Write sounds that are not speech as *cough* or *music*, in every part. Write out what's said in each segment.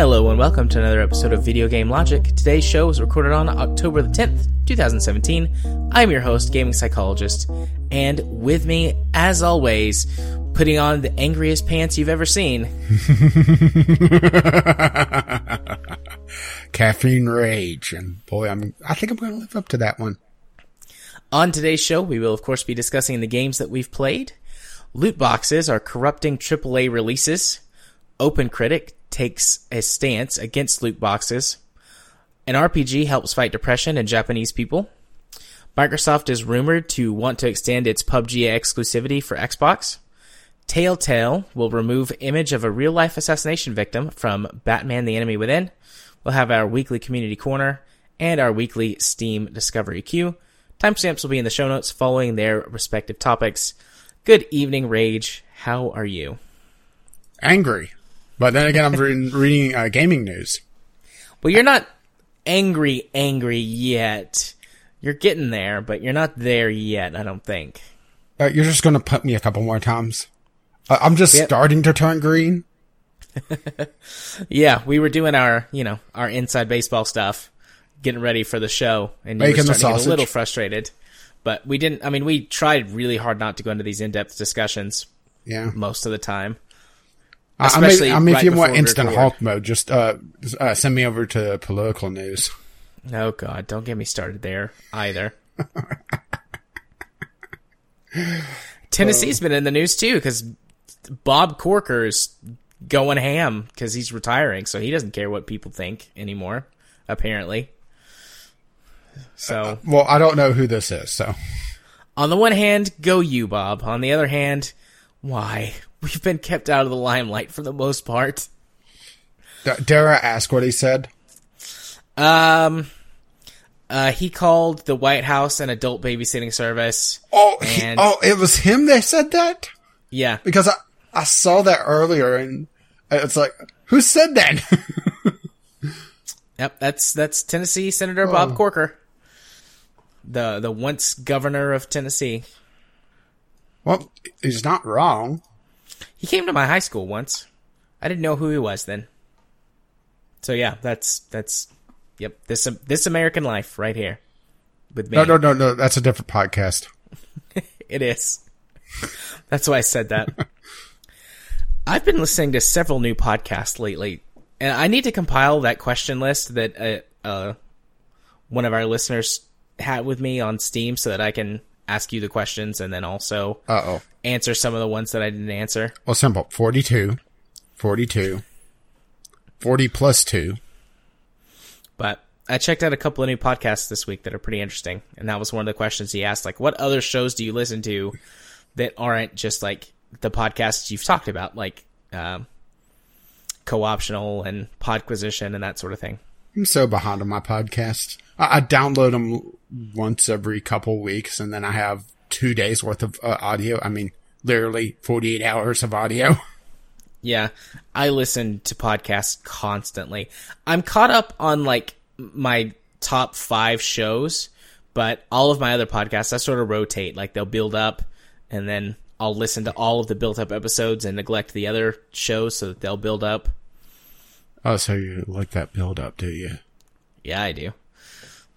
Hello and welcome to another episode of Video Game Logic. Today's show is recorded on October the 10th, 2017. I'm your host, gaming psychologist, and with me, as always, putting on the angriest pants you've ever seen. *laughs* Caffeine Rage, and boy, I'm I think I'm going to live up to that one. On today's show, we will of course be discussing the games that we've played. Loot boxes are corrupting AAA releases. Open Critic takes a stance against loot boxes. An RPG helps fight depression in Japanese people. Microsoft is rumored to want to extend its PUBG exclusivity for Xbox. Telltale will remove image of a real life assassination victim from Batman the Enemy Within. We'll have our weekly community corner and our weekly Steam discovery queue. Timestamps will be in the show notes following their respective topics. Good evening, Rage. How are you? Angry. But then again, I'm reading, *laughs* reading uh, gaming news. Well, you're not angry, angry yet. You're getting there, but you're not there yet, I don't think. Uh, you're just going to put me a couple more times. Uh, I'm just Yep. starting to turn green. *laughs* Yeah, we were doing our, you know, our inside baseball stuff, getting ready for the show, and you Making were the starting to get a little frustrated. But we didn't. I mean, we tried really hard not to go into these in-depth discussions Yeah. most of the time. I, I mean, I mean, right if you want instant. Hulk mode, just uh, uh, send me over to political news. Oh God, don't get me started there either. *laughs* Tennessee's been in the news too because Bob Corker's going ham because he's retiring, so he doesn't care what people think anymore. Apparently, so Well, I don't know who this is, so on the one hand, go you, Bob. On the other hand, why *laughs* we've been kept out of the limelight for the most part. D- dare I ask what he said? Um, uh, he called the White House an adult babysitting service. Oh, he- oh, it was him that said that Yeah, because I I saw that earlier, and it's like, who said that? *laughs* Yep, that's that's Tennessee Senator Oh. Bob Corker, the the once governor of Tennessee. well, he's not wrong. He came to my high school once. I didn't know who he was then. So yeah, that's that's yep this this American life right here with me. No, no, no, no. That's a different podcast. *laughs* It is. That's why I said that. *laughs* I've been listening to several new podcasts lately, and I need to compile that question list that uh, uh, one of our listeners had with me on Steam so that I can ask you the questions and then also Uh oh. answer some of the ones that I didn't answer. Well, simple. 42, 42, 40 plus 2. But I checked out a couple of new podcasts this week that are pretty interesting, and that was one of the questions he asked. Like, what other shows do you listen to that aren't just like the podcasts you've talked about, like um, co-optional and podquisition and that sort of thing? I'm so behind on my podcast. I, I download them once every couple weeks, and then I have two days worth of uh, audio. I mean, literally 48 hours of audio. Yeah, I listen to podcasts constantly. I'm caught up on like my top five shows, but all of my other podcasts, I sort of rotate. Like they'll build up, and then I'll listen to all of the built up episodes and neglect the other shows so that they'll build up. Oh, so you like that build up, do you? Yeah, I do.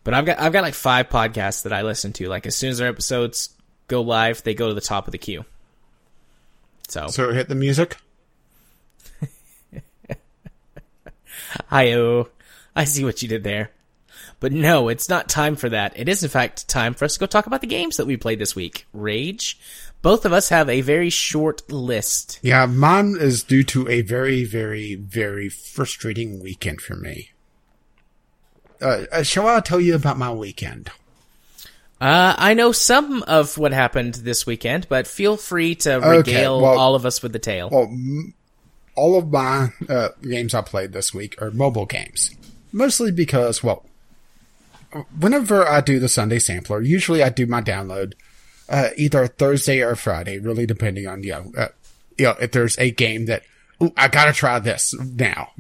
But I've got I've got like five podcasts that I listen to. Like as soon as their episodes go live, they go to the top of the queue. So, So hit the music. *laughs* hi I see what you did there. But no, it's not time for that. It is in fact time for us to go talk about the games that we played this week. Rage. Both of us have a very short list. Yeah, mine is due to a very, very, very frustrating weekend for me. Uh, uh, shall I tell you about my weekend? Uh, I know some of what happened this weekend, but feel free to Okay, regale well- all of us with the tale. Well, m- all of my uh, games I played this week are mobile games. Mostly because, well, whenever I do the Sunday sampler, usually I do my download uh, either Thursday or Friday, really depending on, you know, uh, you know if there's a game that, I gotta try this now.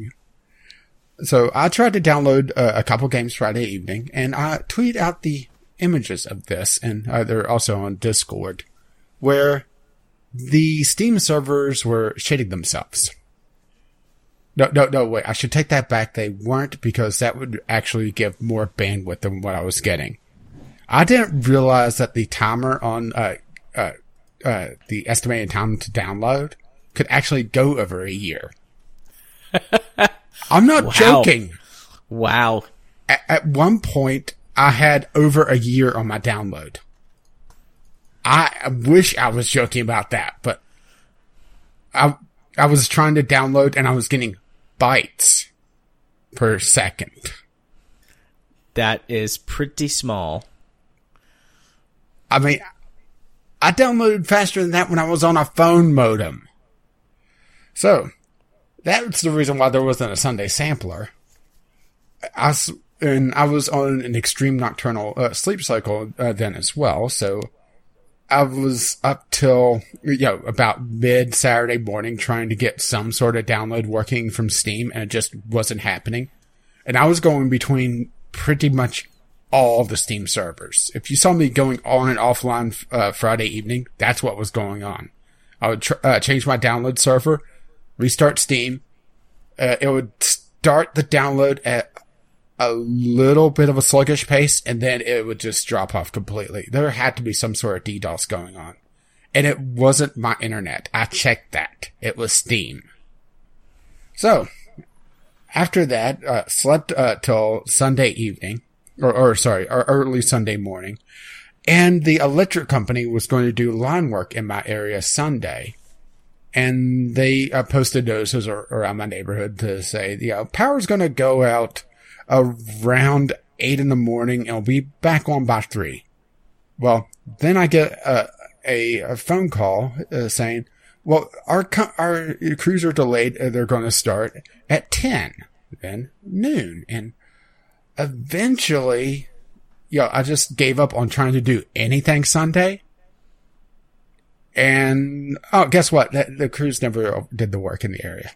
So I tried to download uh, a couple games Friday evening, and I tweet out the images of this, and uh, they're also on Discord, where the Steam servers were shitting themselves. No, no, no, wait, I should take that back. They weren't because that would actually give more bandwidth than what I was getting. I didn't realize that the timer on, uh, uh, uh, the estimated time to download could actually go over a year. I'm not *laughs* Wow. joking. Wow. At, at one point, I had over a year on my download. I wish I was joking about that, but I I was trying to download and I was getting bytes per second. That is pretty small. I mean, I downloaded faster than that when I was on a phone modem. So, that's the reason why there wasn't a Sunday sampler. I and I was on an extreme nocturnal uh, sleep cycle uh, then as well. So, I was up till you know about mid Saturday morning trying to get some sort of download working from Steam, and it just wasn't happening. And I was going between pretty much all the Steam servers. If you saw me going on and offline uh, Friday evening, that's what was going on. I would tr- uh, change my download server, restart Steam. Uh, it would start the download at a little bit of a sluggish pace, and then it would just drop off completely. There had to be some sort of DDoS going on. And it wasn't my internet. I checked that. It was Steam. So, after that, uh, slept uh, till Sunday evening, or, or sorry, or early Sunday morning, and the electric company was going to do line work in my area Sunday, and they uh, posted notices around my neighborhood to say, you know, power's going to go out around eight in the morning, and it'll be back on by three. Well, then I get a, a, a phone call uh, saying, well, our our crews are delayed. Uh, they're going to start at ten, then noon, and eventually, yeah, I just gave up on trying to do anything Sunday. And oh, guess what? The, the crews never did the work in the area,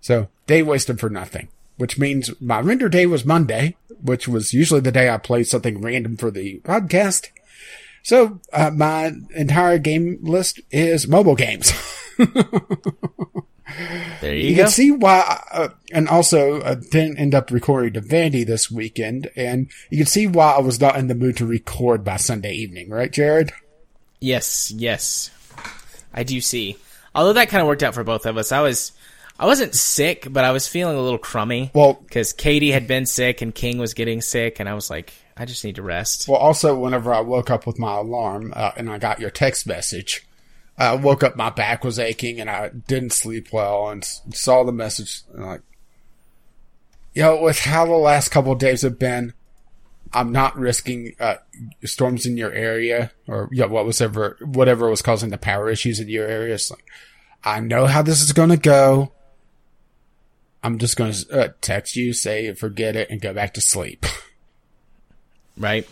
so day wasted for nothing. Which means my render day was Monday, which was usually the day I played something random for the podcast. So uh, my entire game list is mobile games. *laughs* There you, you go. can see why, uh, and also uh, didn't end up recording to Vandy this weekend, and you can see why I was not in the mood to record by Sunday evening, right, Jared? Yes, yes. I do see. Although that kind of worked out for both of us. I was I wasn't sick, but I was feeling a little crummy Well, cuz Katie had been sick and King was getting sick and I was like I just need to rest. well, also whenever I woke up with my alarm uh, and I got your text message, I woke up, my back was aching, and I didn't sleep well, and saw the message, and like, you know, with how the last couple of days have been, I'm not risking uh, storms in your area or yeah, what was ever whatever was causing the power issues in your area. It's like, I know how this is going to go. I'm just going to uh, text you, say forget it, and go back to sleep. *laughs* Right?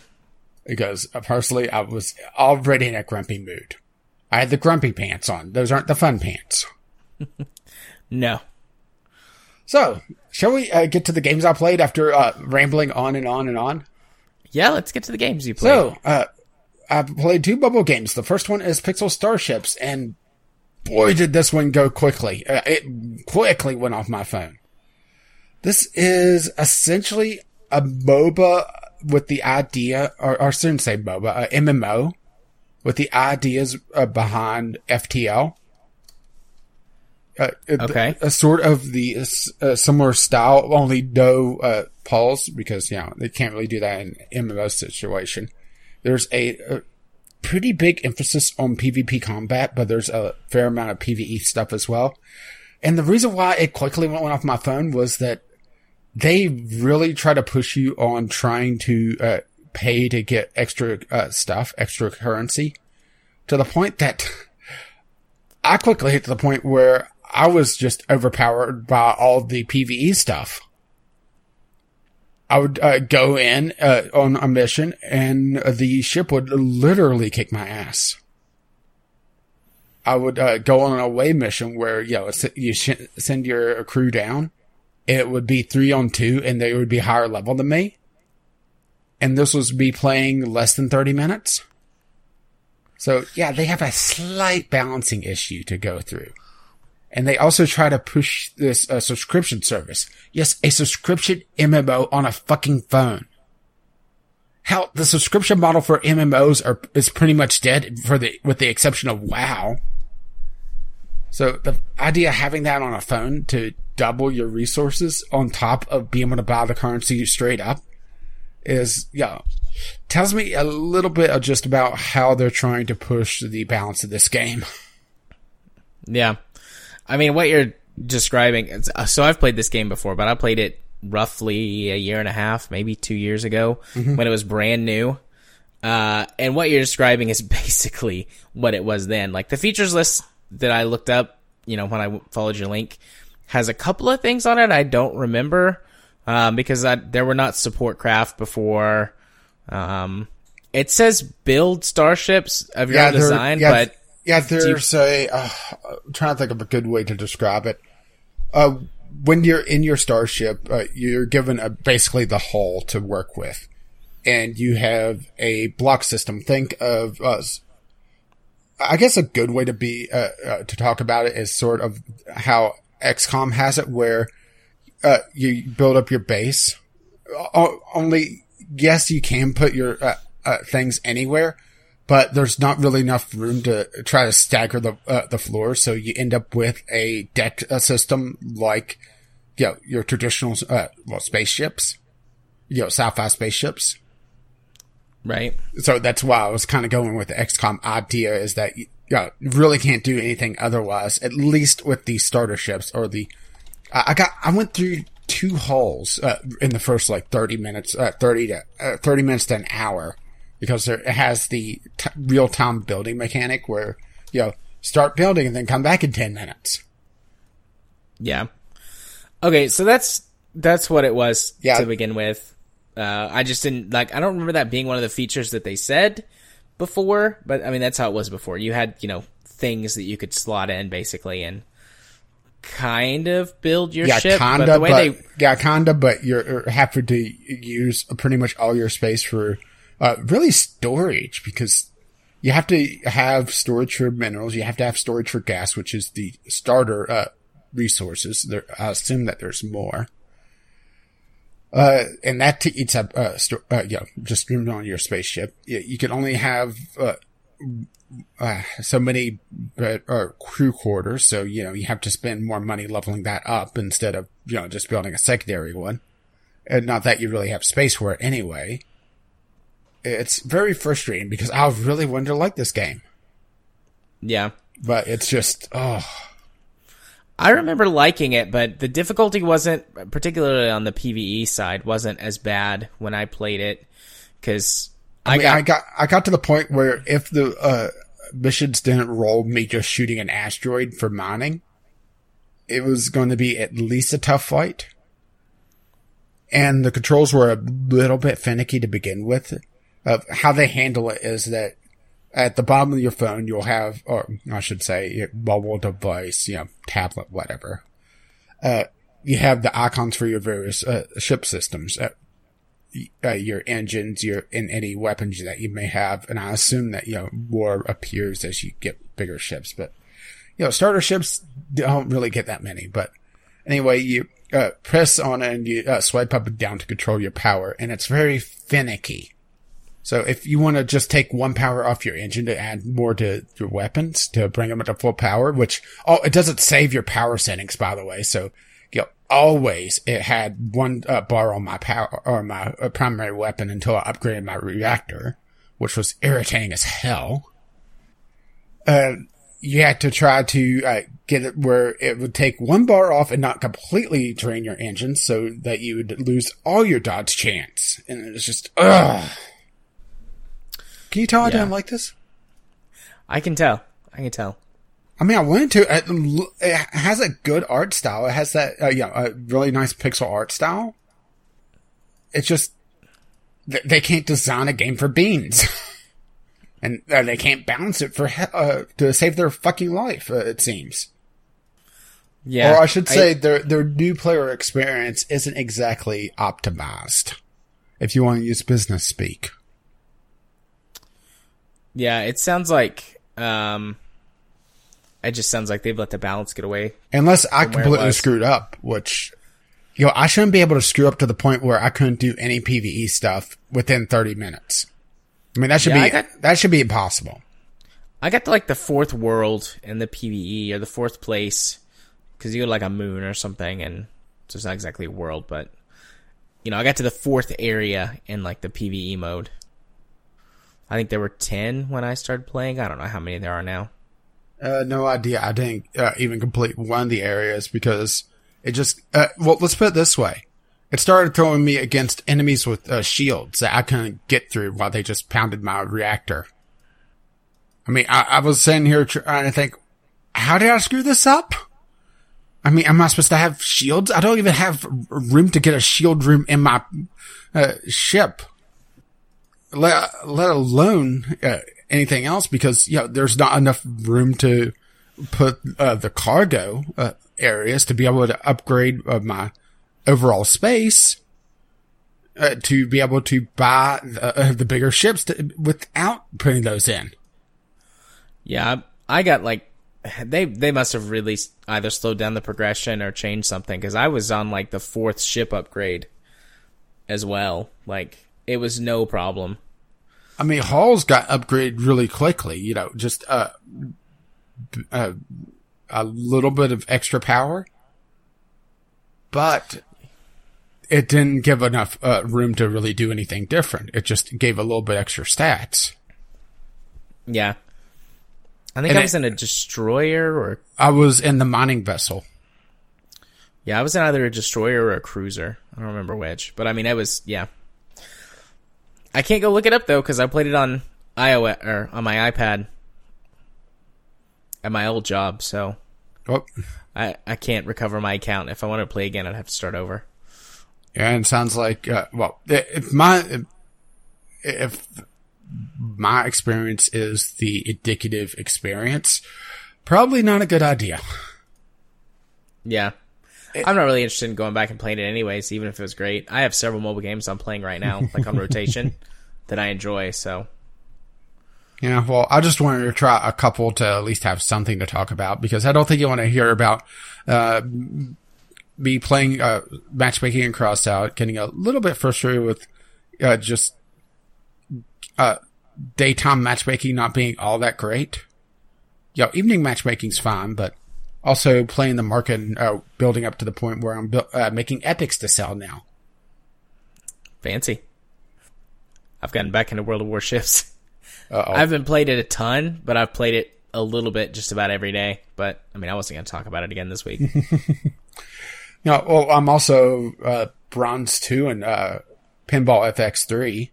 because uh, personally, I was already in a grumpy mood. I had the grumpy pants on. Those aren't the fun pants. *laughs* No. So, shall we uh, get to the games I played after uh, rambling on and on and on? Yeah, let's get to the games you played. So, uh, I played two bubble games. The first one is Pixel Starships, and boy, did this one go quickly. Uh, it quickly went off my phone. This is essentially a MOBA with the idea, or, or I shouldn't say MOBA, a MMO with the ideas uh, behind FTL. Uh, Okay. A sort of the uh, similar style, only no uh, pulse because you know they can't really do that in MMO situation. There's a, a pretty big emphasis on PvP combat, but there's a fair amount of PvE stuff as well. And the reason why it quickly went off my phone was that they really try to push you on trying to uh, pay to get extra uh, stuff, extra currency, to the point that *laughs* I quickly hit to the point where I was just overpowered by all the PVE stuff. I would uh, go in uh, on a mission, and the ship would literally kick my ass. I would uh, go on an away mission where you know you send your crew down, it would be three on two and they would be higher level than me. And this was me playing less than 30 minutes. So yeah, they have a slight balancing issue to go through. And they also try to push this uh, subscription service. Yes, a subscription MMO on a fucking phone. Hell, the subscription model for MMOs are, is pretty much dead for the, with the exception of WoW. So the idea of having that on a phone to double your resources on top of being able to buy the currency straight up is, yeah, tells me a little bit of just about how they're trying to push the balance of this game. *laughs* Yeah. I mean, what you're describing, uh, so I've played this game before, but I played it roughly a year and a half, maybe two years ago mm-hmm. when it was brand new. Uh, and what you're describing is *laughs* basically what it was then. Like the features list that I looked up, you know, when I followed your link, has a couple of things on it I don't remember um, because I, there were not support craft before. Um, it says build starships of your yeah, own design, yeah, but yeah, there's you... a. Uh, I'm trying to think of a good way to describe it. Uh, when you're in your starship, uh, you're given a, basically the hull to work with, and you have a block system. Think of us. I guess a good way to be uh, uh, to talk about it is sort of how XCOM has it, where uh, you build up your base. O- only yes, you can put your uh, uh, things anywhere, but there's not really enough room to try to stagger the uh, the floor. So you end up with a deck uh, system like you know, your traditional uh, well spaceships, you know, sci-fi spaceships. Right. So that's why I was kind of going with the XCOM idea is that you, you really can't do anything otherwise, at least with the starter ships or the, I got, I went through two hulls uh, in the first like 30 minutes, uh, 30 to, uh, 30 minutes to an hour because there, it has the t- real time building mechanic where, you know, start building and then come back in 10 minutes. Yeah. Okay. So that's, that's what it was yeah. to begin with. Uh, I just didn't like, I don't remember that being one of the features that they said before, but I mean, that's how it was before. You had, you know, things that you could slot in basically and, kind of build your yeah, ship. Kinda, but the way but, they yeah, kinda, but you have to use pretty much all your space for uh, really storage because you have to have storage for minerals. You have to have storage for gas, which is the starter uh, resources. There, I assume that there's more. Uh, and that t- eats up, uh, sto- uh, yeah, just on your spaceship. You, you can only have, uh, so many uh, crew quarters. So, you know, you have to spend more money leveling that up instead of, you know, just building a secondary one. And not that you really have space for it anyway. It's very frustrating because I really wanted to like this game. Yeah. But it's just, oh. I remember liking it, but the difficulty wasn't, particularly on the PVE side, wasn't as bad when I played it. Cause I, I, mean, got, I got I got to the point where if the uh, missions didn't roll me just shooting an asteroid for mining, it was going to be at least a tough fight. And the controls were a little bit finicky to begin with. Uh, how they handle it is that at the bottom of your phone, you'll have, or I should say, your mobile device, you know, tablet, whatever. Uh, you have the icons for your various uh, ship systems. Uh, uh, your engines, your and any weapons that you may have, and I assume that you know more appears as you get bigger ships. But you know, starter ships don't really get that many. But anyway, you uh, press on and you uh, swipe up and down to control your power, and it's very finicky. So if you want to just take one power off your engine to add more to your weapons to bring them to full power, which oh, it doesn't save your power settings by the way. So always it had one uh, bar on my power or my uh, primary weapon until I upgraded my reactor, which was irritating as hell. Uh, you had to try to uh, get it where it would take one bar off and not completely drain your engine so that you would lose all your dodge chance. And it was just, ugh. Can you tell I didn't like this? I can tell. I can tell. I mean, I wanted to. It has a good art style. It has that, uh, yeah, a really nice pixel art style. It's just they can't design a game for beans, *laughs* and uh, they can't balance it for uh, to save their fucking life. Uh, it seems. Yeah, or I should say their their new player experience isn't exactly optimized. If you want to use business speak. Yeah, it sounds like um it just sounds like they've let the balance get away. Unless I From where it completely screwed up, which you know, I shouldn't be able to screw up to the point where I couldn't do any PvE stuff within 30 minutes. I mean, that should Yeah, be got- that should be impossible. I got to like the fourth world in the PVE or the fourth place because you go to like a moon or something, and so it's not exactly a world, but you know, I got to the fourth area in like the PVE mode. I think there were ten when I started playing. I don't know how many there are now. Uh, no idea. I didn't uh, even complete one of the areas because it just, uh, well, let's put it this way. It started throwing me against enemies with uh, shields that I couldn't get through while they just pounded my reactor. I mean, I, I was sitting here trying to think, how did I screw this up? I mean, am I supposed to have shields? I don't even have room to get a shield room in my uh, ship let, let alone uh, anything else because you know there's not enough room to put uh, the cargo uh, areas to be able to upgrade uh, my overall space uh, to be able to buy the, uh, *laughs* the bigger ships to, without putting those in. Yeah, I got like they they must have really either slowed down the progression or changed something because I was on like the fourth ship upgrade as well. Like it was no problem. I mean, hulls got upgraded really quickly. You know, just uh, uh, a little bit of extra power, but it didn't give enough uh, room to really do anything different. It just gave a little bit extra stats. Yeah, I think And I it- was in a destroyer or I was in the mining vessel. yeah, I was in either a destroyer or a cruiser. I don't remember which, but I mean, I was yeah. I can't go look it up though because I played it on iOS or on my iPad at my old job, so Oh, I I can't recover my account. If I want to play again, I'd have to start over. Yeah, and it sounds like uh, well, if my if my experience is the indicative experience, probably not a good idea. Yeah. I'm not really interested in going back and playing it anyways, even if it was great. I have several mobile games I'm playing right now, like on rotation, *laughs* that I enjoy, so Yeah, well, I just wanted to try a couple to at least have something to talk about because I don't think you want to hear about uh, me playing uh, matchmaking and cross out, getting a little bit frustrated with uh, just uh, daytime matchmaking not being all that great. Yeah, evening matchmaking's fine, but also playing the market and uh, building up to the point where I'm bu- uh, making epics to sell now. fancy. I've gotten back into World of Warships. Uh-oh. I haven't played it a ton, but I've played it a little bit just about every day. But I mean I wasn't gonna talk about it again this week. *laughs* *laughs* No, well, I'm also uh, bronze two and uh, pinball FX3.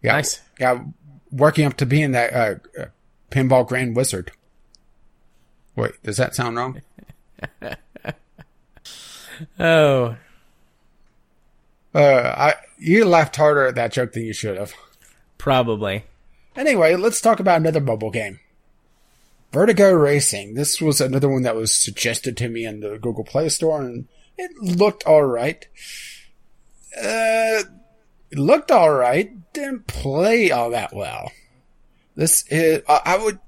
Yeah, Nice. Yeah, working up to being that uh, uh, pinball grand wizard. Wait, does that sound wrong? *laughs* oh. Uh, I you laughed harder at that joke than you should have. Probably. Anyway, let's talk about another mobile game. Vertigo Racing. This was another one that was suggested to me in the Google Play Store, and it looked alright. Uh, it looked alright. Didn't play all that well. This is, I I would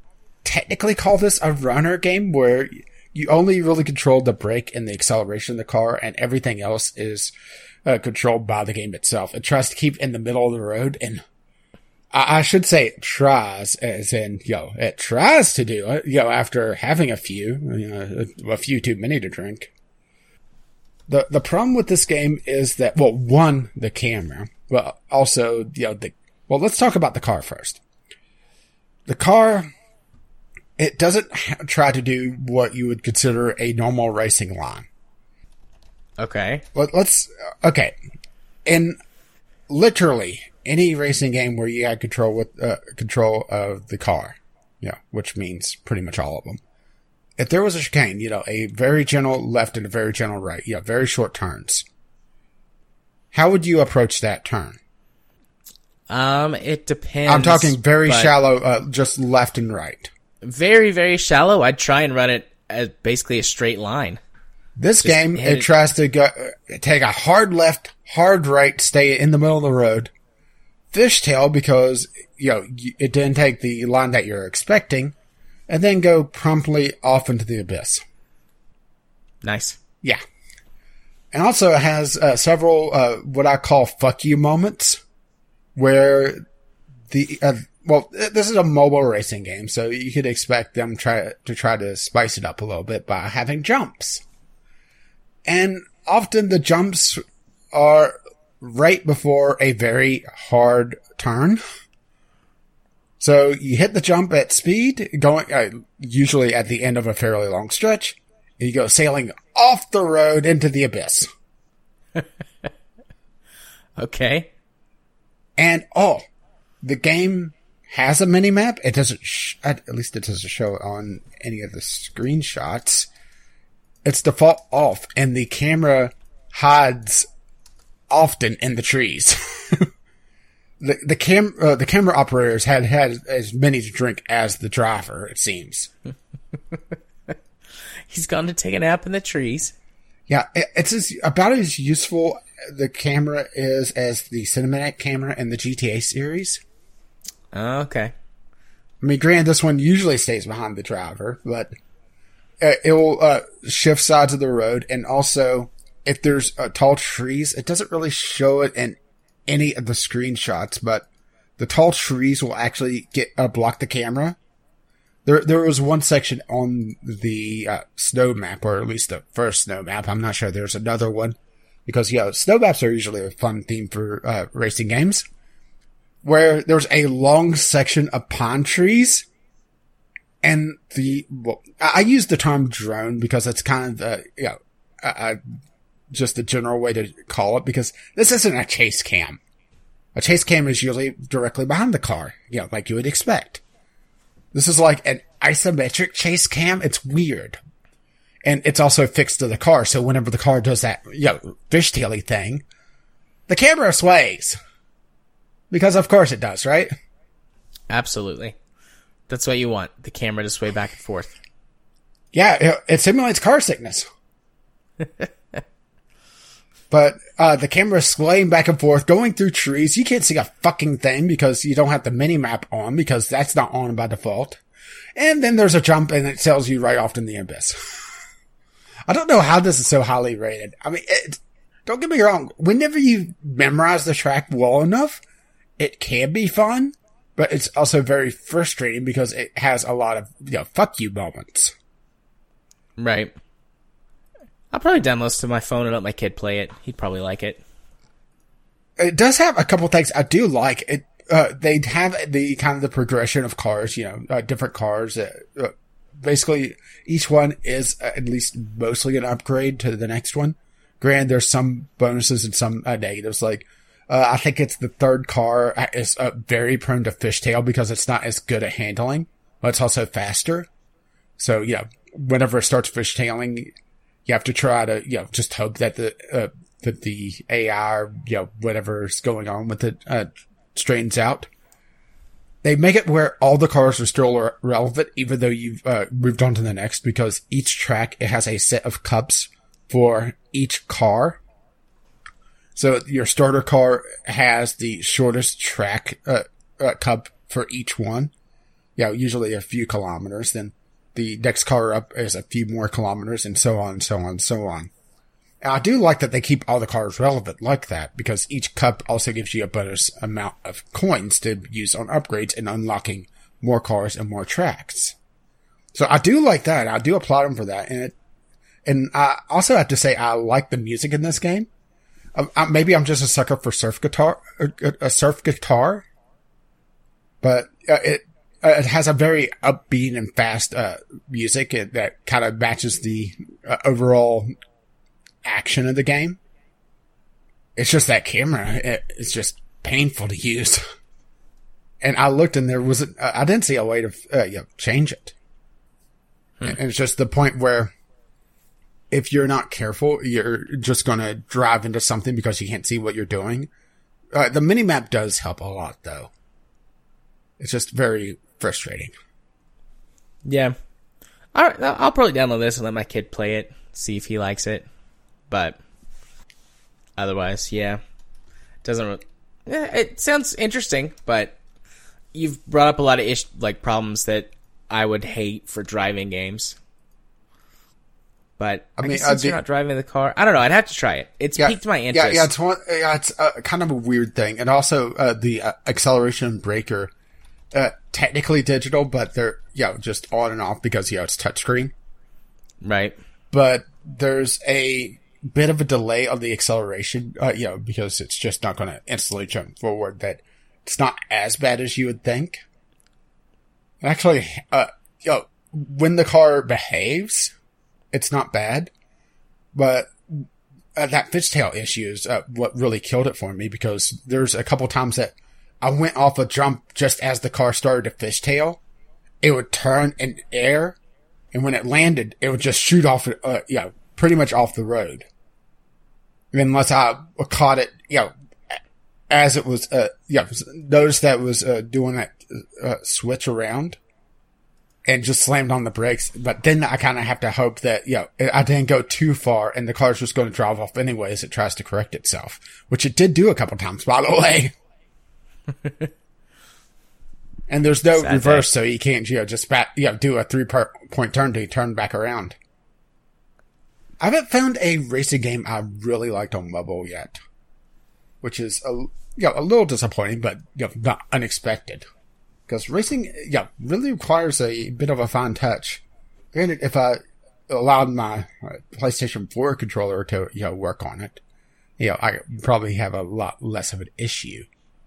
technically call this a runner game where you only really control the brake and the acceleration of the car, and everything else is uh, controlled by the game itself. It tries to keep in the middle of the road and I, I should say it tries, as in, yo, it tries to do it, yo, after having a few, you know, a, a few too many to drink. The, the problem with this game is that, well, one, the camera, but also, you know, the, well, let's talk about the car first. The car, it doesn't try to do what you would consider a normal racing line. Okay. Let, let's okay. In literally any racing game where you had control with uh, control of the car, yeah, which means pretty much all of them. If there was a chicane, you know, a very gentle left and a very gentle right, you know, very short turns. How would you approach that turn? Um, it depends. I'm talking very but shallow, uh, just left and right. Very, very shallow. I'd try and run it as basically a straight line. This game, it it- tries to go, take a hard left, hard right, stay in the middle of the road. Fishtail because, you know, it didn't take the line that you're expecting and then go promptly off into the abyss. Nice. Yeah. And also it has uh, several, uh, what I call fuck you moments where the, uh, well, this is a mobile racing game, so you could expect them try to try to spice it up a little bit by having jumps. And often the jumps are right before a very hard turn. So you hit the jump at speed, going, uh, usually at the end of a fairly long stretch, and you go sailing off the road into the abyss. *laughs* Okay. And oh, the game has a mini map. It doesn't, sh- at least it doesn't show on any of the screenshots. It's default off, and the camera hides often in the trees. *laughs* the the cam uh, the camera operators had had as many to drink as the driver. It seems. *laughs* He's gone to take a nap in the trees. Yeah, it, it's as, about as useful the camera is as the cinematic camera in the GTA series. Okay. I mean, granted, this one usually stays behind the driver, but uh, it will uh, shift sides of the road, and also if there's uh, tall trees, it doesn't really show it in any of the screenshots, but the tall trees will actually get uh, block the camera. There, there was one section on the uh, snow map, or at least the first snow map. I'm not sure there's another one because yeah, snow maps are usually a fun theme for uh, racing games where there's a long section of pine trees and the, well, I use the term drone because it's kind of the, you know, uh, uh, just a general way to call it because this isn't a chase cam. A chase cam is usually directly behind the car, you know, like you would expect. This is like an isometric chase cam. It's weird. And it's also fixed to the car. So whenever the car does that, you know, fishtaily thing, the camera sways. Because of course it does, right? Absolutely. That's what you want. The camera to sway back and forth. Yeah, it, simulates car sickness. *laughs* but uh, the camera is swaying back and forth, going through trees. You can't see a fucking thing because you don't have the mini map on because that's not on by default. And then there's a jump and it tells you right off in the abyss. *laughs* I don't know how this is so highly rated. I mean, it, don't get me wrong. Whenever you memorize the track well enough, it can be fun, but it's also very frustrating because it has a lot of, you know, fuck you moments. Right. I'll probably download this to my phone and let my kid play it. He'd probably like it. it does have a couple things I do like. It uh, they have the kind of the progression of cars, you know, uh, different cars. Uh, basically, each one is at least mostly an upgrade to the next one. Granted, there's some bonuses and some uh, negatives. Like uh, I think it's the third car is uh, very prone to fishtail because it's not as good at handling, but it's also faster. So you know, whenever it starts fishtailing, you have to try to you know just hope that the uh, that the AI or you know whatever's going on with it uh, straightens out. They make it where all the cars are still relevant, even though you've uh, moved on to the next, because each track it has a set of cups for each car. So your starter car has the shortest track uh, uh, cup for each one. Yeah, usually a few kilometers. Then the next car up is a few more kilometers, and so on, and so on, and so on. And I do like that they keep all the cars relevant like that because each cup also gives you a bonus amount of coins to use on upgrades and unlocking more cars and more tracks. So I do like that. I do applaud them for that. And it, and I also have to say I like the music in this game. I, maybe I'm just a sucker for surf guitar, a, a surf guitar, but uh, it uh, it has a very upbeat and fast uh, music it, that kind of matches the uh, overall action of the game. It's just that camera; it, it's just painful to use. *laughs* And I looked, and there wasn't. Uh, I didn't see a way to uh, you know, change it. And it's just the point where, if you're not careful, you're just going to drive into something because you can't see what you're doing. Uh, the mini map does help a lot, though. It's just very frustrating. Yeah. All right, I'll probably download this and let my kid play it, see if he likes it. But otherwise, yeah, doesn't. Yeah, it sounds interesting, but you've brought up a lot of ish like problems that I would hate for driving games. But I, I mean, guess since uh, the, you're not driving the car, I don't know. I'd have to try it. It's yeah, piqued my interest. Yeah, yeah. It's one. Yeah, it's uh, kind of a weird thing, and also uh, the uh, acceleration breaker, uh, technically digital, but they're you know just on and off because you know it's touchscreen. Right. But there's a bit of a delay on the acceleration, uh, you know, because it's just not going to instantly jump forward. That it's not as bad as you would think. Actually, uh, know, when the car behaves, it's not bad, but uh, that fishtail issue is uh, what really killed it for me because there's a couple times that I went off a jump just as the car started to fishtail. It would turn in air, and when it landed, it would just shoot off, uh, yeah, pretty much off the road. Unless I caught it, you know, as it was, uh, yeah, noticed that was, uh, doing that, uh, switch around and just slammed on the brakes. But then I kind of have to hope that, you know, I didn't go too far and the car's just going to drive off anyway as it tries to correct itself, which it did do a couple times, by the way. *laughs* and there's no Sad reverse, day. so you can't, you know, just back, you know, do a three point turn to turn back around. I haven't found a racing game I really liked on mobile yet, which is a, you know, a little disappointing, but you know, not unexpected. Because racing, yeah, really requires a bit of a fine touch. Granted, if I allowed my uh, PlayStation 4 controller to, you know, work on it, you know, I probably have a lot less of an issue.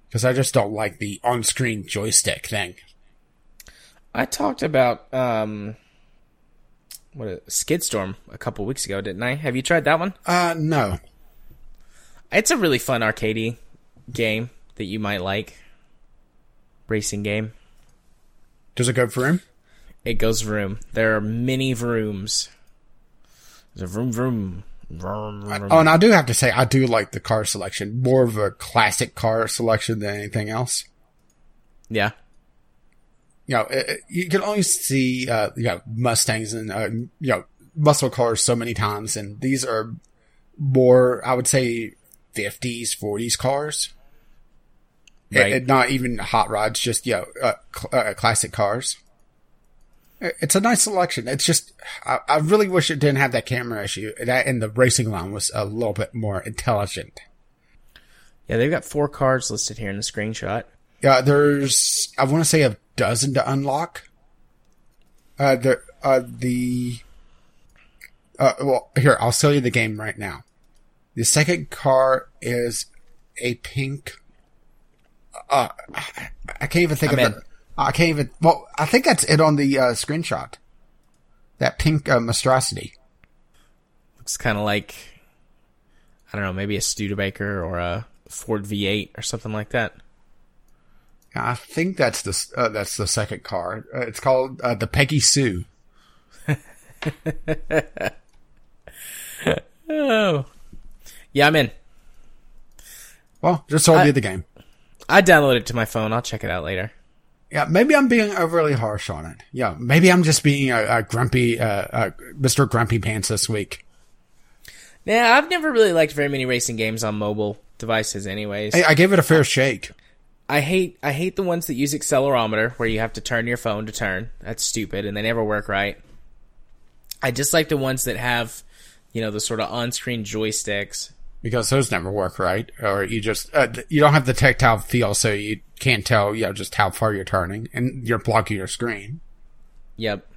Because I just don't like the on-screen joystick thing. I talked about, um, what a Skidstorm a couple weeks ago, didn't I? Have you tried that one? Uh, no. It's a really fun arcadey game that you might like racing game. Does it go vroom? It goes vroom. There are many vrooms. There's a vroom vroom. vroom, vroom. Oh, and I do have to say, I do like the car selection. More of a classic car selection than anything else. Yeah. You know, it, you can only see, uh, you know, Mustangs and, uh, you know, muscle cars so many times, and these are more, I would say, 50s, 40s cars. Right. It, not even hot rods, just, you know, uh, cl- uh, classic cars. It's a nice selection. It's just, I, I, really wish it didn't have that camera issue. That and the racing line was a little bit more intelligent. Yeah, they've got four cars listed here in the screenshot. Yeah, there's, I want to say a dozen to unlock. Uh, the, uh, the, uh, well, here, I'll sell you the game right now. The second car is a pink uh, I can't even think I'm of it. I can't even. Well, I think that's it on the uh, screenshot. That pink uh, monstrosity. Looks kind of like I don't know, maybe a Studebaker or a Ford V8 or something like that. I think that's the uh, that's the second car. Uh, it's called uh, the Peggy Sue. *laughs* oh, yeah, I'm in. Well, just sold you the game. I downloaded it to my phone. I'll check it out later. Yeah, maybe I'm being overly harsh on it. Yeah, maybe I'm just being a, a grumpy, uh, uh, Mr. Grumpy Pants this week. Yeah, I've never really liked very many racing games on mobile devices, anyways. Hey, I gave it a fair shake. I hate I hate the ones that use accelerometer where you have to turn your phone to turn. That's stupid, and they never work right. I just like the ones that have, you know, the sort of on-screen joysticks because those never work right, or you just uh, you don't have the tactile feel, so you can't tell you know just how far you're turning, and you're blocking your screen. Yep.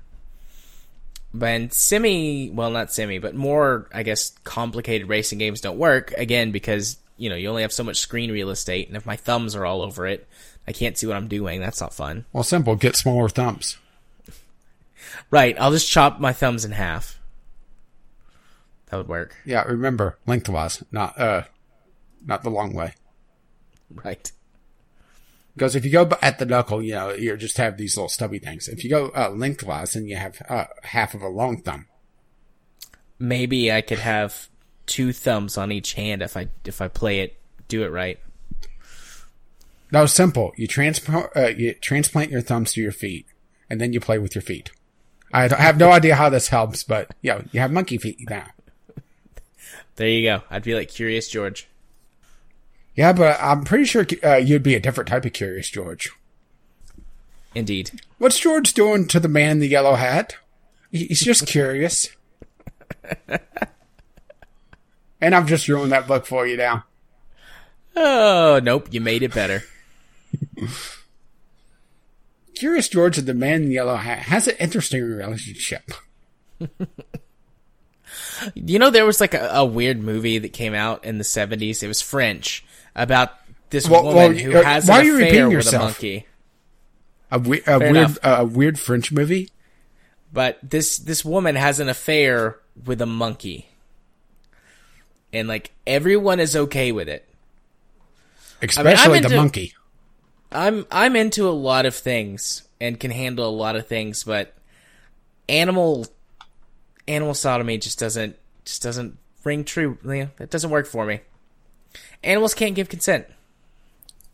But semi, well, not semi, but more, I guess, complicated racing games don't work again because you know you only have so much screen real estate, and if my thumbs are all over it, I can't see what I'm doing. That's not fun. Well, simple. Get smaller thumbs. Right. I'll just chop my thumbs in half. That would work. Yeah, remember lengthwise, not uh, not the long way. Right. Because if you go at the knuckle, you know, you just have these little stubby things. If you go uh, lengthwise, then you have uh, half of a long thumb. Maybe I could have two thumbs on each hand if I if I play it, do it right. No, simple. You transplant uh, you transplant your thumbs to your feet, and then you play with your feet. I don't- have no idea how this helps, but you know, you have monkey feet now. There you go. I'd be like Curious George. Yeah, but I'm pretty sure uh, you'd be a different type of curious George. Indeed. What's George doing to the man in the yellow hat? He's just curious. *laughs* and I've just ruined that book for you now. Oh, nope. You made it better. Curious George and the man in the yellow hat has an interesting relationship. *laughs* You know, there was like a, a weird movie that came out in the 70s. It was French about this Well- woman well, who uh, has why an are you affair repeating with yourself? a monkey. A, we- a weird, uh, a weird French movie. But this this woman has an affair with a monkey. And like everyone is okay with it. Especially the into- monkey. I'm I'm into a lot of things and can handle a lot of things, but animal animal sodomy just doesn't just doesn't ring true. You know, it doesn't work for me. Animals can't give consent.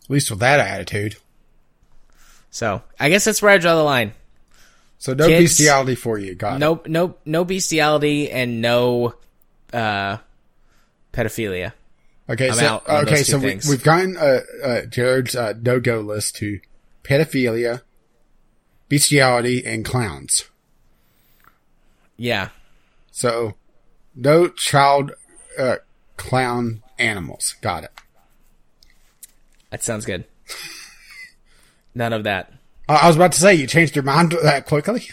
At least with that attitude. So I guess that's where I draw the line. So no Kids- bestiality for you. Got it. No no no bestiality and no uh pedophilia. Okay, I'm so okay, so we, things. we've gotten uh, uh, Jared's uh, no-go list to pedophilia, bestiality, and clowns. Yeah. So no child uh, clown animals. Got it. That sounds good. None of that. I was about to say you changed your mind that quickly.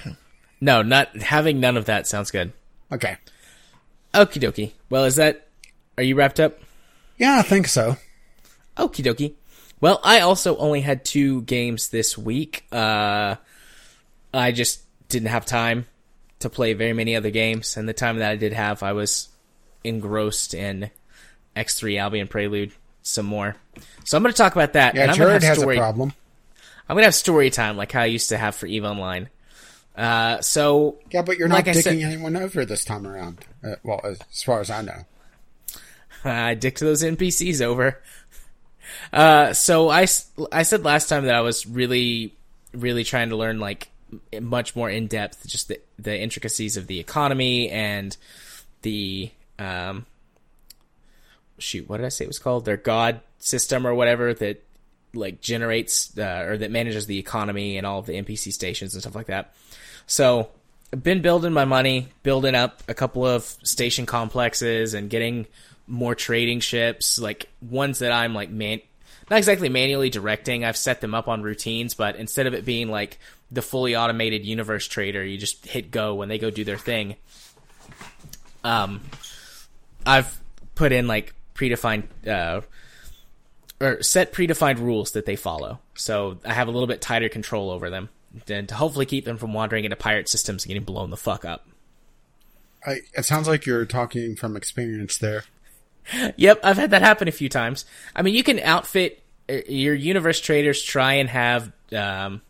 No, not having none of that sounds good. Okay. Okie dokie. Well, is that are you wrapped up? Yeah, I think so. Okie dokie. Well, I also only had two games this week. Uh, I just didn't have time to play very many other games, and the time that I did have, I was engrossed in X3 Albion Prelude some more. So I'm going to talk about that. Yeah, and I'm gonna Jared has story- a problem. I'm going to have story time like how I used to have for EVE Online. Uh, so Yeah, but you're not Like I dicking said- anyone over this time around. Uh, well, as, as far as I know. *laughs* I dicked those NPCs over. Uh, so I said last time that I was really, really trying to learn like much more in depth, just the, the intricacies of the economy and the, um, shoot, what did I say it was called? Their god system or whatever that like generates, uh, or that manages the economy and all of the NPC stations and stuff like that. So I've been building my money, building up a couple of station complexes and getting more trading ships, like ones that I'm like man not exactly manually directing. I've set them up on routines, but instead of it being like the fully automated universe trader, you just hit go when they go do their thing. Um I've put in like predefined uh or set predefined rules that they follow. So I have a little bit tighter control over them and to hopefully keep them from wandering into pirate systems and getting blown the fuck up. I, it sounds like you're talking from experience there. *laughs* Yep, I've had that happen a few times. I mean, you can outfit uh, your universe traders try and have um,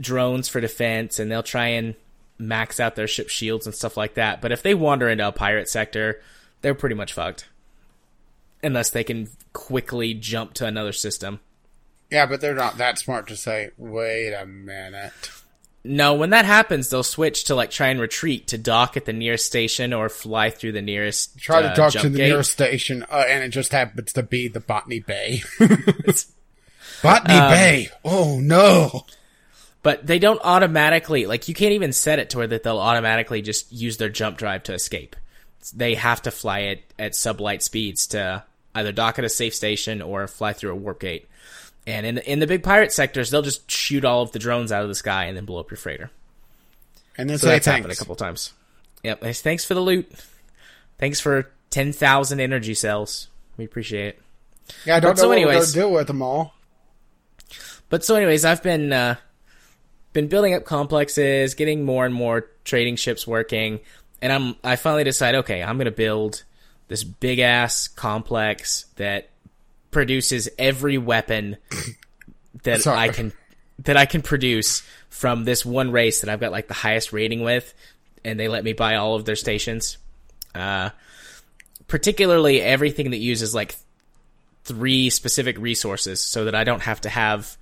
drones for defense, and they'll try and max out their ship shields and stuff like that. But if they wander into a pirate sector, they're pretty much fucked, unless they can quickly jump to another system. Yeah, but they're not that smart to say, wait a minute. No, when that happens, they'll switch to like try and retreat to dock at the nearest station or fly through the nearest. Try uh, to talk to the gate. nearest station, uh, and it just happens to be the Botany Bay. *laughs* Botany Um, Bay! Oh no! But they don't automatically like you can't even set it to where that they'll automatically just use their jump drive to escape. They have to fly it at sublight speeds to either dock at a safe station or fly through a warp gate. And in in the big pirate sectors, they'll just shoot all of the drones out of the sky and then blow up your freighter. And then So that's happened a couple times. Yep. thanks- Thanks for the loot. Thanks for ten thousand energy cells. We appreciate it. Yeah, I don't But know so what anyways- we're gonna do with them all. But so, anyways, I've been uh, been building up complexes, getting more and more trading ships working, and I'm I finally decide, okay, I'm gonna build this big ass complex that produces every weapon *laughs* that Sorry. I can that I can produce from this one race that I've got like the highest rating with, and they let me buy all of their stations. Uh, particularly everything that uses like three specific resources so that I don't have to have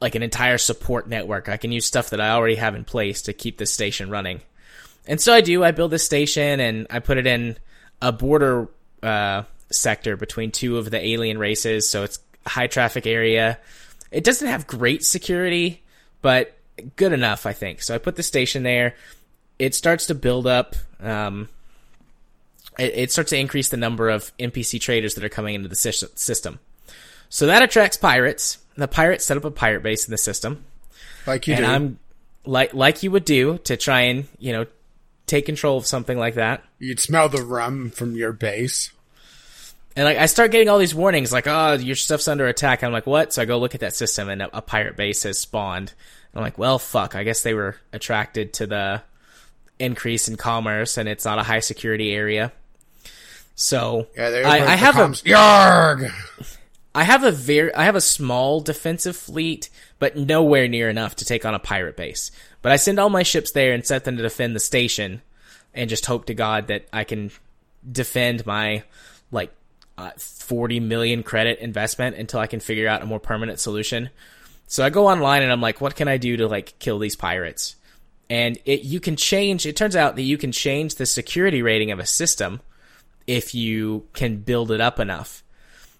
like an entire support network. I can use stuff that I already have in place to keep this station running. And so I do. I build this station and I put it in a border uh, sector between two of the alien races. So it's a high traffic area. It doesn't have great security, but good enough, I think. So I put the station there. It starts to build up. Um, it, it starts to increase the number of NPC traders that are coming into the system. So that attracts pirates. The pirates set up a pirate base in the system. Like you and do. I'm like like you would do to try and, you know, take control of something like that. You'd smell the rum from your base. And like I start getting all these warnings like, "Oh, your stuff's under attack." I'm like, "What?" So I go look at that system and a, a pirate base has spawned. I'm like, "Well, fuck. I guess they were attracted to the increase in commerce and it's not a high security area." So Yeah, I, I have a comms. Yarg! I have a very I have a small defensive fleet, but nowhere near enough to take on a pirate base. But I send all my ships there and set them to defend the station, and just hope to God that I can defend my like uh, 40 million credit investment until I can figure out a more permanent solution. So I go online and I'm like, what can I do to like kill these pirates? And it you can change. It turns out that you can change the security rating of a system if you can build it up enough.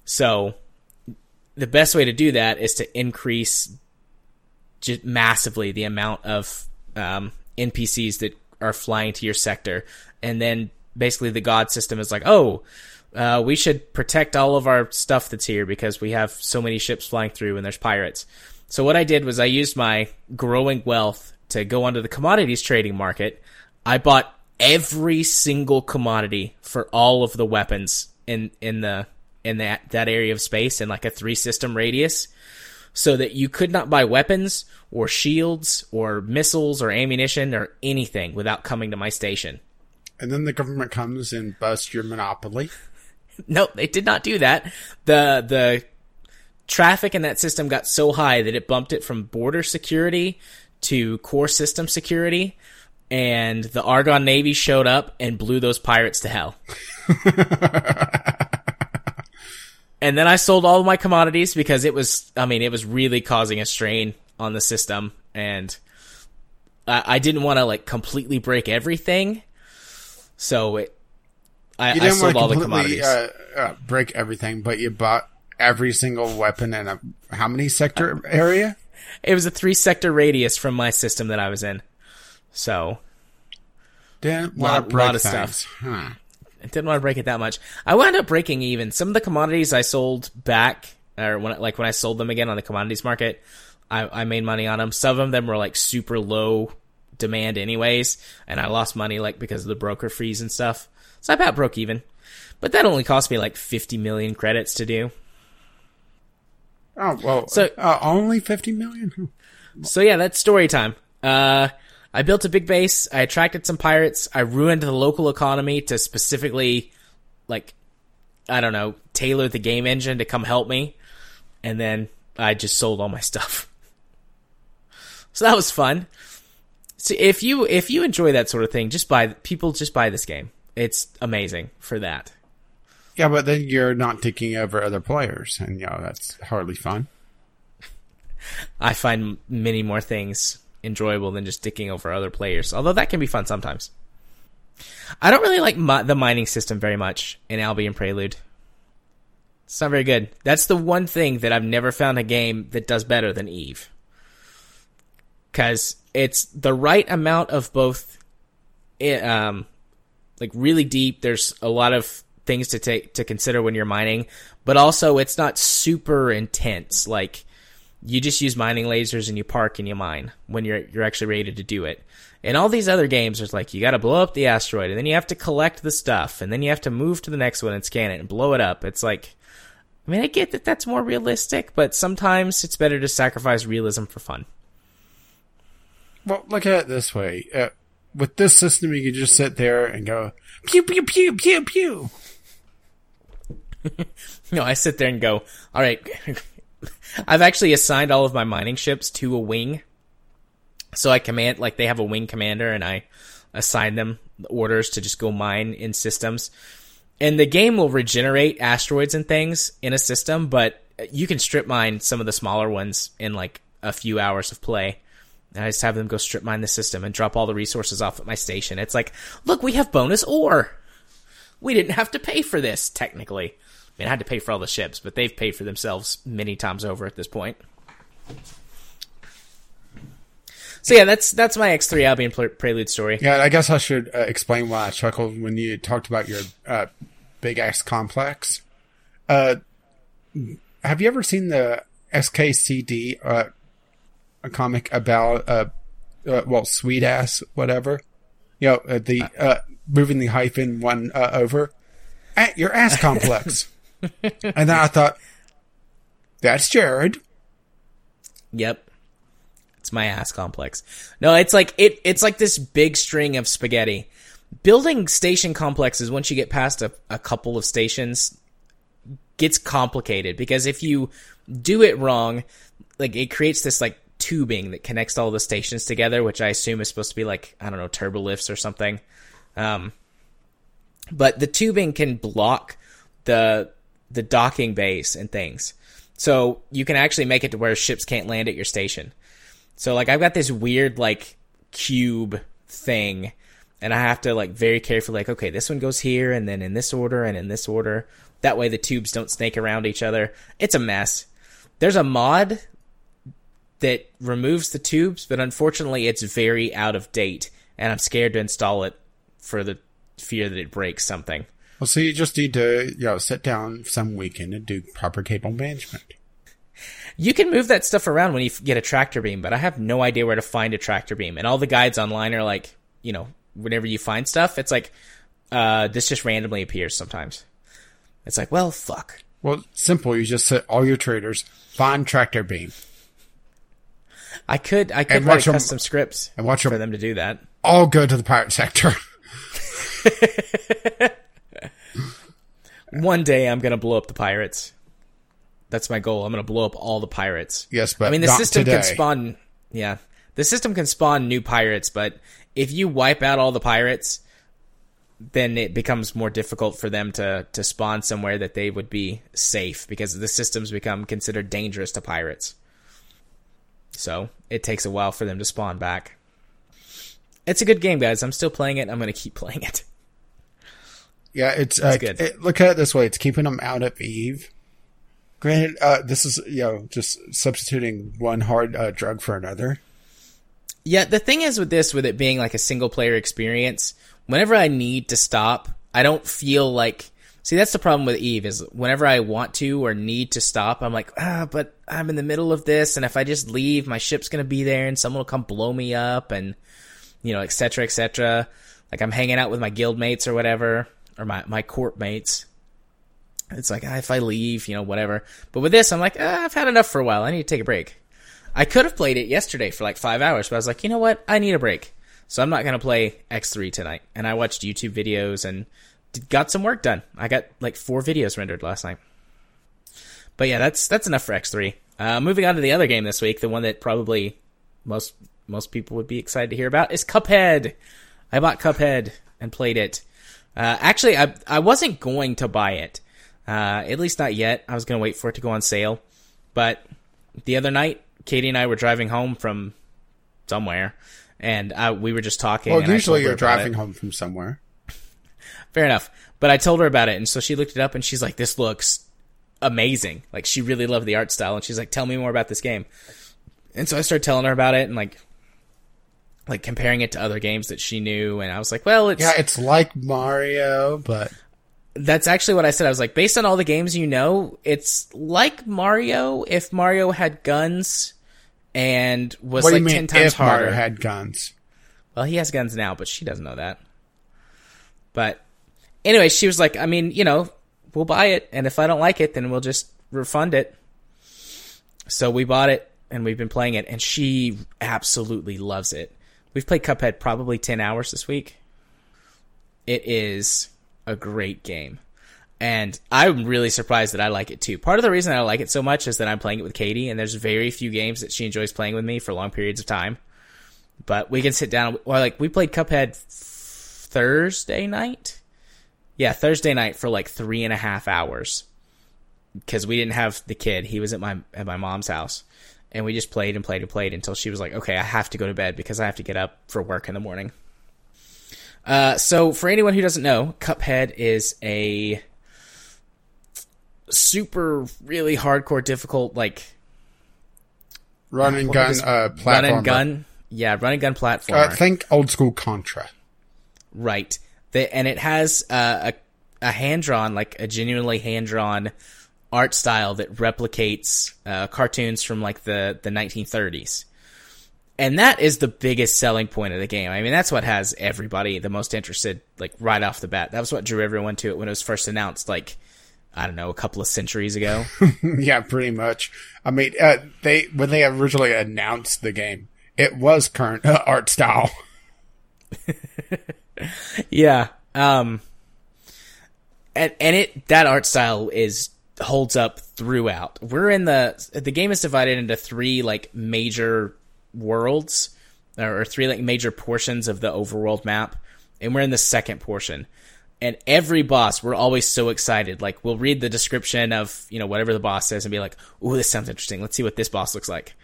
So the best way to do that is to increase just massively the amount of um, NPCs that are flying to your sector, and then basically the god system is like, oh, uh, we should protect all of our stuff that's here because we have so many ships flying through and there's pirates. So what I did was I used my growing wealth to go onto the commodities trading market. I bought every single commodity for all of the weapons in in the in that that area of space in like a three system radius so that you could not buy weapons or shields or missiles or ammunition or anything without coming to my station. And then the government comes and busts your monopoly. *laughs* Nope, they did not do that. The the traffic in that system got so high that it bumped it from border security to core system security and the Argon Navy showed up and blew those pirates to hell. *laughs* and then I sold all of my commodities because it was, I mean, it was really causing a strain on the system, and I, I didn't want to like completely break everything, so it. I, You didn't sold want all to the completely commodities. uh, uh, break everything, but you bought every single weapon in a how many sector area? it was a three sector radius from my system that I was in, so Didn't Lot- lot of things. stuff. Huh. I didn't want to break it that much. I wound up breaking even. Some of the commodities I sold back, or when like when I sold them again on the commodities market, I, I made money on them. Some of them were like super low demand anyways, and I lost money like because of the broker fees and stuff. So I about broke even. But that only cost me like 50 million credits to do. Oh well, So- uh, only fifty million. So yeah, that's story time. Uh, I built a big base. I attracted some pirates. I ruined the local economy to specifically, like, I don't know, tailor the game engine to come help me. And then I just sold all my stuff. *laughs* So that was fun. So if you if you enjoy that sort of thing, just buy people just buy this game. It's amazing for that. Yeah, but then you're not taking over other players, and you know that's hardly fun. *laughs* I find many more things enjoyable than just dicking over other players, although that can be fun sometimes. I don't really like the mining system very much in Albion Prelude. It's not very good. That's the one thing that I've never found a game that does better than Eve. Because it's the right amount of both, eh, um, like really deep. There's a lot of things to take to consider when you're mining, but also it's not super intense. Like you just use mining lasers and you park and you mine when you're you're actually ready to do it. And all these other games, there's like you got to blow up the asteroid and then you have to collect the stuff and then you have to move to the next one and scan it and blow it up. It's like, I mean, I get that that's more realistic, but sometimes it's better to sacrifice realism for fun. Well, look at it this way: uh, with this system, you can just sit there and go pew pew pew pew pew. *laughs* No, I sit there and go, all right. I've actually assigned all of my mining ships to a wing. So I command, like, they have a wing commander and I assign them orders to just go mine in systems. And the game will regenerate asteroids and things in a system, but you can strip mine some of the smaller ones in like a few hours of play. And I just have them go strip mine the system and drop all the resources off at my station. It's like, look, we have bonus ore. We didn't have to pay for this, technically. I mean, I had to pay for all the ships, but they've paid for themselves many times over at this point. So yeah, that's that's my X3 Albion Prelude story. Yeah, I guess I should uh, explain why I chuckled when you talked about your uh, big X complex. Uh, have you ever seen the XKCD uh, comic about uh, uh, well, sweet ass whatever? You know, uh, the uh, moving the hyphen one uh, over at your ass complex. *laughs* *laughs* and then I thought, that's Jared. Yep. It's my ass complex. No, it's like it. It's like this big string of spaghetti. Building station complexes once you get past a, a couple of stations gets complicated because if you do it wrong, like it creates this like tubing that connects all the stations together, which I assume is supposed to be like I don't know turbo lifts or something. Um, but the tubing can block the the docking base and things, so you can actually make it to where ships can't land at your station. So like I've got this weird like cube thing and I have to like very carefully like okay, this one goes here and then in this order and in this order. That way the tubes don't snake around each other. It's a mess. There's a mod that removes the tubes, but unfortunately it's very out of date and I'm scared to install it for the fear that it breaks something. Well, so you just need to, you know, sit down some weekend and do proper cable management. You can move that stuff around when you get a tractor beam, but I have no idea where to find a tractor beam. And all the guides online are like, you know, whenever you find stuff, it's like, uh, this just randomly appears sometimes. It's like, well, fuck. Well, simple. You just set all your traders find tractor beam. I could, I could write custom scripts and watch for them to do that. All go to the pirate sector. *laughs* One day I'm gonna blow up the pirates. That's my goal. I'm going to blow up all the pirates. Yes, but I mean the system today. can spawn. Yeah, the system can spawn new pirates, but if you wipe out all the pirates, then it becomes more difficult for them to to spawn somewhere that they would be safe because the systems become considered dangerous to pirates. So it takes a while for them to spawn back. It's a good game, guys. I'm still playing it. I'm going to keep *laughs* playing it. Yeah, it's, uh, good. It, look at it this way: it's keeping them out of Eve Granted, uh, this is you know just substituting one hard uh, drug for another. Yeah, the thing is with this, with it being like a single player experience, whenever I need to stop, I don't feel like. See, that's the problem with Eve is whenever I want to or need to stop, I'm like, ah, but I'm in the middle of this, and if I just leave, my ship's gonna be there, and someone will come blow me up, and you know, etc., etc. Like I'm hanging out with my guild mates or whatever, or my my court mates, it's like, ah, if I leave, you know, whatever. But with this, I'm like, ah, I've had enough for a while. I need to take a break. I could have played it yesterday for like five hours, but I was like, you know what? I need a break. So I'm not to play X3 tonight. And I watched YouTube videos and got some work done. I got like four videos rendered last night. But yeah, that's that's enough for X3. Uh, moving on to the other game this week, the one that probably most most people would be excited to hear about is Cuphead. I bought Cuphead and played it. Uh, actually, I I wasn't going to buy it. Uh, at least not yet. I was going to wait for it to go on sale. But the other night, Katie and I were driving home from somewhere, and I, we were just talking. Well, usually you're driving home from somewhere. Fair enough. But I told her about it, and so she looked it up, and she's like, "This looks amazing!" Like she really loved the art style, and she's like, "Tell me more about this game." And so I started telling her about it, and like, like comparing it to other games that she knew, and I was like, "Well, it's yeah, it's like Mario, but that's actually what I said. I was like, based on all the games you know, it's like Mario if Mario had guns and was what like do you ten mean times if harder. Mario had guns. Well, he has guns now, but she doesn't know that. But anyway, she was like, I mean, you know, we'll buy it, and if I don't like it, then we'll just refund it. So we bought it, and we've been playing it, and she absolutely loves it. We've played Cuphead probably ten hours this week. It is a great game. And I'm really surprised that I like it too. Part of the reason I like it so much is that I'm playing it with Katie, and there's very few games that she enjoys playing with me for long periods of time. But we can sit down. Well, like we played Cuphead Thursday night. Yeah, Thursday night for like three and a half hours because we didn't have the kid. He was at my at my mom's house, and we just played and played and played until she was like, "Okay, I have to go to bed because I have to get up for work in the morning." Uh, so for anyone who doesn't know, Cuphead is a super really hardcore difficult like Run and gun is- uh, run and gun yeah run and gun platform. Uh, think old school Contra. Right. The, and it has uh, a a hand drawn, like a genuinely hand drawn art style that replicates uh, cartoons from like the the 1930s. And that is the biggest selling point of the game. I mean, that's what has everybody the most interested, like right off the bat. That was what drew everyone to it when it was first announced, like I don't know, a couple of centuries ago. *laughs* yeah, pretty much. I mean, uh, they when they originally announced the game, it was current uh, art style. *laughs* *laughs* Yeah. Um and and it that art style is holds up throughout. We're in the the game is divided into three like major worlds or three like major portions of the overworld map and we're in the second portion. And every boss, we're always so excited. Like we'll read the description of, you know, whatever the boss says and be like, "Ooh, this sounds interesting. Let's see what this boss looks like."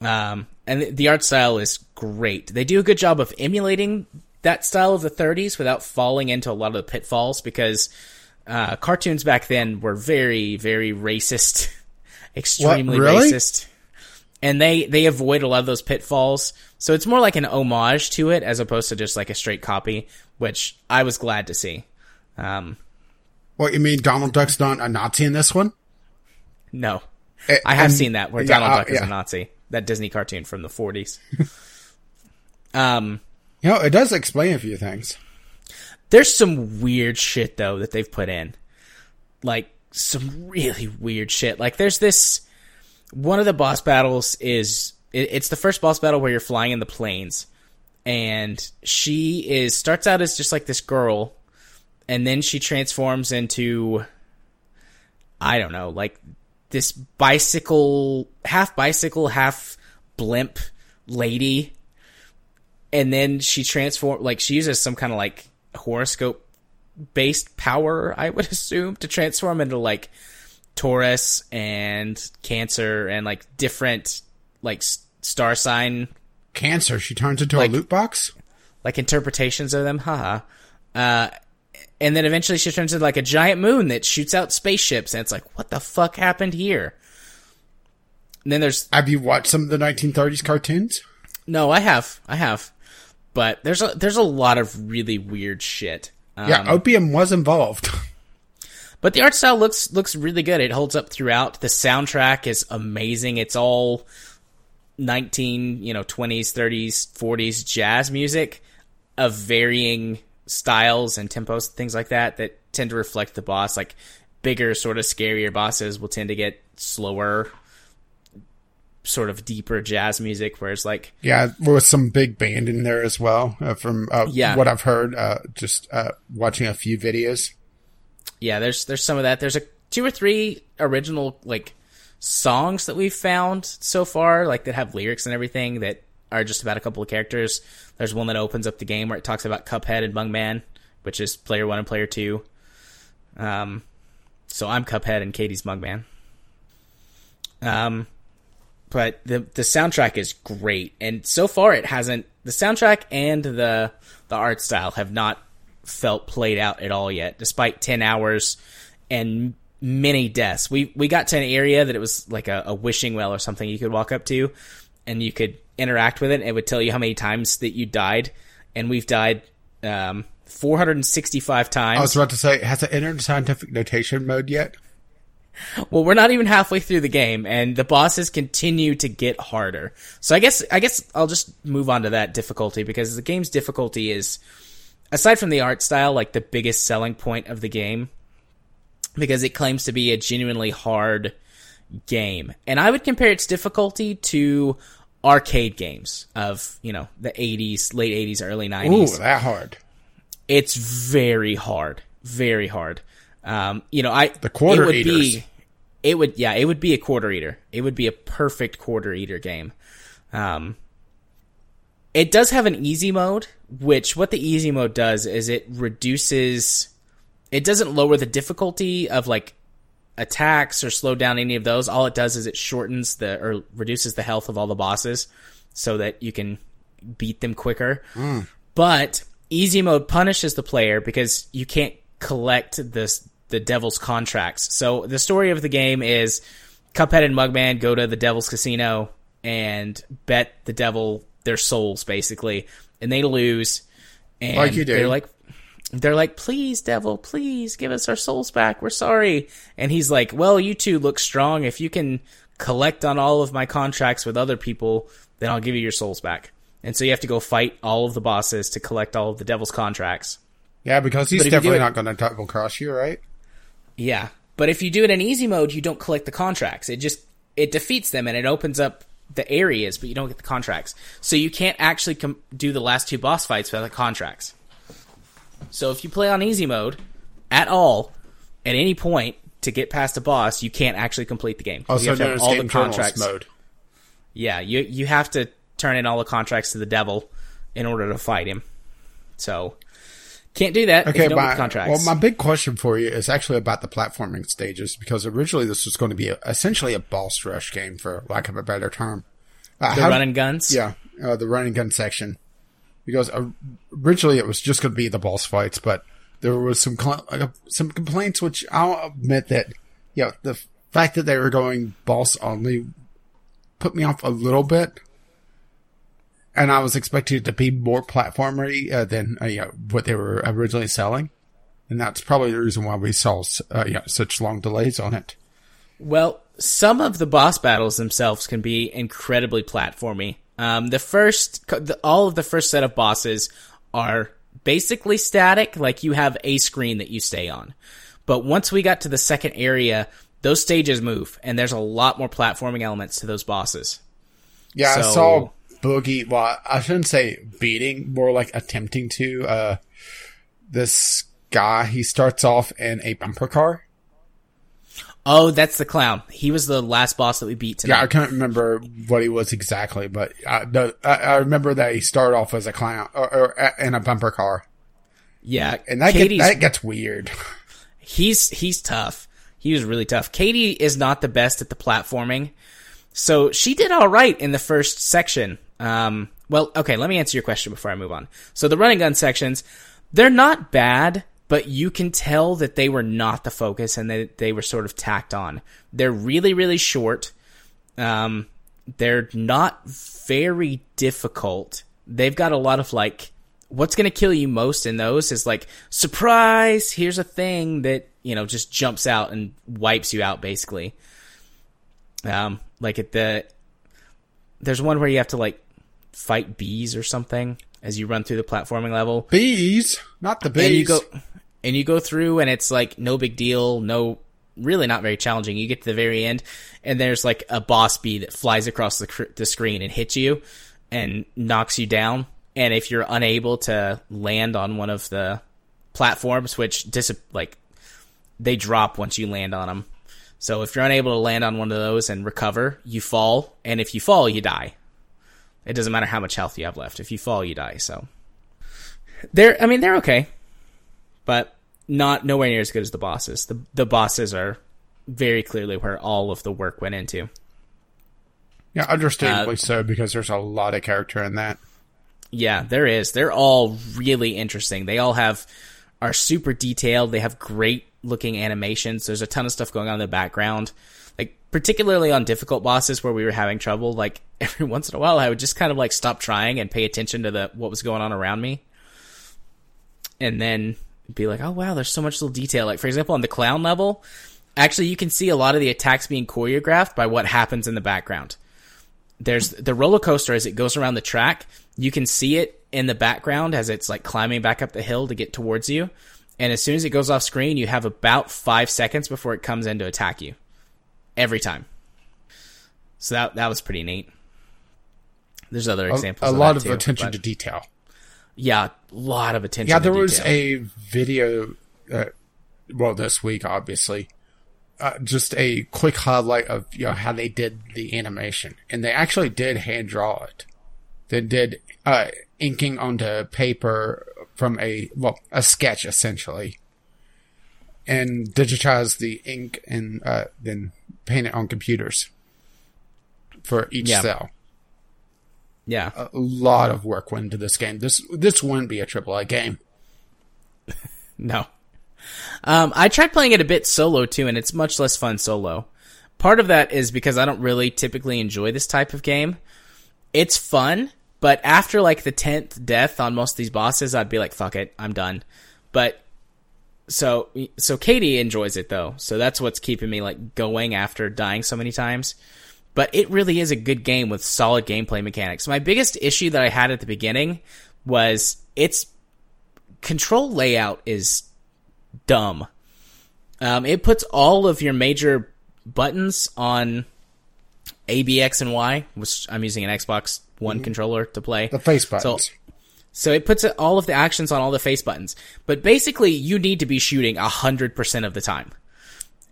Um, and the art style is great. They do a good job of emulating that style of the 30s without falling into a lot of the pitfalls because uh, cartoons back then were very, very racist, *laughs* extremely really? racist, and they they avoid a lot of those pitfalls. So it's more like an homage to it as opposed to just like a straight copy, which I was glad to see. Um, What you mean, Donald Duck's not a Nazi in this one? no, Eh, I have and- seen that where yeah, Donald uh, Duck is yeah. a Nazi. That Disney cartoon from the 40s. *laughs* um. You know, it does explain a few things. There's some weird shit though that they've put in. Like some really weird shit. Like there's this one of the boss battles is it, it's the first boss battle where you're flying in the planes and she is starts out as just like this girl and then she transforms into I don't know, like this bicycle half bicycle, half blimp lady and then she transform like she uses some kind of like horoscope based power i would *laughs* assume to transform into like taurus and cancer and like different like star sign. Cancer, she turns into Like- a loot box? like interpretations of them haha. Uh and then eventually she turns into like a giant moon that shoots out spaceships and it's like what the fuck happened here? And then there's Have you watched some of the 1930s cartoons? no i have. I have but there's a there's a lot of really weird shit um, yeah, opium was involved. *laughs* But the art style looks looks really good. It holds up throughout. The soundtrack is amazing. It's all 19, you know, 20s, 30s, 40s jazz music of varying styles and tempos, things like that that tend to reflect the boss. Like bigger, sort of scarier bosses will tend to get slower, sort of deeper jazz music, where it's like yeah, there was some big band in there as well, uh, from uh, Yeah. what I've heard, uh, just uh, watching a few videos. yeah, there's there's some of that. There's a two or three original like songs that we've found so far, like that have lyrics and everything that are just about a couple of characters. There's one that opens up the game where it talks about Cuphead and Mugman, which is player one and player two. Um, so I'm Cuphead and Katie's Mugman. Um, but the the soundtrack is great, and so far it hasn't. The soundtrack and the the art style have not felt played out at all yet, despite ten hours and many deaths. We we got to an area that it was like a, a wishing well or something you could walk up to, and you could interact with it. It would tell you how many times that you died, and we've died um, 465 times. I was about to say, has it entered scientific notation mode yet? Well, we're not even halfway through the game, and the bosses continue to get harder. So I guess I guess I'll just move on to that difficulty because the game's difficulty is, aside from the art style, like the biggest selling point of the game, because it claims to be a genuinely hard game, and I would compare its difficulty to arcade games of you know the 80s, late 80s, early 90s. Ooh, 90s that hard. it's very hard, very hard. Um, you know, I The quarter it would eaters. be, it would yeah, it would be a quarter eater. It would be a perfect quarter eater game. Um, it does have an easy mode, which what the easy mode does is it reduces. It doesn't lower the difficulty of like attacks or slow down any of those. All it does is it shortens the or reduces the health of all the bosses so that you can beat them quicker. But easy mode punishes the player because you can't collect this the devil's contracts. So the story of the game is Cuphead and Mugman go to the devil's casino and bet the devil their souls basically, and they lose. And Like you do. they're like they're like, please, devil, please give us our souls back. We're sorry. And he's like, well, you two look strong. If you can collect on all of my contracts with other people, then I'll give you your souls back. And so you have to go fight all of the bosses to collect all of the devil's contracts. Yeah, because he's But if you do definitely it- not going to double cross you, right? Yeah. But if you do it in easy mode, you don't collect the contracts. It just, it defeats them and it opens up the areas, but you don't get the contracts. So you can't actually com- do the last two boss fights without the contracts. So if you play on easy mode at all, at any point to get past a boss, you can't actually complete the game. You Also have to have all the contracts. mode. Yeah, you you have to turn in all the contracts to the devil in order to fight him. So can't do that Okay, you my, contracts. well, my big question for you is actually about the platforming stages because originally this was going to be a, essentially a boss rush game, for lack of a better term. Uh, the how- run and guns. Yeah, uh, the running gun section. Because uh, originally it was just going to be the boss fights, but there was some cl- uh, some complaints, which I'll admit that, yeah, the fact that they were going boss only put me off a little bit. And I was expecting it to be more platformery uh, than uh, you know, what they were originally selling, and that's probably the reason why we saw uh, yeah, such long delays on it. Well, some of the boss battles themselves can be incredibly platformy. Um, the first, the, all of the first set of bosses are basically static, like you have a screen that you stay on. But once we got to the second area, those stages move, and there's a lot more platforming elements to those bosses. Yeah, I saw Boogie. Well, I shouldn't say beating, more like attempting to. Uh, this guy, he starts off in a bumper car. Oh, that's the clown. He was the last boss that we beat Yeah, I can't remember what he was exactly, but I, the, I, I remember that he started off as a clown or, or in a bumper car, Yeah, and that get, that gets weird. *laughs* he's he's tough. He was really tough. Katie is not the best at the platforming, so she did all right in the first section. Um, well, okay, let me answer your question before I move on. So the running gun sections, they're not bad, but you can tell that they were not the focus and they they were sort of tacked on. They're really really short. Um, they're not very difficult. They've got a lot of like, what's going to kill you most in those is like, surprise, here's a thing that, you know, just jumps out and wipes you out basically. Um, like at the, there's one where you have to like fight bees or something as you run through the platforming level. Bees, not the bees. and you go and you go through and it's like no big deal no really not very challenging. You get to the very end and there's like a boss bee that flies across the, cr- the screen and hits you and knocks you down. And if you're unable to land on one of the platforms which dis- like they drop once you land on them so if you're unable to land on one of those and recover you fall. And if you fall you die it doesn't matter how much health you have left if you fall you die so they're I mean they're okay, but not nowhere near as good as the bosses. The the bosses are very clearly where all of the work went into. yeah, understandably uh, so because there's a lot of character in that. Yeah, there is. They're all really interesting. They all have are super detailed. They have great looking animations. There's a ton of stuff going on in the background. Particularly on difficult bosses where we were having trouble, like *laughs* every once in a while I would just kind of like stop trying and pay attention to the what was going on around me. And then be like, "Oh wow, there's so much little detail." Like for example, on the clown level, actually you can see a lot of the attacks being choreographed by what happens in the background there's the roller coaster as it goes around the track. You can see it in the background as it's like climbing back up the hill to get towards you. And as soon as it goes off screen, you have about five seconds before it comes in to attack you. Every time. So that that was pretty neat. There's other examples. a of lot of too, attention to detail. yeah, a lot of attention. Yeah, there was a video, uh, well, this week, obviously, uh, just a quick highlight of you know how they did the animation, and they actually did hand draw it. They did uh, inking onto paper from a well a sketch essentially, and digitized the ink and uh, then paint it on computers for each Yeah. cell. Yeah. A lot of work went into this game. This this wouldn't be a AAA game. *laughs* No. Um, I tried playing it a bit solo too, and it's much less fun solo. Part of that is because I don't really typically enjoy this type of game. It's fun, but after like the tenth death on most of these bosses, I'd be like, "Fuck it, I'm done." But so so Katie enjoys it though, so that's what's keeping me like going after dying so many times. But it really is a good game with solid gameplay mechanics. My biggest issue that I had at the beginning was its control layout is dumb. Um, it puts all of your major buttons on A, B, X, and Y, which I'm using an Xbox One controller to play. The face buttons. so it puts all of the actions on all the face buttons. But basically, you need to be shooting 100% of the time.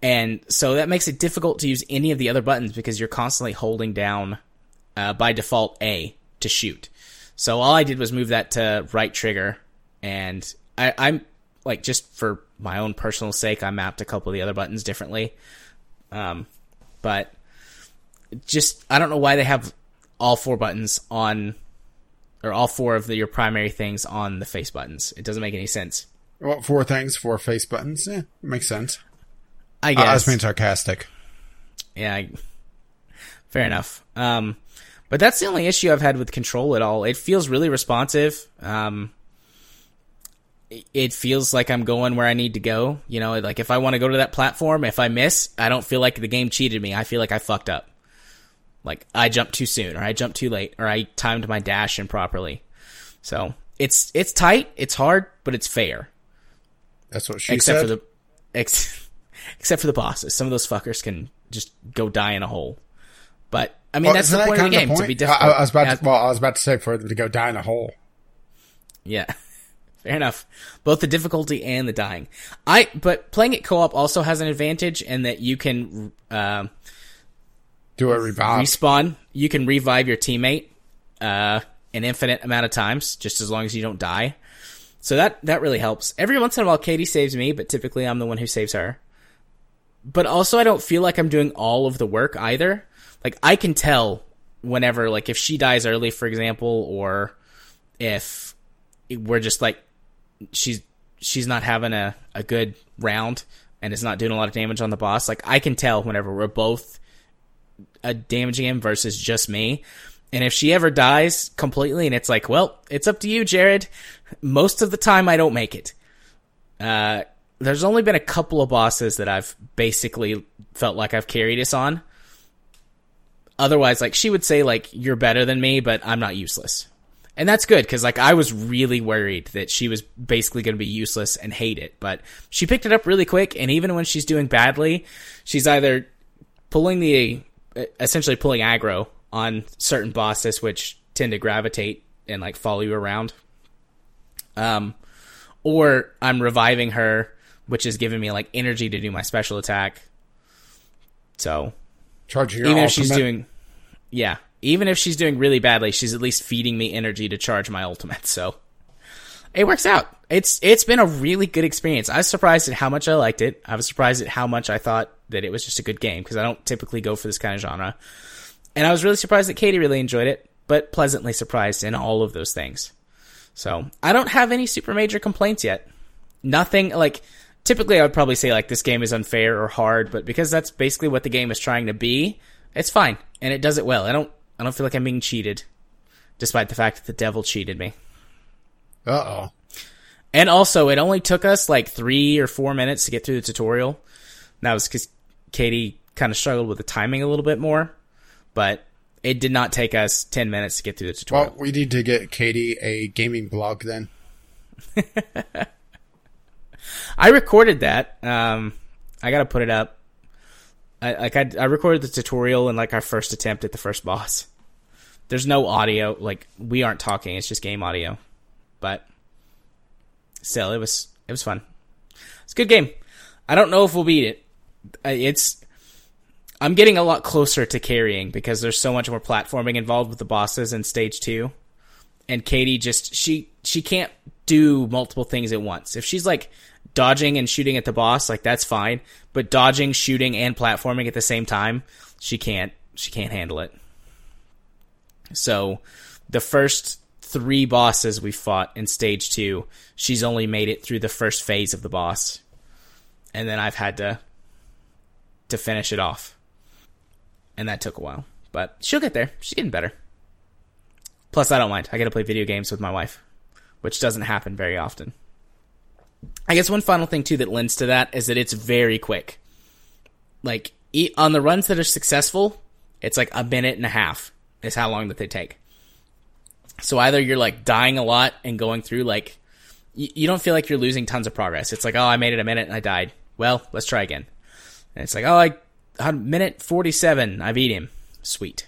And so that makes it difficult to use any of the other buttons because you're constantly holding down, uh, by default, A to shoot. So all I did was move that to right trigger. And I, I'm like, just for my own personal sake, I mapped a couple of the other buttons differently. Um, but just, I don't know why they have all four buttons on or all four of the, your primary things on the face buttons. It doesn't make any sense. Well, four things, four face buttons. Yeah, makes sense. I guess I guess. was being sarcastic. yeah. I- fair enough. Um, but that's the only issue I've had with control at all. It feels really responsive. Um, it feels like I'm going where I need to go. You know, like if I want to go to that platform, if I miss, I don't feel like the game cheated me. I feel like I fucked up. Like I jumped too soon, or I jumped too late, or I timed my dash improperly. So it's it's tight, it's hard, but it's fair. That's what she said. except said. for the ex, *laughs* except for the bosses. Some of those fuckers can just go die in a hole. But I mean, Well, that's the that point of the game to be I, difficult. I was about Yeah, to, well, I was about to say for them to go die in a hole. yeah, *laughs* fair enough. Both the difficulty and the dying. I but playing it co-op also has an advantage in that you can um, Do a revive. respawn. You can revive your teammate uh, an infinite amount of times, just as long as you don't die. So that that really helps. Every once in a while, Katie saves me, but typically I'm the one who saves her. But also, I don't feel like I'm doing all of the work either. Like I can tell whenever, like if she dies early, for example, or if we're just like she's she's not having a, a good round and is not doing a lot of damage on the boss. Like I can tell whenever we're both uh, damaging him versus just me. And if she ever dies completely and it's like, well, it's up to you, Jared. Most of the time I don't make it. Uh, there's only been a couple of bosses that I've basically felt like I've carried us on. Otherwise, like she would say like, you're better than me, but I'm not useless. And that's good because like I was really worried that she was basically going to be useless and hate it, but she picked it up really quick. And even when she's doing badly, she's either pulling the essentially pulling aggro on certain bosses, which tend to gravitate and like follow you around. Um, or I'm reviving her, which is giving me like energy to do my special attack. So Charge your even if she's doing, yeah, even if she's doing really badly, she's at least feeding me energy to charge my ultimate. So it works out. It's it's been a really good experience. I was surprised at how much I liked it. I was surprised at how much I thought that it was just a good game because I don't typically go for this kind of genre. And I was really surprised that Katie really enjoyed it, but pleasantly surprised in all of those things. So I don't have any super major complaints yet. Nothing like typically I would probably say like this game is unfair or hard, but because that's basically what the game is trying to be, it's fine and it does it well. I don't I don't feel like I'm being cheated, despite the fact that the devil cheated me. Uh oh. And also, it only took us like three or four minutes to get through the tutorial. And that was because Katie kind of struggled with the timing a little bit more, but it did not take us 10 minutes to get through the tutorial. Well, we need to get Katie a gaming blog then. *laughs* I recorded that. Um, I gotta put it up. I, like I, I recorded the tutorial and like our first attempt at the first boss. There's no audio. Like we aren't talking. It's just game audio. But still, it was it was fun. It's a good game. I don't know if we'll beat it. It's I'm getting a lot closer to carrying because there's so much more platforming involved with the bosses in stage two. And Katie just she she can't do multiple things at once. If she's like dodging and shooting at the boss, like that's fine. But dodging, shooting, and platforming at the same time, she can't. She can't handle it. So, the first three bosses we fought in stage two, she's only made it through the first phase of the boss, and then I've had to to finish it off, and that took a while. But she'll get there. She's getting better. Plus, I don't mind. I get to play video games with my wife, which doesn't happen very often. I guess one final thing too that lends to that is that it's very quick. Like on the runs that are successful, it's like a minute and a half is how long that they take. So either you're like dying a lot and going through like you, you don't feel like you're losing tons of progress. It's like, oh, I made it a minute and I died. Well, let's try again. And it's like, oh, I minute 47, I beat him. Sweet.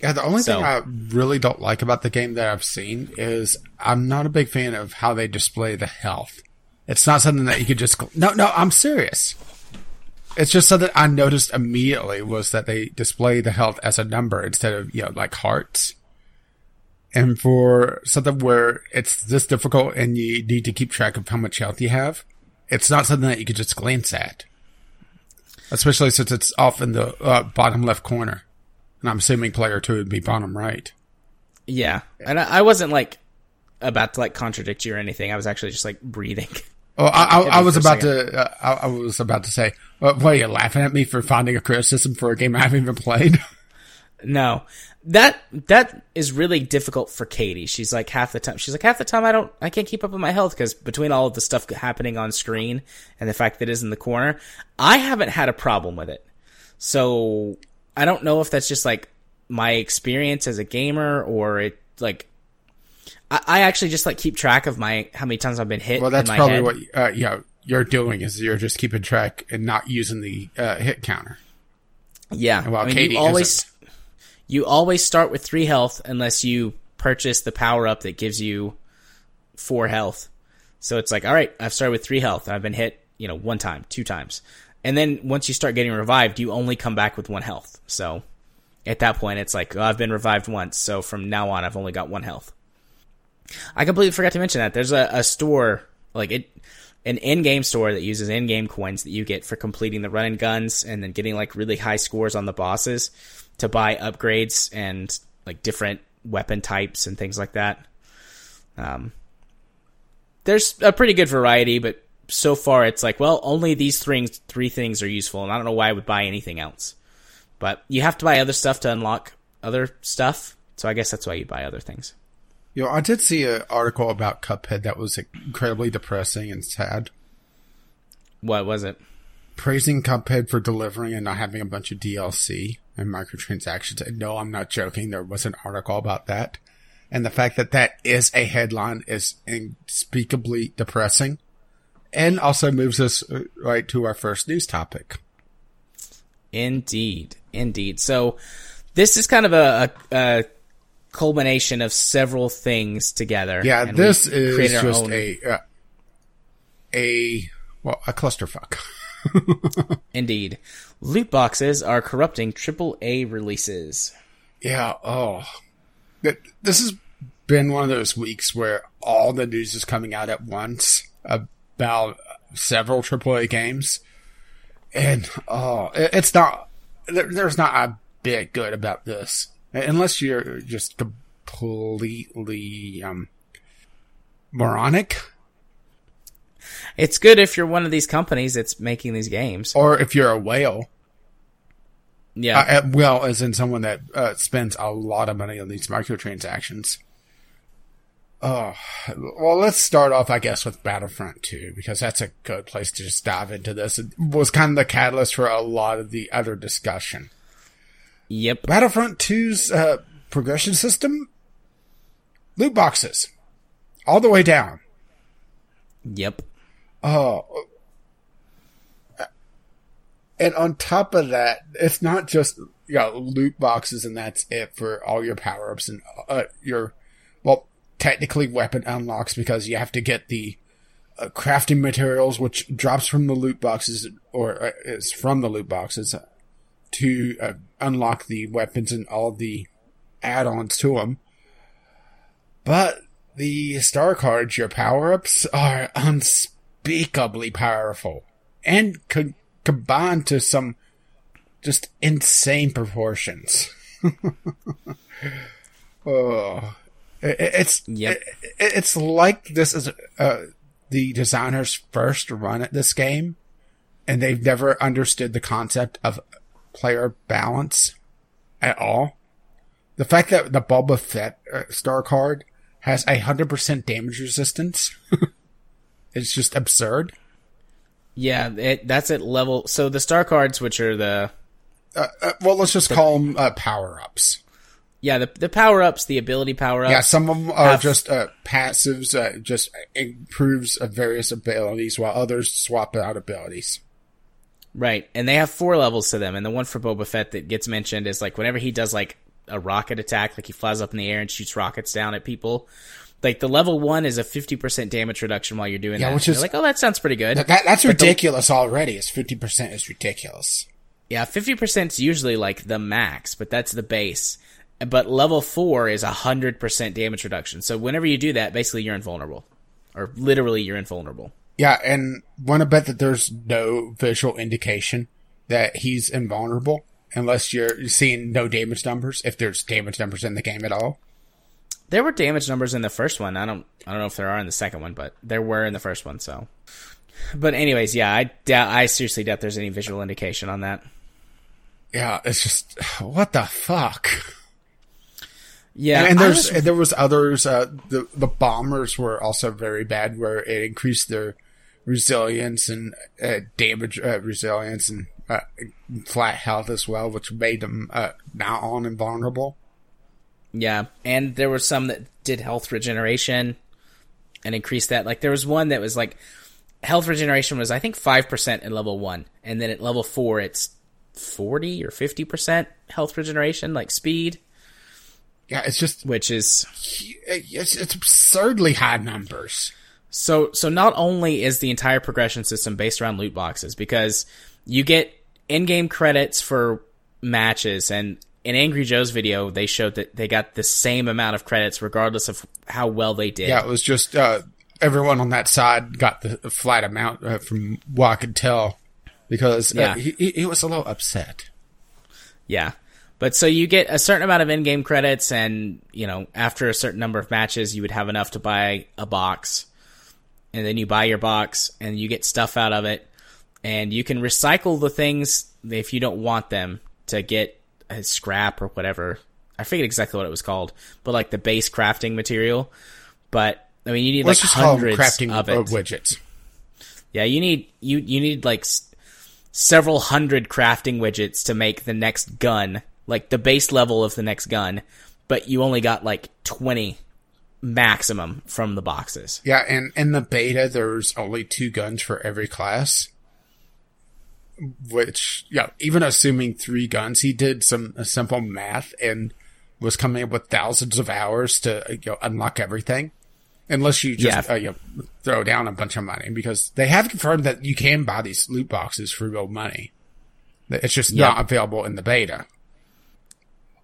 Yeah, the only so, thing I really don't like about the game that I've seen is I'm not a big fan of how they display the health. It's not something that you could just no, no. I'm serious. It's just something I noticed immediately was that they display the health as a number instead of you know like hearts. And for something where it's this difficult and you need to keep track of how much health you have, it's not something that you could just glance at. Especially since it's off in the uh, bottom left corner. And I'm assuming player two would be bottom right. Yeah. And I, I wasn't like about to like contradict you or anything. I was actually just like breathing. *laughs* Oh, I, I, I was about to. Uh, I, I, was about to say, what, what, are you laughing at me for finding a criticism for a game I haven't even played? *laughs* no, that that is really difficult for Katie. She's like half the time. She's like half the time I don't. I can't keep up with my health because between all of the stuff happening on screen and the fact that it is in the corner, I haven't had a problem with it. So I don't know if that's just like my experience as a gamer or it like I, I actually just like keep track of my how many times I've been hit. Well, that's probably head. what uh, yeah you're doing is you're just keeping track and not using the uh, hit counter. Yeah, well, I mean, Katie you always isn't. You always start with three health unless you purchase the power up that gives you four health. So it's like, all right, I've started with three health. I've been hit, you know, one time, two times. And then once you start getting revived, you only come back with one health. So at that point, it's like, oh, I've been revived once. So from now on, I've only got one health. I completely forgot to mention that. There's a, a store, like it, an in-game store that uses in-game coins that you get for completing the run and guns and then getting like really high scores on the bosses to buy upgrades and like different weapon types and things like that. Um, there's a pretty good variety, but so far it's like, well, only these three three things are useful, and I don't know why I would buy anything else. But you have to buy other stuff to unlock other stuff, so I guess that's why you buy other things. You know, I did see an article about Cuphead that was incredibly depressing and sad. What was it? Praising Cuphead for delivering and not having a bunch of DLC and microtransactions. And no, I'm not joking. There was an article about that. And the fact that that is a headline is unspeakably depressing and also moves us uh, right to our first news topic. Indeed, indeed. So this is kind of a, a, a culmination of several things together. Yeah, this is just a uh, a well a clusterfuck. *laughs* Indeed, loot boxes are corrupting AAA releases. Yeah. Oh, this has been one of those weeks where all the news is coming out at once about several AAA games, and oh, it's not. There's not a bit good about this, unless you're just completely um, moronic. It's good if you're one of these companies that's making these games, or if you're a whale. Yeah, uh, well, as in someone that uh, spends a lot of money on these microtransactions. Oh, well, let's start off, I guess, with Battlefront 2, because that's a good place to just dive into this. It was kind of the catalyst for a lot of the other discussion. Yep. Battlefront 2's uh, progression system loot boxes all the way down. Yep. Oh. And on top of that, it's not just you know, loot boxes and that's it for all your power ups and uh, your well technically weapon unlocks because you have to get the uh, crafting materials, which drops from the loot boxes or uh, is from the loot boxes to uh, unlock the weapons and all the add-ons to them. But the star cards, your power-ups, are *laughs* unspeakably powerful and co- combined to some just insane proportions. *laughs* oh, it, it's Yep. it- it's like this is uh, the designer's first run at this game, and they've never understood the concept of player balance at all. The fact that the Boba Fett uh, star card has a hundred percent damage resistance *laughs* is just absurd. Yeah, it, that's at level. So the star cards, which are the Uh, uh, well, let's just call them uh, power ups. yeah the the power ups, the ability power ups. Yeah, some of them are have- just uh, passives, uh, just improves various abilities, while others swap out abilities. Right, and they have four levels to them. And the one for Boba Fett that gets mentioned is like whenever he does like a rocket attack, like he flies up in the air and shoots rockets down at people. Like the level one is a fifty percent damage reduction while you're doing Yeah, that. which is- like, oh, that sounds pretty good. That, that's ridiculous already. It's fifty percent is ridiculous. Yeah, fifty percent is usually like the max, but that's the base. But level four is hundred percent damage reduction. So whenever you do that, basically you're invulnerable, or literally you're invulnerable. Yeah, and want to bet that there's no visual indication that he's invulnerable unless you're seeing no damage numbers. If there's damage numbers in the game at all. There were damage numbers in the first one. I don't I don't know if there are in the second one, but there were in the first one. So, but anyways, yeah, I doubt I seriously doubt there's any visual indication on that. Yeah, it's just what the fuck. Yeah, and, and there's was- and there was others. Uh, the the bombers were also very bad, where it increased their resilience and uh, damage uh, resilience and uh, flat health as well, which made them uh, now on invulnerable. Yeah, and there were some that did health regeneration and increased that. Like there was one that was like health regeneration was I think five percent in level one, and then at level four it's forty or fifty percent health regeneration, like speed, Yeah, it's just which is it's, it's absurdly high numbers. So so not only is the entire progression system based around loot boxes because you get in-game credits for matches and in Angry Joe's video they showed that they got the same amount of credits regardless of how well they did. Yeah, it was just uh, everyone on that side got the flat amount uh, from what I could tell because uh, Yeah. he, he he was a little upset. Yeah. But so you get a certain amount of in-game credits and, you know, after a certain number of matches you would have enough to buy a box. And then you buy your box and you get stuff out of it and you can recycle the things if you don't want them to get scrap or whatever. I forget exactly what it was called, but like the base crafting material. But I mean, you need Let's like hundreds crafting of it. widgets. Yeah, you need you you need like s- several hundred crafting widgets to make the next gun, like the base level of the next gun, but you only got like 20 maximum from the boxes. Yeah, and in the beta, there's only two guns for every class. Which, yeah, even assuming three guns, he did some simple math and was coming up with thousands of hours to uh, you know, unlock everything. Unless you just Yeah. uh, you know, throw down a bunch of money, because they have confirmed that you can buy these loot boxes for real money. It's just not available in the beta.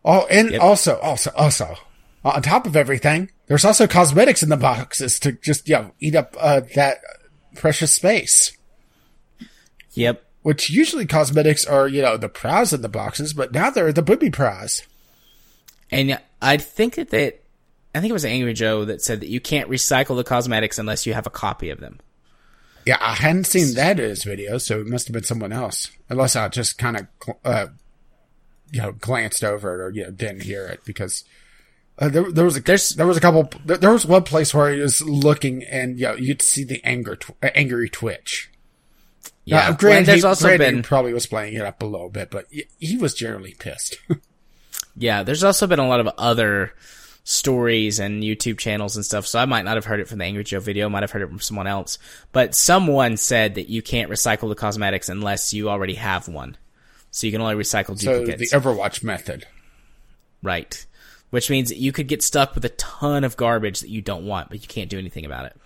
Oh, and Yep. also, also, also, on top of everything, there's also cosmetics in the boxes to just, you know, eat up, uh, that precious space. Yep. Which usually cosmetics are, you know, the prize in the boxes, but now they're the booby prize. And I think that they, I think it was Angry Joe that said that you can't recycle the cosmetics unless you have a copy of them. Yeah, I hadn't seen that in his video, so it must have been someone else. Unless I just kind of, uh, you know, glanced over it or, you know, didn't hear it because, uh, there, there was a, There's- there was a couple, there, there was one place where he was looking and, you know, you could see the anger, tw- uh, angry twitch. Yeah. Well, granted, there's he, also granted been probably was playing it up a little bit, but he, was generally pissed. *laughs* Yeah, there's also been a lot of other stories and YouTube channels and stuff. So I might not have heard it from the Angry Joe video, might have heard it from someone else. But someone said that you can't recycle the cosmetics unless you already have one. So you can only recycle duplicates. so the. Overwatch method. right. Which means that you could get stuck with a ton of garbage that you don't want, but you can't do anything about it.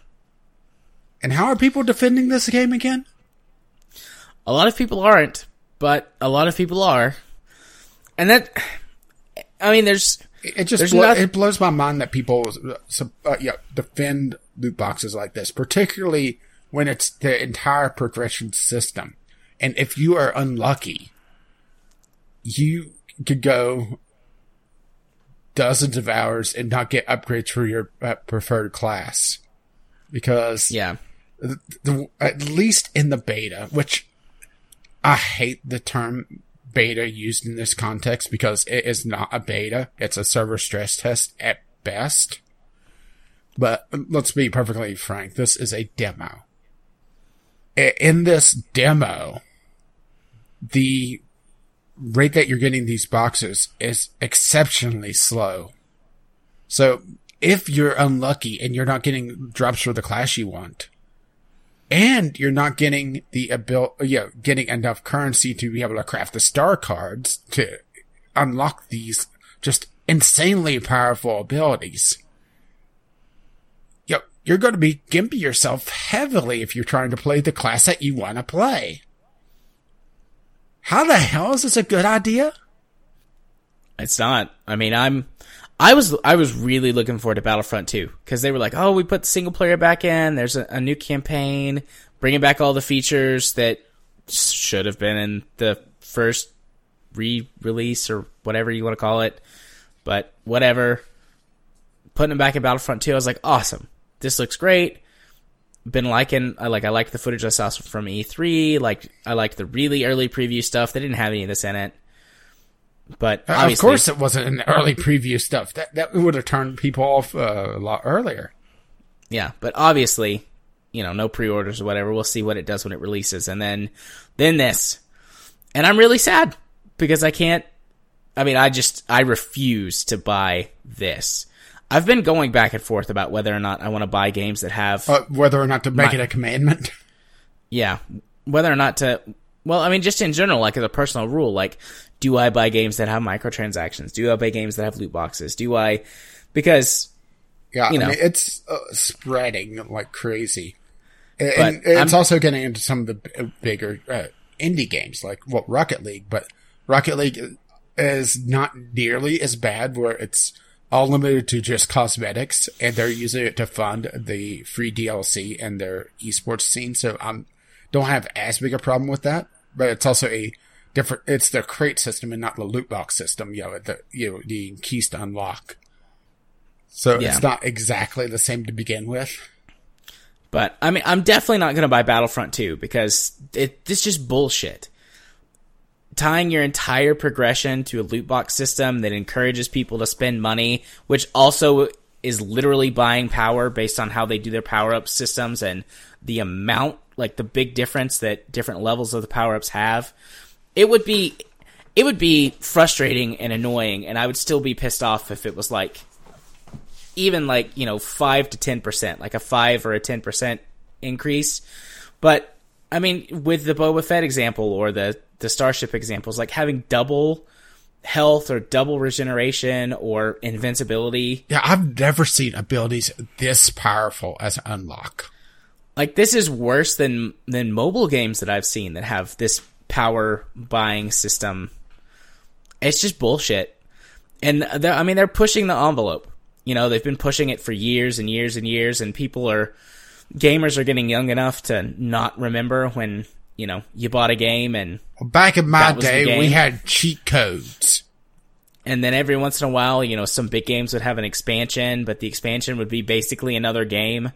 And how are people defending this game again? A lot of people aren't, but a lot of people are. And that, I mean, there's, It just There's noth- it blows my mind that people uh, uh, yeah, defend loot boxes like this, particularly when it's the entire progression system. And if you are unlucky, you could go dozens of hours and not get upgrades for your uh, preferred class because Yeah. the, the, at least in the beta, which I hate the term beta used in this context because it is not a beta. It's a server stress test at best. But let's be perfectly frank. This is a demo. In this demo, the rate that you're getting these boxes is exceptionally slow. So if you're unlucky and you're not getting drops for the class you want, and you're not getting the abil, yeah, getting enough currency to be able to craft the star cards to unlock these just insanely powerful abilities. Yo, you're going to be gimpy yourself heavily if you're trying to play the class that you want to play. How the hell is this a good idea? It's not. I mean, I'm. I was I was really looking forward to Battlefront 2 because they were like, oh, we put the single player back in. There's a, a new campaign, bringing back all the features that should have been in the first re-release or whatever you want to call it. But whatever, putting them back in Battlefront 2, I was like, awesome. This looks great. Been liking, I like, I liked the footage I saw from E3. Like, I liked the really early preview stuff. They didn't have any of this in it. But Uh, Of course, it wasn't in the early preview stuff. That that would have turned people off uh, a lot earlier. Yeah, but obviously, you know, no pre-orders or whatever. We'll see what it does when it releases, and then, then this, and I'm really sad because I can't. I mean, I just I refuse to buy this. I've been going back and forth about whether or not I want to buy games that have, Uh, whether or not to make My- it a commandment. *laughs* yeah, whether or not to. Well, I mean, just in general, like as a personal rule, like, do I buy games that have microtransactions? Do I buy games that have loot boxes? Do I? Because Yeah, You I mean, it's uh, spreading like crazy. And it's I'm- also getting into some of the b- bigger uh, indie games like well, Rocket League, but Rocket League is not nearly as bad where it's all limited to just cosmetics and they're using it to fund the free DLC and their esports scene. So I'm don't have as big a problem with that, but it's also a different, it's the crate system and not the loot box system, you know, the, you know, the keys to unlock. So Yeah. it's not exactly the same to begin with. But I mean, I'm definitely not going to buy Battlefront 2 because it it's just bullshit. Tying your entire progression to a loot box system that encourages people to spend money, which also is literally buying power based on how they do their power up systems and the amount, like the big difference that different levels of the power ups have. It would be, it would be frustrating and annoying, and I would still be pissed off if it was like even like you know five to ten percent, like a five or a ten percent increase. But I mean, with the Boba Fett example or the the Starship examples, like having double health or double regeneration or invincibility, Yeah, I've never seen abilities this powerful as unlock. Like this is worse than than mobile games that I've seen that have this power buying system. It's just bullshit. And I mean, they're pushing the envelope. You know, they've been pushing it for years and years and years, and people are gamers are getting young enough to not remember when you know you bought a game and Back in my That was the day, we had cheat codes. and then every once in a while, you know, some big games would have an expansion, but the expansion would be basically another game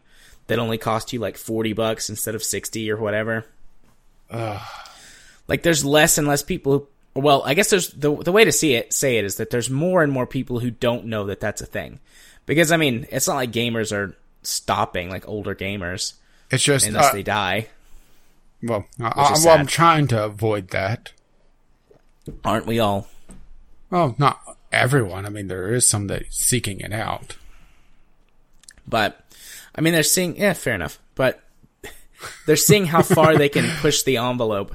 that only cost you like 40 bucks instead of 60 or whatever. Like there's less and less people who well, I guess there's the the way to see it say it is that there's more and more people who don't know that that's a thing. Because I mean, it's not like gamers are stopping like older gamers It's just, unless uh, they die, well, I, well, I'm trying to avoid that. aren't we all? Well, not everyone. I mean, there is some that seeking it out. But I mean, they're seeing yeah, fair enough. But *laughs* they're seeing how far they can push the envelope,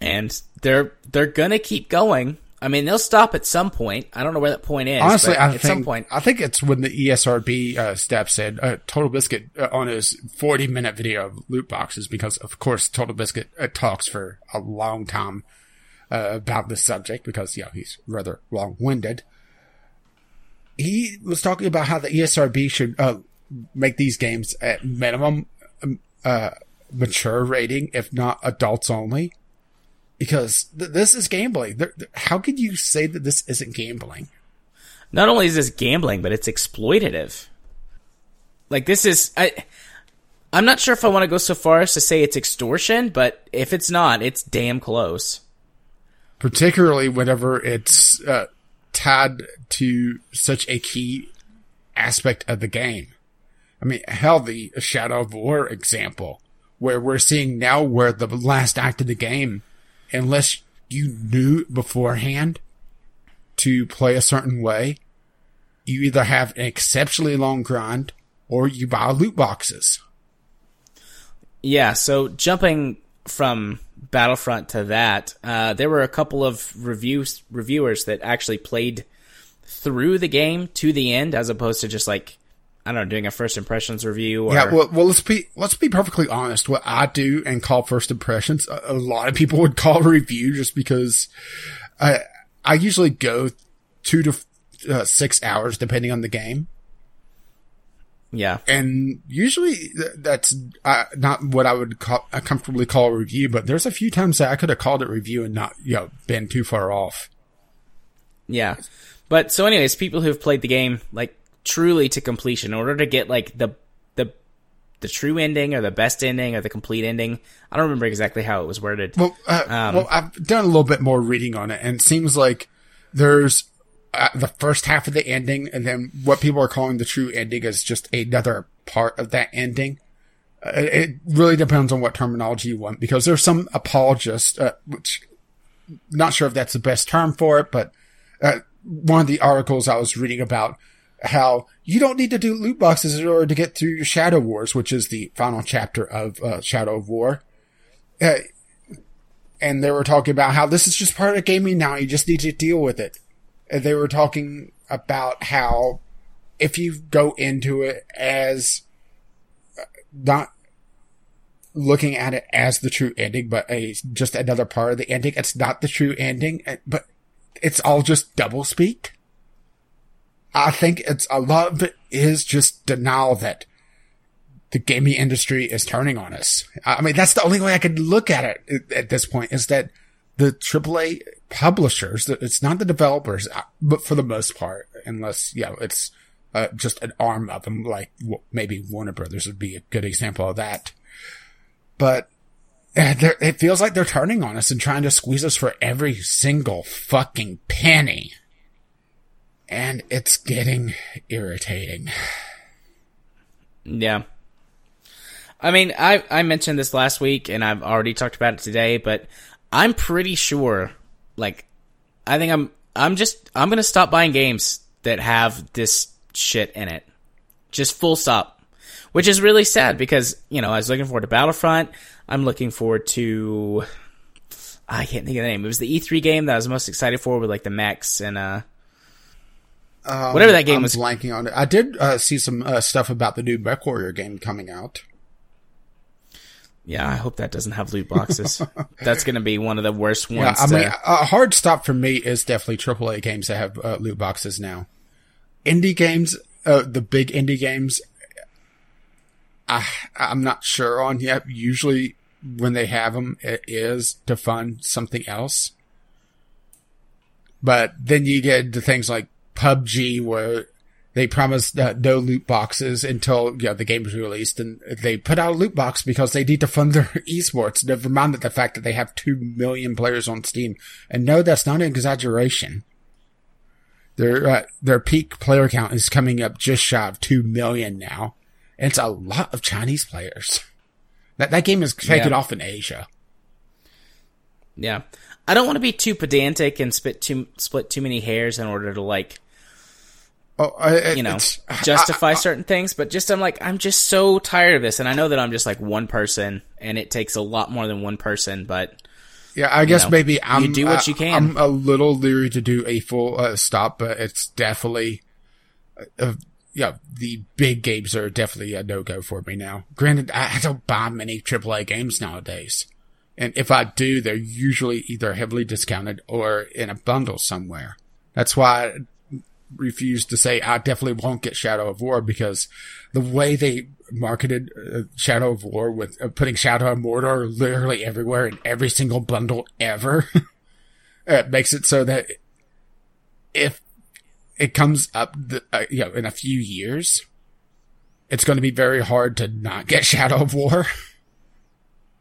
and they're they're gonna keep going. I mean, they'll stop at some point. I don't know where that point is. Honestly, but I at think some point, I think it's when the ESRB uh, steps in. Uh, Total Biscuit uh, on his 40 minute video of loot boxes, because of course Total Biscuit uh, talks for a long time uh, about this subject because you know he's rather long winded. He was talking about how the ESRB should uh, make these games at minimum um, uh, mature rating, if not adults only, because th- this is gambling. Th- how could you say that this isn't gambling? Not only is this gambling, but it's exploitative. Like this is I. I'm not sure if I want to go so far as to say it's extortion, but if it's not, it's damn close. Particularly whenever it's uh, tied to such a key aspect of the game. I mean, hell, the Shadow of War example, where we're seeing now where the last act of the game, unless you knew beforehand to play a certain way, you either have an exceptionally long grind or you buy loot boxes. Yeah, so jumping from Battlefront to that, uh, there were a couple of reviews reviewers that actually played through the game to the end, as opposed to just like I don't know, doing a first impressions review. Or... Yeah, well, well, let's be let's be perfectly honest. What I do and call first impressions, a, a lot of people *laughs* would call review just because I I usually go two to uh, six hours depending on the game. Yeah, and usually that's uh, not what I would call uh, comfortably call a review. But there's a few times that I could have called it review and not you know been too far off. Yeah, but so anyways, people who've played the game like truly to completion in order to get like the the the true ending or the best ending or the complete ending. I don't remember exactly how it was worded. Well, uh, um, well, I've done a little bit more reading on it, and it seems like there's uh, the first half of the ending, and then what people are calling the true ending is just another part of that ending. Uh, it really depends on what terminology you want, because there's some apologists, uh, which not sure if that's the best term for it, but uh, one of the articles I was reading about how you don't need to do loot boxes in order to get through Shadow Wars, which is the final chapter of uh, Shadow of War. Uh, and they were talking about how this is just part of gaming now. You just need to deal with it. And they were talking about how if you go into it as uh, not looking at it as the true ending, but a just another part of the ending, it's not the true ending, uh, but it's all just double speak. I think it's a lot of it is just denial that the gaming industry is turning on us. I mean, that's the only way I could look at it at this point is that the AAA publishers, it's not the developers, uh, but for the most part, unless, you know, it's uh, just an arm of them, like maybe Warner Brothers would be a good example of that. But uh, it feels like they're turning on us and trying to squeeze us for every single fucking penny and it's getting irritating. Yeah. I mean, I I mentioned this last week and I've already talked about it today, but I'm pretty sure like I think I'm I'm just I'm going to stop buying games that have this shit in it. Just full stop. Which is really sad because, you know, I was looking forward to Battlefront. I'm looking forward to I can't think of the name. It was the E3 game that I was most excited for with like the mechs and uh um, Whatever that game I'm was. blanking on it. I did uh, see some uh, stuff about the new Mech Warrior game coming out. Yeah, I hope that doesn't have loot boxes. *laughs* That's going to be one of the worst ones. Yeah, I to- mean, a hard stop for me is definitely AAA games that have uh, loot boxes now. Indie games, uh, the big indie games, I, I'm not sure on yet. Usually when they have them, it is to fund something else. But then you get into things like PUBG where they promised uh, no loot boxes until you know, the game was released, and they put out a loot box because they need to fund their *laughs* esports. Never mind the fact that they have two million players on Steam, and no, that's not an exaggeration. Their uh, their peak player count is coming up just shy of two million now. And it's a lot of Chinese players. *laughs* That that game is taken Yeah. off in Asia. yeah. I don't want to be too pedantic and spit too split too many hairs in order to like Oh, I, you know justify certain things, but just I'm like I'm just so tired of this, and I know that I'm just like one person, and it takes a lot more than one person, but Yeah, I guess know, maybe I'm. you do what uh, you can. I'm a little leery to do a full uh, stop, but it's definitely, uh, yeah, the big games are definitely a no go for me now. Granted, I I don't buy many AAA games nowadays, and if I do, they're usually either heavily discounted or in a bundle somewhere. That's why refuse to say I definitely won't get Shadow of War because the way they marketed uh, Shadow of War with uh, putting Shadow of Mordor literally everywhere in every single bundle ever, *laughs* it makes it so that if it comes up, the, uh, you know, in a few years, it's going to be very hard to not get *laughs* Shadow of War.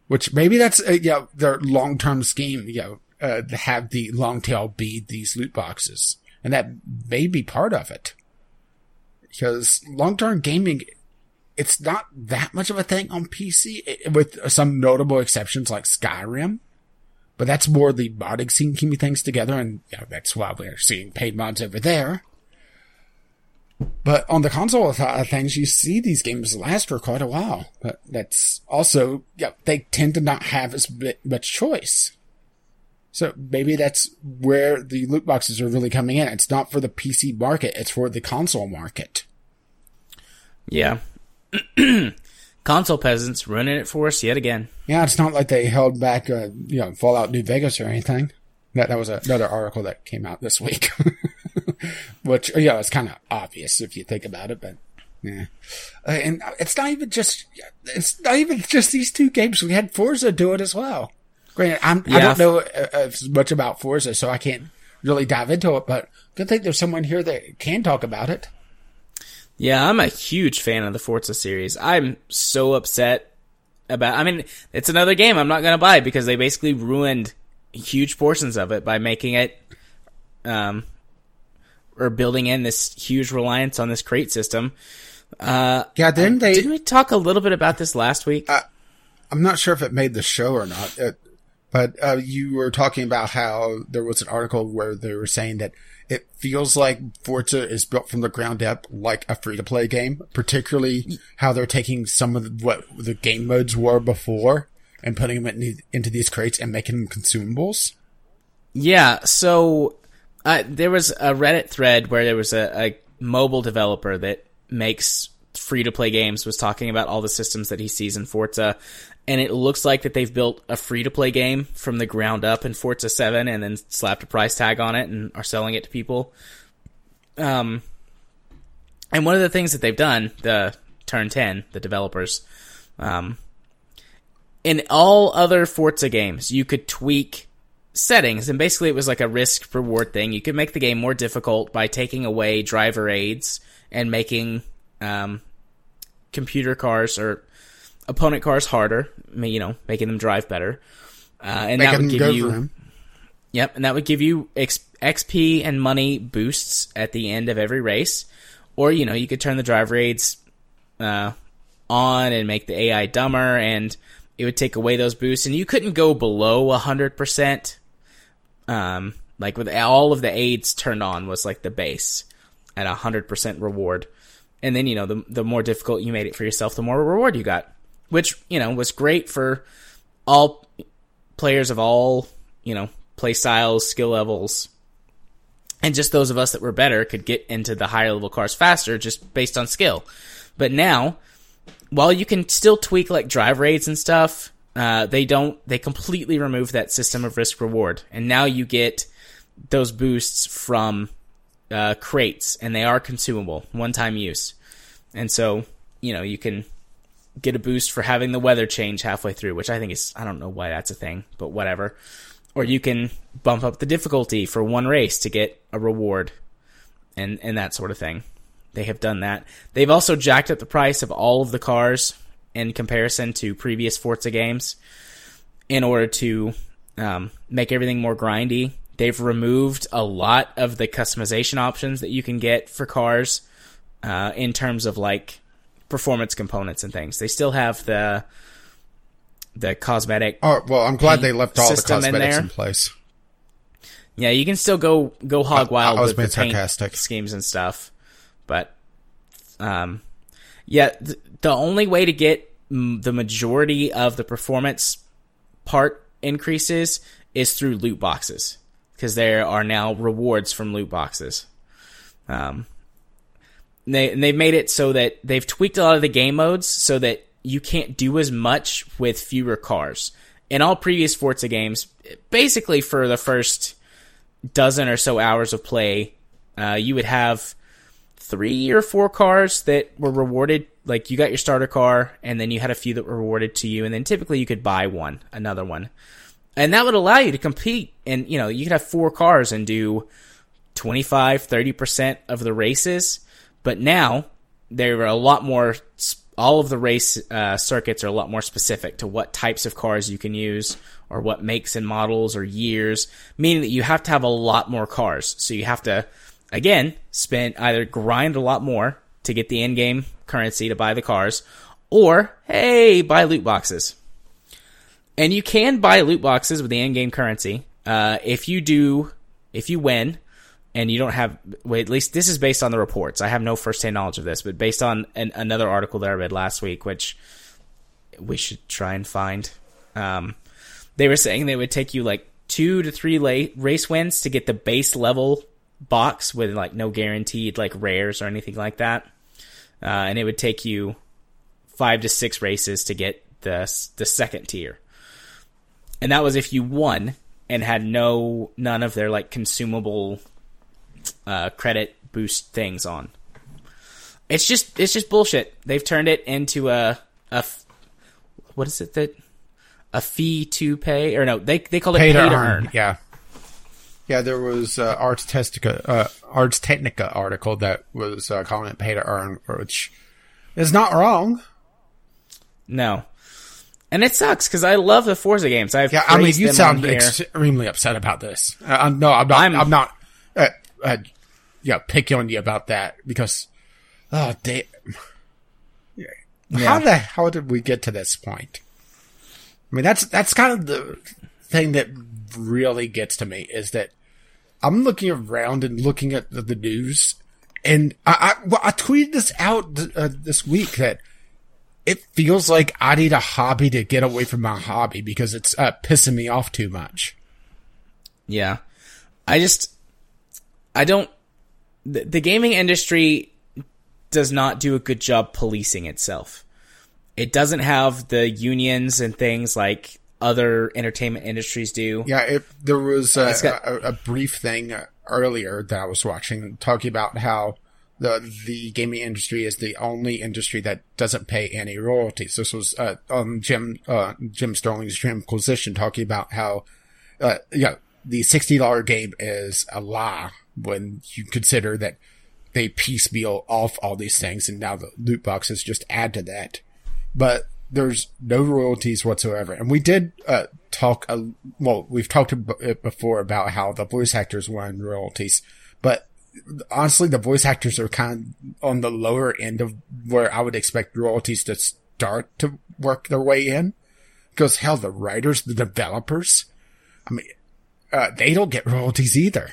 Which maybe that's uh, you know, their long term scheme. You know, uh, to have the long tail be these loot boxes, and that may be part of it. Because long term gaming, it's not that much of a thing on PC, eh, with some notable exceptions like Skyrim. But that's more the modding scene keeping things together, and you know, that's why we're seeing paid mods over there. But on the console of uh, things, you see these games last for quite a while. But that's also, yeah, they tend to not have as much choice. So maybe that's where the loot boxes are really coming in. It's not for the PC market, it's for the console market. Yeah. *clears throat* console peasants ruining it for us yet again. Yeah, it's not like they held back, uh, you know, Fallout New Vegas or anything. That that was another article that came out this week, *laughs* which yeah, it's kind of obvious if you think about it, but yeah. Uh, and it's not even just it's not even just these two games. We had Forza do it as well. Granted, I'm, yeah. I don't know uh, as much about Forza, so I can't really dive into it. But good thing there's someone here that can talk about it. Yeah, I'm a huge fan of the Forza series. I'm so upset about. I mean, it's another game I'm not going to buy because they basically ruined huge portions of it by making it, um, or building in this huge reliance on this crate system. Uh, yeah, didn't they? Didn't we talk a little bit about this last week? Uh, I'm not sure if it made the show or not, it, but uh, you were talking about how there was an article where they were saying that it feels like Forza is built from the ground up like a free to play game, particularly how they're taking some of the, what the game modes were before and putting them in, into these crates and making them consumables? Yeah. So uh, there was a Reddit thread where there was a, a mobile developer that makes free to play games was talking about all the systems that he sees in Forza. And it looks like that they've built a free to play game from the ground up in Forza 7 and then slapped a price tag on it and are selling it to people. Um, and one of the things that they've done, the Turn 10, the developers, um, in all other Forza games, you could tweak settings, and basically it was like a risk reward thing. You could make the game more difficult by taking away driver aids and making um, computer cars or opponent cars harder. You know, making them drive better, uh, and that would give you. Yep, and that would give you XP and money boosts at the end of every race, or you know you could turn the driver aids uh, on and make the AI dumber and it would take away those boosts, and you couldn't go below hundred percent. Um, like with all of the aids turned on was like the base at hundred percent reward, and then you know the the more difficult you made it for yourself, the more reward you got, which you know was great for all players of all you know play styles, skill levels, and just those of us that were better could get into the higher level cars faster just based on skill. But now while you can still tweak like drive rates and stuff, uh, they don't. They completely remove that system of risk reward, and now you get those boosts from uh, crates, and they are consumable, one time use. And so, you know, you can get a boost for having the weather change halfway through, which I think is I don't know why that's a thing, but whatever. Or you can bump up the difficulty for one race to get a reward, and and that sort of thing. They have done that. They've also jacked up the price of all of the cars in comparison to previous Forza games in order to um, make everything more grindy. They've removed a lot of the customization options that you can get for cars uh, in terms of like performance components and things. They still have the the cosmetic. Oh well, I'm glad they left all the cosmetics in, in, place. Yeah, you can still go go hog wild I, I with the paint schemes and stuff. But, um, yeah, th- the only way to get m- the majority of the performance part increases is through loot boxes because there are now rewards from loot boxes. Um, they they've made it so that they've tweaked a lot of the game modes so that you can't do as much with fewer cars. In all previous Forza games, basically for the first dozen or so hours of play, uh, you would have three or four cars that were rewarded. Like you got your starter car, and then you had a few that were rewarded to you, and then typically you could buy one, another one, and that would allow you to compete. And you know, you could have four cars and do 25, 30 percent of the races. But now there are a lot more. All of the race uh, circuits are a lot more specific to what types of cars you can use, or what makes and models or years, meaning that you have to have a lot more cars. So you have to, again, spend either grind a lot more to get the in game currency to buy the cars, or hey, buy loot boxes. And you can buy loot boxes with the in game currency. Uh, if you do, if you win, and you don't have, well, at least this is based on the reports. I have no first hand knowledge of this, but based on an, another article that I read last week, which we should try and find. Um, they were saying they would take you like two to three la- race wins to get the base level box with like no guaranteed like rares or anything like that, uh, and it would take you five to six races to get the the second tier, and that was if you won and had no none of their like consumable uh, credit boost things on. It's just it's just bullshit. They've turned it into a a what is it that a fee to pay or no they they call it pay, pay to, to earn. earn. Yeah. Yeah, there was uh, Ars Technica, uh, Ars Technica article that was uh, calling it pay to earn, which is not wrong. No, and it sucks because I love the Forza games. I've yeah, I mean, you sound extremely upset about this. Uh, no, I'm not. I'm, I'm not. Uh, yeah, picking on you about that because, oh, damn. Yeah. How the hell did we get to this point? I mean, that's that's kind of the thing that really gets to me is that I'm looking around and looking at the, the news, and I I, well, I tweeted this out uh, this week that it feels like I need a hobby to get away from my hobby because it's uh, pissing me off too much. Yeah, I just I don't. The, the gaming industry does not do a good job policing itself it doesn't have the unions and things like other entertainment industries do. Yeah, it, there was a, got, a, a, brief thing earlier that I was watching talking about how the the gaming industry is the only industry that doesn't pay any royalties. This was uh, on Jim uh, Jim Sterling's Jimquisition talking about how uh, yeah the sixty dollar game is a lie when you consider that they piecemeal off all these things and now the loot boxes just add to that but there's no royalties whatsoever. And we did uh, talk, a, well, we've talked before about how the voice actors won royalties, but honestly, the voice actors are kind of on the lower end of where I would expect royalties to start to work their way in. Because hell, the writers, the developers, I mean, uh, they don't get royalties either.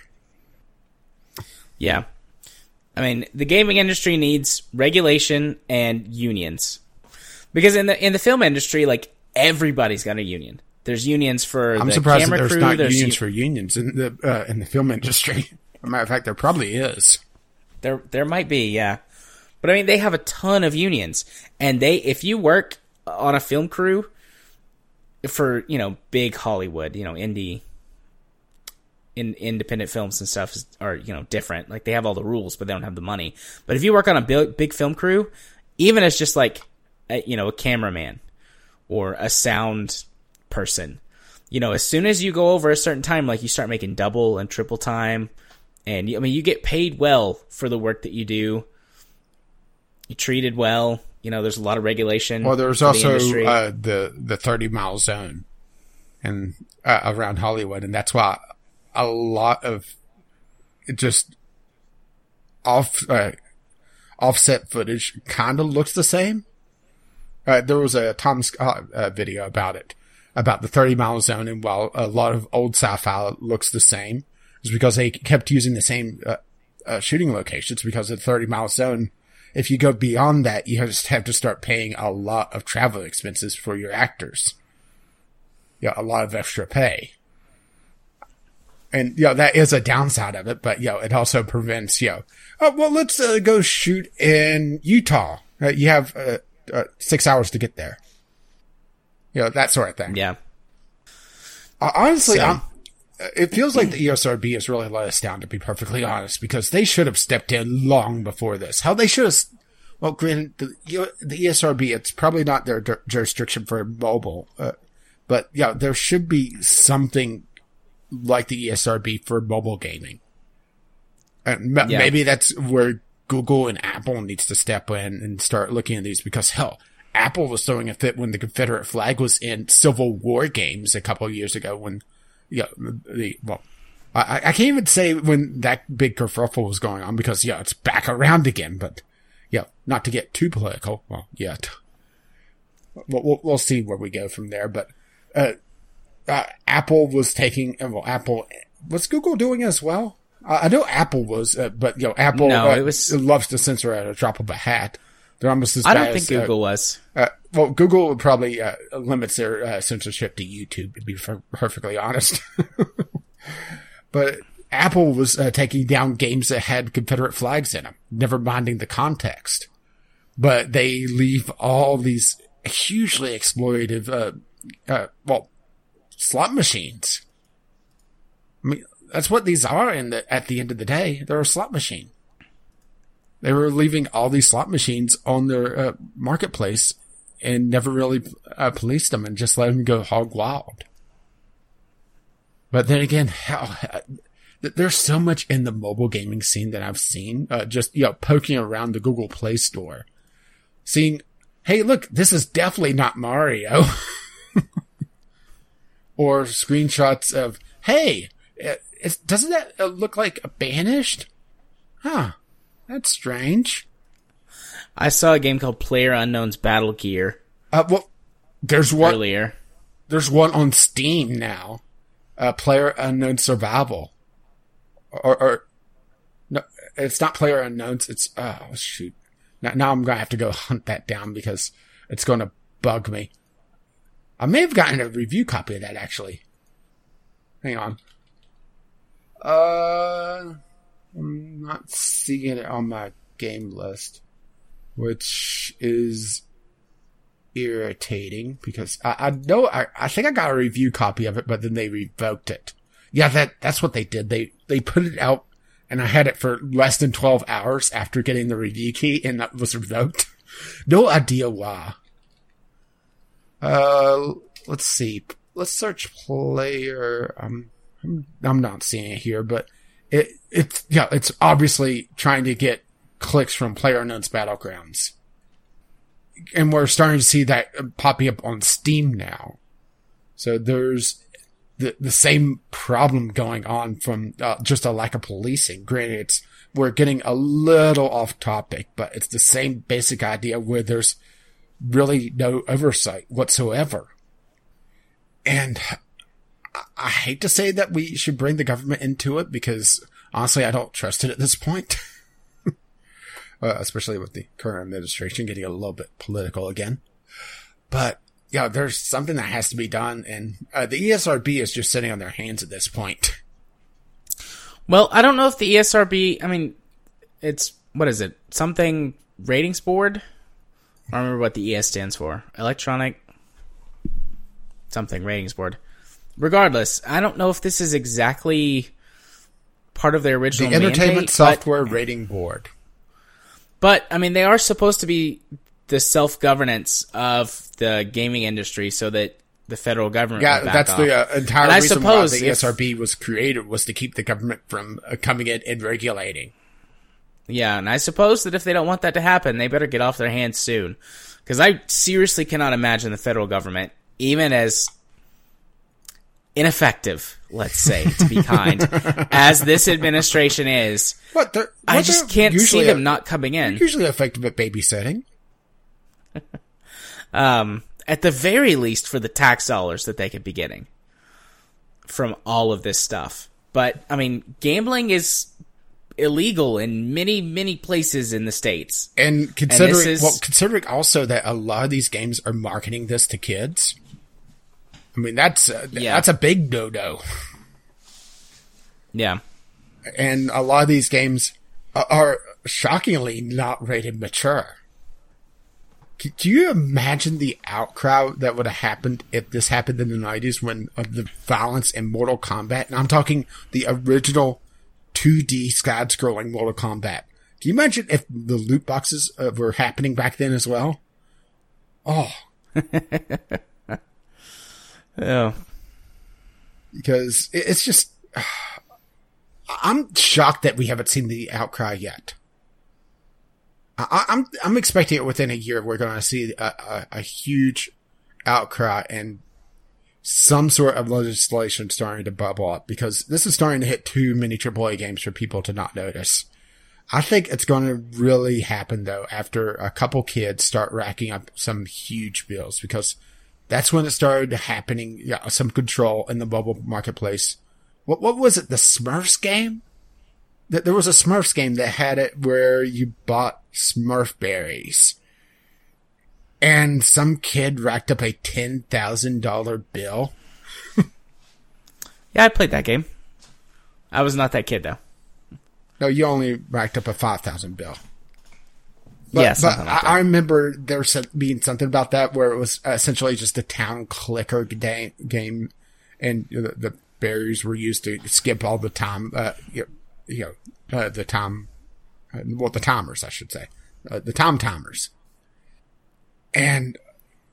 Yeah. I mean, the gaming industry needs regulation and unions because in the in the film industry, like everybody's got a union. There's unions for I'm surprised that there's crew, not there's unions un- for unions in the uh, in the film industry. As a matter of fact, there probably is. There there might be, yeah. But I mean, they have a ton of unions, and they if you work on a film crew for you know big Hollywood, you know indie in independent films and stuff are you know different. Like they have all the rules, but they don't have the money. But if you work on a big big film crew, even as just like a, you know, a cameraman or a sound person. You know, as soon as you go over a certain time, like you start making double and triple time, and you, I mean, you get paid well for the work that you do. You treated well. You know, there's a lot of regulation. Well, there's also the, uh, the the 30 mile zone, and uh, around Hollywood, and that's why a lot of just off uh, offset footage kind of looks the same uh, there was a Tom Scott uh, video about it, about the 30 mile zone, and while a lot of old sci-fi looks the same, it's because they kept using the same uh, uh shooting locations because of the 30 mile zone. If you go beyond that, you just have to start paying a lot of travel expenses for your actors. Yeah, a lot of extra pay. And, you know, that is a downside of it, but, you know, it also prevents, you know, oh, well, let's uh, go shoot in Utah. Uh, you have, uh, uh, six hours to get there. You know, that sort of thing. Yeah. Uh, honestly, so. I'm, it feels like the ESRB has really let us down, to be perfectly honest, because they should have stepped in long before this. How they should have, well, granted, the, the ESRB, it's probably not their jurisdiction for mobile, uh, but yeah, there should be something like the ESRB for mobile gaming. And m- yeah. maybe that's where Google and Apple needs to step in and start looking at these because hell, Apple was throwing a fit when the Confederate flag was in Civil War games a couple of years ago when, yeah, the, well, I, I can't even say when that big kerfuffle was going on because, yeah, it's back around again, but yeah, not to get too political, well, yet. We'll, we'll, we'll see where we go from there, but, uh, uh, Apple was taking, well, Apple, was Google doing as well? I know Apple was, uh, but you know, Apple no, uh, it was, loves to censor at a drop of a hat. They're almost as I don't think as, uh, Google was. Uh, well, Google probably uh, limits their censorship to YouTube, to be perfectly honest. *laughs* but Apple was taking down games that had Confederate flags in them, never minding the context. But they leave all these hugely exploitative, well, slot machines. I mean, that's what these are in the, at the end of the day. They're a slot machine. They were leaving all these slot machines on their uh, marketplace and never really uh, policed them and just let them go hog wild. But then again, how, *laughs* there's so much in the mobile gaming scene that I've seen, uh, just, you know, poking around the Google Play Store, seeing, hey, look, this is definitely not Mario. *laughs* or screenshots of, hey, doesn't that uh, look like a banished? Huh. That's strange. I saw a game called Player Unknown's Battle Gear. Uh, well, there's one earlier. There's one on Steam now. Uh, Player Unknown Survival. Or, or, no, it's not Player Unknowns. It's, oh, shoot. Now, now I'm gonna have to go *laughs* hunt that down because it's gonna bug me. I may have gotten a review copy of that actually. Hang on. Uh, I'm not seeing it on my game list, which is irritating because I, I know I, I think I got a review copy of it, but then they revoked it. Yeah, that that's what they did. They they put it out, and I had it for less than twelve hours after getting the review key, and that was revoked. *laughs* no idea why. Uh, let's see. Let's search player. Um, I'm not seeing it here, but it it's yeah, it's obviously trying to get clicks from Player Unknown's Battlegrounds, and we're starting to see that popping up on Steam now. So there's the the same problem going on from uh, just a lack of policing. Granted, it's we're getting a little off topic, but it's the same basic idea where there's really no oversight whatsoever. And I hate to say that we should bring the government into it because honestly, I don't trust it at this point. *laughs* uh, especially with the current administration getting a little bit political again. But yeah, there's something that has to be done, and uh, the ESRB is just sitting on their hands at this point. *laughs* Well, I don't know if the ESRB. I mean, it's what is it? Something ratings board. I don't remember what the ES stands for. Electronic something ratings board regardless, I don't know if this is exactly part of their original the Entertainment mandate, Software but, Rating Board. But I mean, they are supposed to be the self governance of the gaming industry, so that the federal government. Yeah, that's off. the uh, entire and reason why the ESRB was created was to keep the government from uh, coming in and regulating. Yeah, and I suppose that if they don't want that to happen, they better get off their hands soon. Because I seriously cannot imagine the federal government, even as ineffective, let's say, to be kind, *laughs* as this administration is. What, what I just can't see them a, not coming in. Usually effective at babysitting. *laughs* um, at the very least, for the tax dollars that they could be getting from all of this stuff. But I mean, gambling is illegal in many many places in the states. And considering and is, well, considering also that a lot of these games are marketing this to kids. I mean, that's a, yeah. that's a big no-no. Yeah. And a lot of these games are shockingly not rated mature. Could you imagine the outcry that would have happened if this happened in the 90s when of the violence in Mortal Kombat? And I'm talking the original 2D side scrolling Mortal Kombat. Can you imagine if the loot boxes uh, were happening back then as well? Oh. *laughs* yeah. Because it- it's just. *sighs* I'm shocked that we haven't seen the outcry yet. I, I- I'm I'm expecting it within a year. We're going to see a, a, a huge outcry and some sort of legislation starting to bubble up because this is starting to hit too many AAA games for people to not notice. I think it's going to really happen though after a couple kids start racking up some huge bills because that's when it started happening. Yeah, some control in the bubble marketplace. What what was it? The Smurfs game? Th- There was a Smurfs game that had it where you bought Smurf berries. And some kid racked up a ten thousand dollar bill. yeah, I played that game. I was not that kid though. No, you only racked up a five thousand bill. But, Yeah, but like I, I remember there being something about that where it was essentially just a town clicker game, game and the, the berries were used to skip all the time, uh, you know, uh, the time, uh, well, the timers, I should say, uh, the time timers. And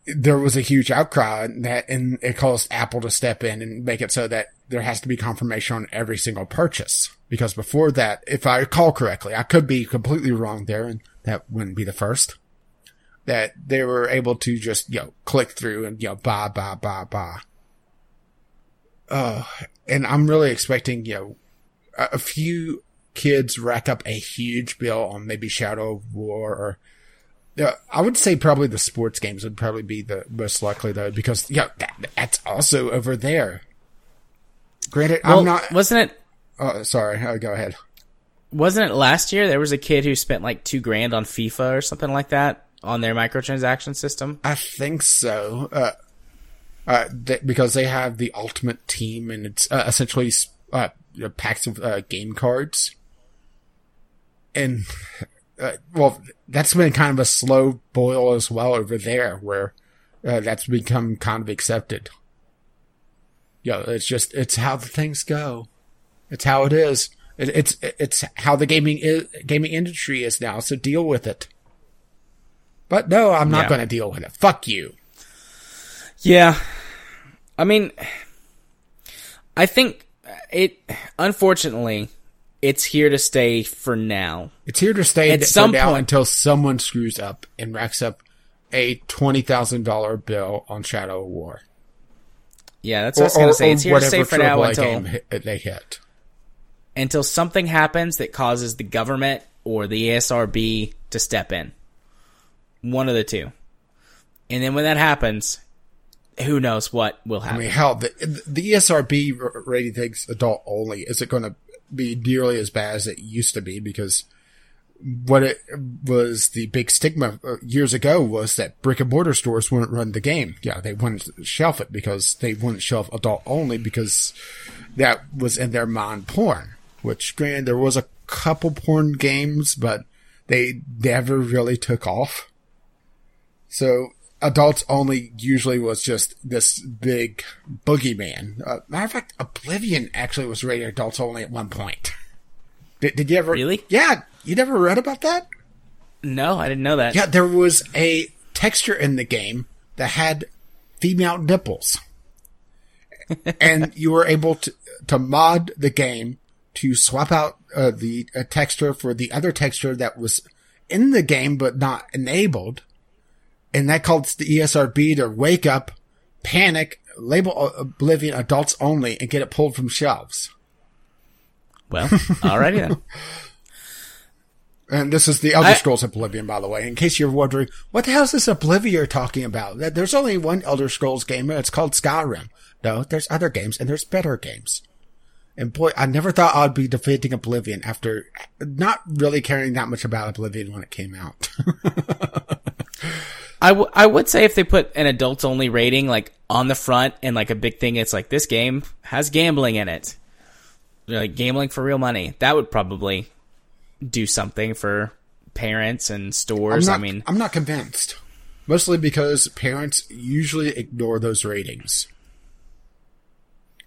there was a huge outcry that, and it caused Apple to step in and make it so that there has to be confirmation on every single purchase. Because before that, if I recall correctly, I could be completely wrong there, and that wouldn't be the first. That they were able to just, you know, click through and, you know, buy, buy, buy, buy. Uh, and I'm really expecting, you know, a, a few kids rack up a huge bill on maybe Shadow War or yeah, I would say probably the sports games would probably be the most likely though, because yeah, that, that's also over there. Granted, Well, I'm not. wasn't it? Oh, sorry. Oh, go ahead. Wasn't it last year? There was a kid who spent like two grand on FIFA or something like that on their microtransaction system. I think so. Uh, uh, th- because they have the ultimate team, and it's uh, essentially uh, packs of uh, game cards. And uh, well, that's been kind of a slow boil as well over there, where uh, that's become kind of accepted. Yeah, it's just it's how the things go. It's how it is. It, it's it's how the gaming is, gaming industry is now. So deal with it. But no, I'm not Yeah. going to deal with it. Fuck you. Yeah. I mean, I think it, unfortunately, it's here to stay for now. It's here to stay At for some now point- until someone screws up and racks up a twenty thousand dollar bill on Shadow of War, Yeah, that's what I was going to say. It's here to stay for now until, they hit. until something happens that causes the government or the ESRB to step in. One of the two. And then when that happens, who knows what will happen. I mean, hell, the, the ESRB rating things adult only. Is it going to be nearly as bad as it used to be? Because what it was the big stigma uh, years ago was that brick and mortar stores wouldn't run the game. Yeah, they wouldn't shelf it because they wouldn't shelf adult only because that was in their mind porn. Which, granted, there was a couple porn games, but they never really took off. So adults only usually was just this big boogeyman. Uh, matter of fact, Oblivion actually was rated adults only at one point. Did, did you ever? Really? Yeah, you never read about that? no, I didn't know that. Yeah, there was a texture in the game that had female nipples, *laughs* and you were able to to mod the game to swap out uh, the uh, texture for the other texture that was in the game but not enabled, and that caused the ESRB to wake up, panic, label uh, Oblivion adults only, and get it pulled from shelves. Well, alrighty then. *laughs* And this is the Elder I- Scrolls Oblivion, by the way. In case you're wondering, what the hell is this Oblivion you're talking about? There's only one Elder Scrolls game, and it's called Skyrim. No, there's other games, and there's better games. And boy, I never thought I'd be defending Oblivion after not really caring that much about Oblivion when it came out. *laughs* I, w- I would say if they put an adults only rating like on the front and like a big thing, it's like this game has gambling in it, like gambling for real money. That would probably do something for parents and stores. not, I mean, I'm not convinced. Mostly because parents usually ignore those ratings.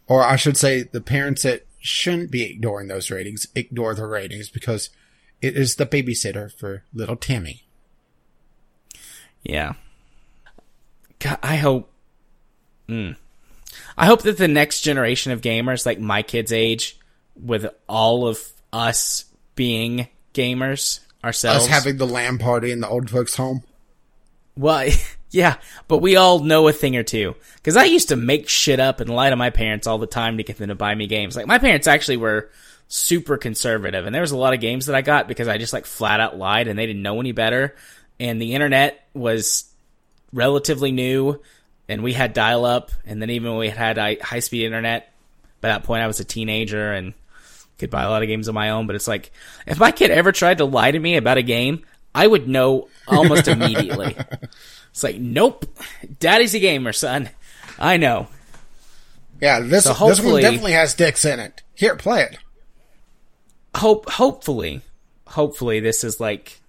Or I should say, the parents that shouldn't be ignoring those ratings ignore the ratings because it is the babysitter for little Timmy. Yeah. God, I hope. Mm, I hope that the next generation of gamers, like my kids' age, with all of us being gamers ourselves, Us having the LAN party in the old folks' home. Well, *laughs* yeah, but we all know a thing or two. Because I used to make shit up and lie to my parents all the time to get them to buy me games. Like, my parents actually were super conservative, and there was a lot of games that I got because I just, like, flat out lied and they didn't know any better. And the internet was relatively new, and we had dial up, and then even when we had high speed internet, by that point I was a teenager and could buy a lot of games on my own. But it's like, if my kid ever tried to lie to me about a game, I would know almost *laughs* immediately. It's like, nope, daddy's a gamer, son. I know. Yeah, this So this one definitely has dicks in it. Here, play it. Hope, hopefully, hopefully this is like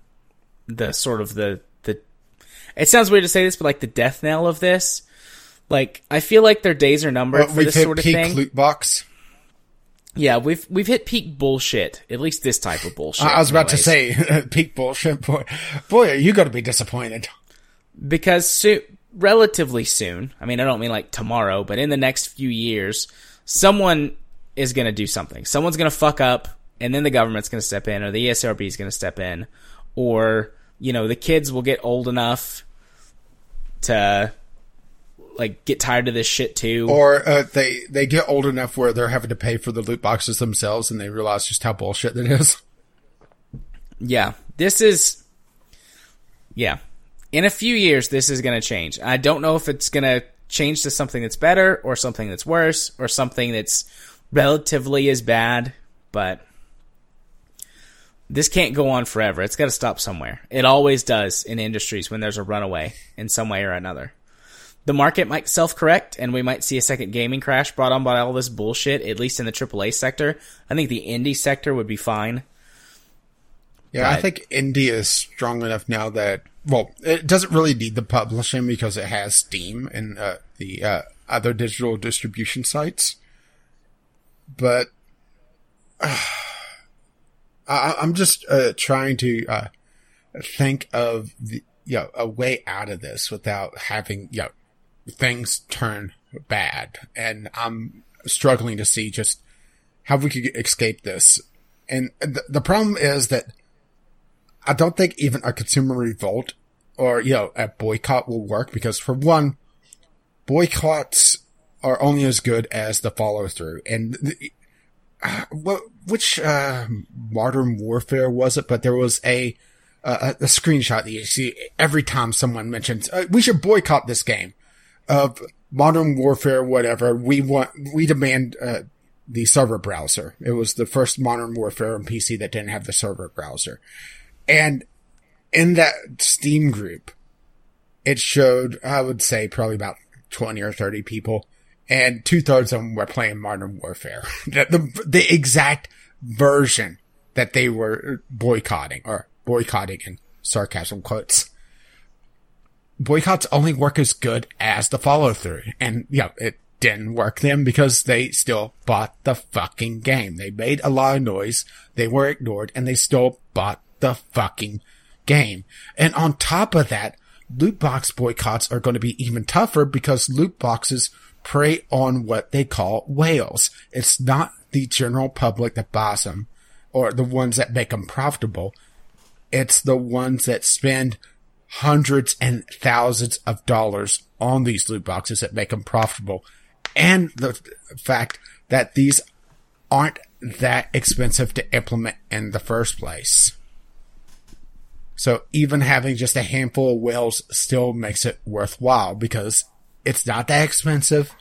the sort of the the. It sounds weird to say this, but like the death knell of this. Like, I feel like their days are numbered But for this hit sort of peak thing. loot box. yeah, we've we've hit peak bullshit. At least this type of bullshit. I was about to say *laughs* peak bullshit. Boy, boy, you got to be disappointed? because so- relatively soon i mean i don't mean like tomorrow but in the next few years someone is going to do something someone's going to fuck up and then the government's going to step in or the esrb is going to step in or you know the kids will get old enough to like get tired of this shit too Or uh, they they get old enough where they're having to pay for the loot boxes themselves, and they realize just how bullshit that is. Yeah, this is. Yeah, in a few years, this is going to change. I don't know if it's going to change to something that's better or something that's worse or something that's relatively as bad, but this can't go on forever. It's got to stop somewhere. It always does in industries when there's a runaway in some way or another. The market might self correct and we might see a second gaming crash brought on by all this bullshit, at least in the AAA sector. I think the indie sector would be fine. Yeah, I think indie is strong enough now that well, it doesn't really need the publishing because it has Steam and uh, the uh, other digital distribution sites. But *sighs* I, I'm just uh, trying to uh, think of the you know a way out of this without having you know things turn bad, and I'm struggling to see just how we could escape this. And the, the problem is that I don't think even a consumer revolt or, you know, a boycott will work because for one, boycotts are only as good as the follow through. And uh, *sighs* what, which, uh, modern warfare was it? But there was a, uh, a screenshot that you see every time someone mentions, uh, we should boycott this game of modern warfare, whatever. We want, we demand, uh, the server browser. It was the first modern warfare on PC that didn't have the server browser. And in that Steam group, it showed, I would say probably about 20 or 30 people and two thirds of them were playing Modern Warfare. *laughs* the, the, the exact version that they were boycotting or boycotting in sarcasm quotes. Boycotts only work as good as the follow through. And yeah, it didn't work then because they still bought the fucking game. They made a lot of noise. They were ignored and they still bought the fucking game. And on top of that, loot box boycotts are going to be even tougher because loot boxes prey on what they call whales. It's not the general public that buys them or the ones that make them profitable. It's the ones that spend hundreds and thousands of dollars on these loot boxes that make them profitable. And the fact that these aren't that expensive to implement in the first place. So even having just a handful of whales still makes it worthwhile because it's not that expensive.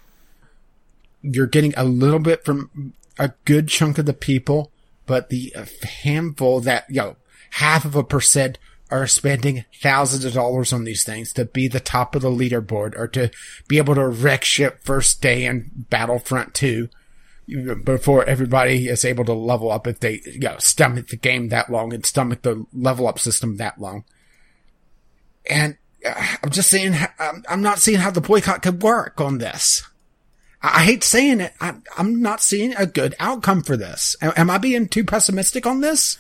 You're getting a little bit from a good chunk of the people, but the handful that, you know, half of a percent are spending thousands of dollars on these things to be the top of the leaderboard or to be able to wreck ship first day in Battlefront 2 before everybody is able to level up if they, you know, stomach the game that long and stomach the level up system that long. And I'm just saying, I'm, I'm not seeing how the boycott could work on this. I, hate saying it. I, am not seeing a good outcome for this. Am I being too pessimistic on this?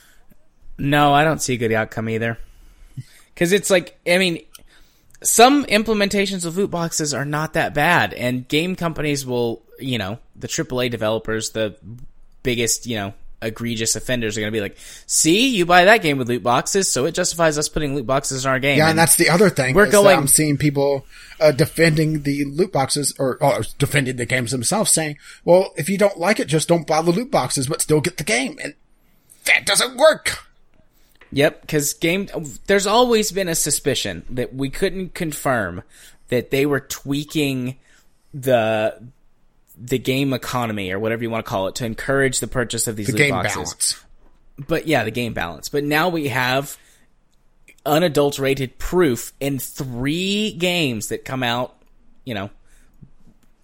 No, I don't see a good outcome either. Because it's like, I mean, some implementations of loot boxes are not that bad, and game companies will, you know, the AAA developers, the biggest, you know, egregious offenders are going to be like, "See, you buy that game with loot boxes, so it justifies us putting loot boxes in our game." Yeah, and, and that's the other thing. We're going. I'm seeing people uh, defending the loot boxes or, or defending the games themselves, saying, "Well, if you don't like it, just don't buy the loot boxes, but still get the game." And that doesn't work. Yep, because game. There's always been a suspicion that we couldn't confirm that they were tweaking the the game economy or whatever you want to call it to encourage the purchase of these the loot game boxes. balance. But yeah, the game balance. But now we have unadulterated proof in three games that come out, you know,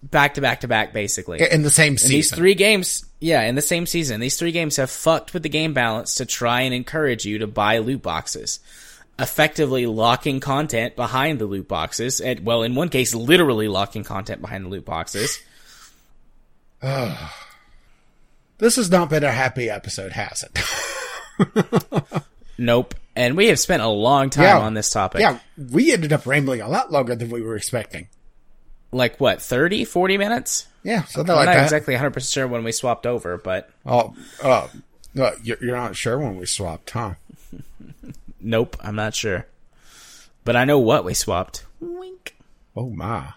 back to back to back, basically. in the same season. And these three games, yeah, in the same season, these three games have fucked with the game balance to try and encourage you to buy loot boxes, effectively locking content behind the loot boxes. And well, in one case, literally locking content behind the loot boxes. *sighs* this has not been a happy episode, has it? *laughs* nope. And we have spent a long time Yeah. on this topic. yeah, we ended up rambling a lot longer than we were expecting. Like what, 30, 40 minutes? Yeah, something I'm like not that. exactly 100% sure when we swapped over, but Oh, uh, uh, you're, you're not sure when we swapped, huh? *laughs* nope, I'm not sure. But I know what we swapped. Wink. Oh my.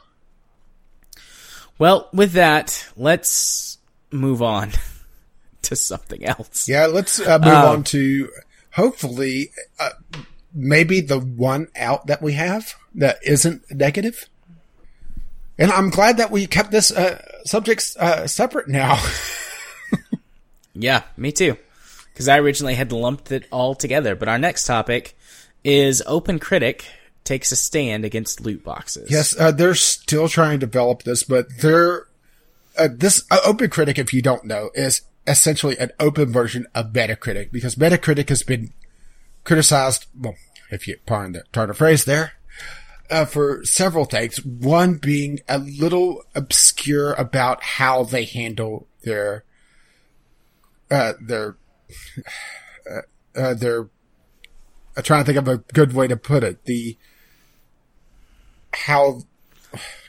Well, with that, let's move on *laughs* to something else. Yeah, let's uh, move Uh, on to hopefully uh, maybe the one out that we have that isn't negative. And I'm glad that we kept this uh, subjects uh, separate now. *laughs* Yeah, me too. Because I originally had lumped it all together. But our next topic is Open Critic takes a stand against loot boxes. yes, uh, they're still trying to develop this, but they're uh, this uh, OpenCritic, if you don't know, is essentially an open version of Metacritic because Metacritic has been criticized. Well, if you pardon the turn of phrase there, uh, for several things. One being a little obscure about how they handle their, uh, their, *sighs* uh, uh, their. I'm trying to think of a good way to put it. The how,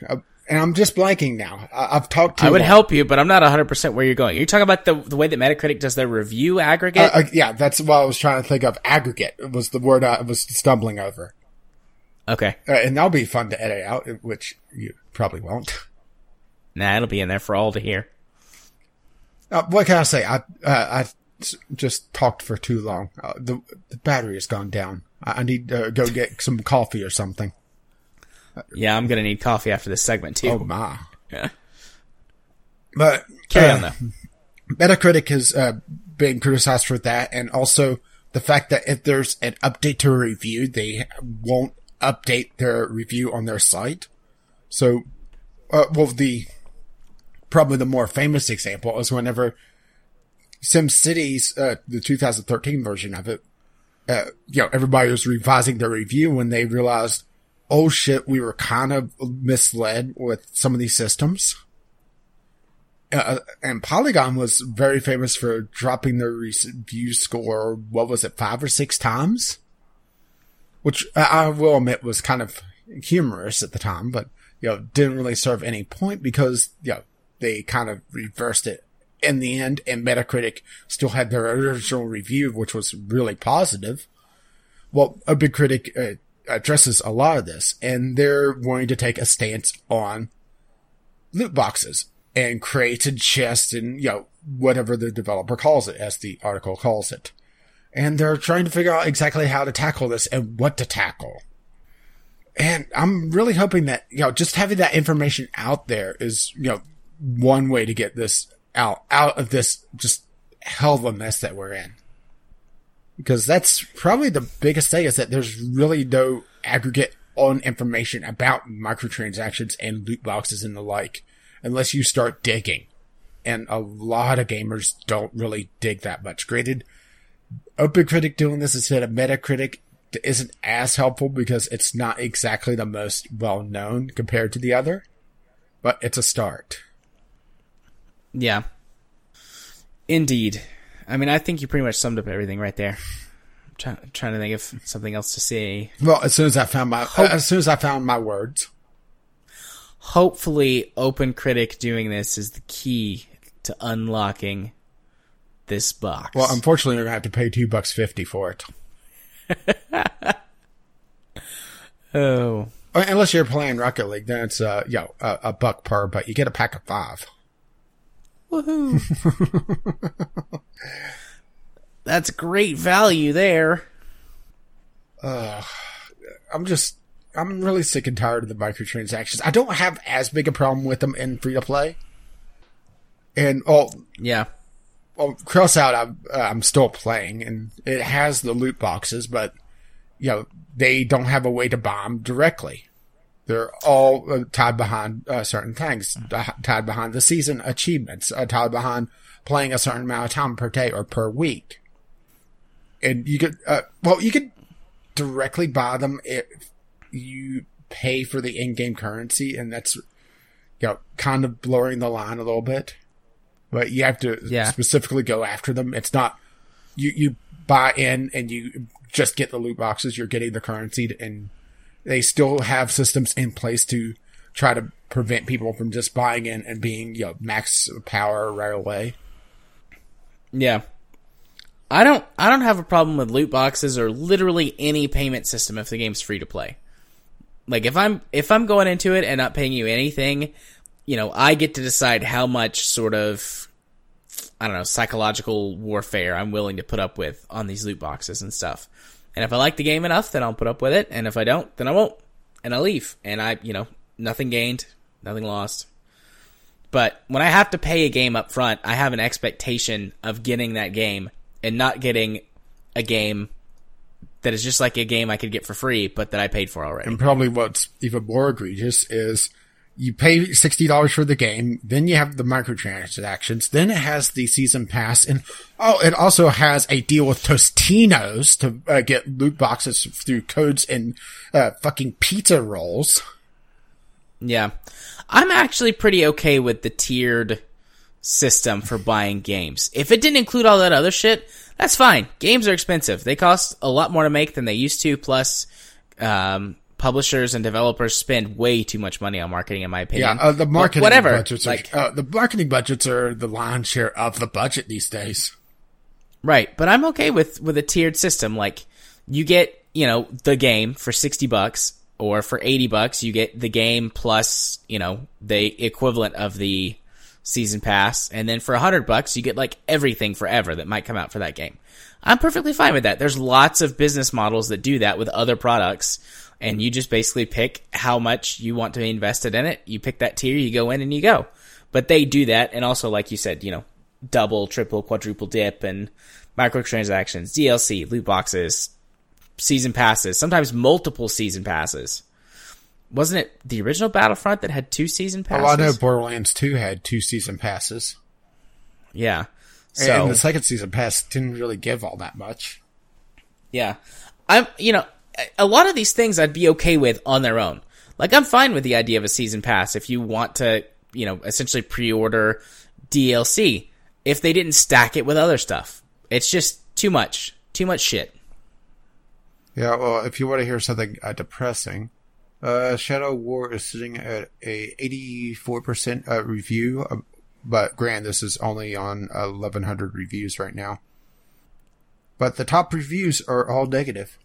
uh, and I'm just blanking now. I, I've talked to. I would help you, but I'm not 100% where you're going. You're talking about the, the way that Metacritic does their review aggregate? Uh, uh, yeah, that's what I was trying to think of. Aggregate was the word I was stumbling over. okay. Uh, and that'll be fun to edit out, which you probably won't. Nah, it'll be in there for all to hear. Uh, what can I say? I, uh, I just talked for too long. Uh, the, the battery has gone down. I, I need to go get some coffee or something. Yeah, I'm going to need coffee after this segment, too. Oh my. Yeah. But Carry uh, on, though. Metacritic has uh, been criticized for that, and also the fact that if there's an update to a review, they won't update their review on their site. So, uh, well, the probably the more famous example is whenever SimCity's uh, the 2013 version of it, uh, you know, everybody was revising their review when they realized, oh shit, we were kind of misled with some of these systems uh, and Polygon was very famous for dropping their review score. What was it, five or six times? Which I I will admit was kind of humorous at the time, but you know didn't really serve any point because you know they kind of reversed it in the end, and Metacritic still had their original review, which was really positive. Well, OpenCritic uh, addresses a lot of this, and they're wanting to take a stance on loot boxes and created chests and, you know, whatever the developer calls it, as the article calls it. And they're trying to figure out exactly how to tackle this and what to tackle. And I'm really hoping that, you know, just having that information out there is, you know, one way to get this out, out of this just hell of a mess that we're in. Because that's probably the biggest thing is that there's really no aggregate on information about microtransactions and loot boxes and the like unless you start digging. And a lot of gamers don't really dig that much. Granted, OpenCritic doing this instead of Metacritic isn't as helpful because it's not exactly the most well known compared to the other, but it's a start. Yeah. Indeed. I mean, I think you pretty much summed up everything right there. I'm try- trying to think of something else to say. Well, as soon as I found my, uh, as soon as I found my words. Hopefully, Open Critic doing this is the key to unlocking this box. Well, unfortunately, you're gonna have to pay two bucks fifty for it. *laughs* oh, Unless you're playing Rocket League, then it's uh, yo, a, a buck per, but you get a pack of five. Woohoo! *laughs* That's great value there. I'm just, I'm really sick and tired of the microtransactions. I don't have as big a problem with them in free to play. And oh, Yeah. well, Crossout, I'm, uh, I'm still playing, and it has the loot boxes, but you know they don't have a way to bomb directly. They're all uh, tied behind uh, certain things, uh, tied behind the season achievements, uh, tied behind playing a certain amount of time per day or per week. And you could, uh, well, you could directly buy them if you pay for the in-game currency, and that's you know kind of blurring the line a little bit. But you have to Yeah. specifically go after them. It's not you you buy in and you just get the loot boxes. You're getting the currency, and they still have systems in place to try to prevent people from just buying in and being you know max power right away. Yeah. I don't I don't have a problem with loot boxes or literally any payment system if the game's free to play. Like if I'm if I'm going into it and not paying you anything, you know, I get to decide how much sort of I don't know, psychological warfare I'm willing to put up with on these loot boxes and stuff. And if I like the game enough, then I'll put up with it, and if I don't, then I won't. And I'll leave. And I, you know, nothing gained, nothing lost. But when I have to pay a game up front, I have an expectation of getting that game and not getting a game that is just like a game I could get for free, but that I paid for already. And probably what's even more egregious is you pay sixty dollars for the game, then you have the microtransactions, then it has the season pass, and oh, it also has a deal with Totino's to uh, get loot boxes through codes and uh, fucking pizza rolls. Yeah. I'm actually pretty okay with the tiered system for buying games. If it didn't include all that other shit, that's fine. Games are expensive. They cost a lot more to make than they used to, plus, um, publishers and developers spend way too much money on marketing, in my opinion. Yeah, uh, the marketing whatever. budgets are like, uh, the marketing budgets are the lion's share of the budget these days. Right, but I'm okay with with a tiered system. Like you get, you know, the game for 60 bucks or for 80 bucks you get the game plus, you know, the equivalent of the season pass and then for 100 bucks you get like everything forever that might come out for that game. I'm perfectly fine with that. There's lots of business models that do that with other products and you just basically pick how much you want to be invested in it. You pick that tier, you go in and you go. But they do that and also like you said, you know, double, triple, quadruple dip and microtransactions, DLC, loot boxes, season passes, sometimes multiple season passes. Wasn't it the original Battlefront that had two season passes? Oh, I know Borderlands 2 had two season passes. Yeah. And So the second season pass didn't really give all that much. yeah, I'm you know a- lot of these things I'd be okay with on their own. Like I'm fine with the idea of a season pass if you want to you know essentially pre-order DLC if they didn't stack it with other stuff. It's just too much, too much shit. Yeah, well, if you want to hear something uh, depressing, uh, Shadow War is sitting at a 84% uh, review, uh, but grand, this is only on 1100 reviews right now. But the top reviews are all negative.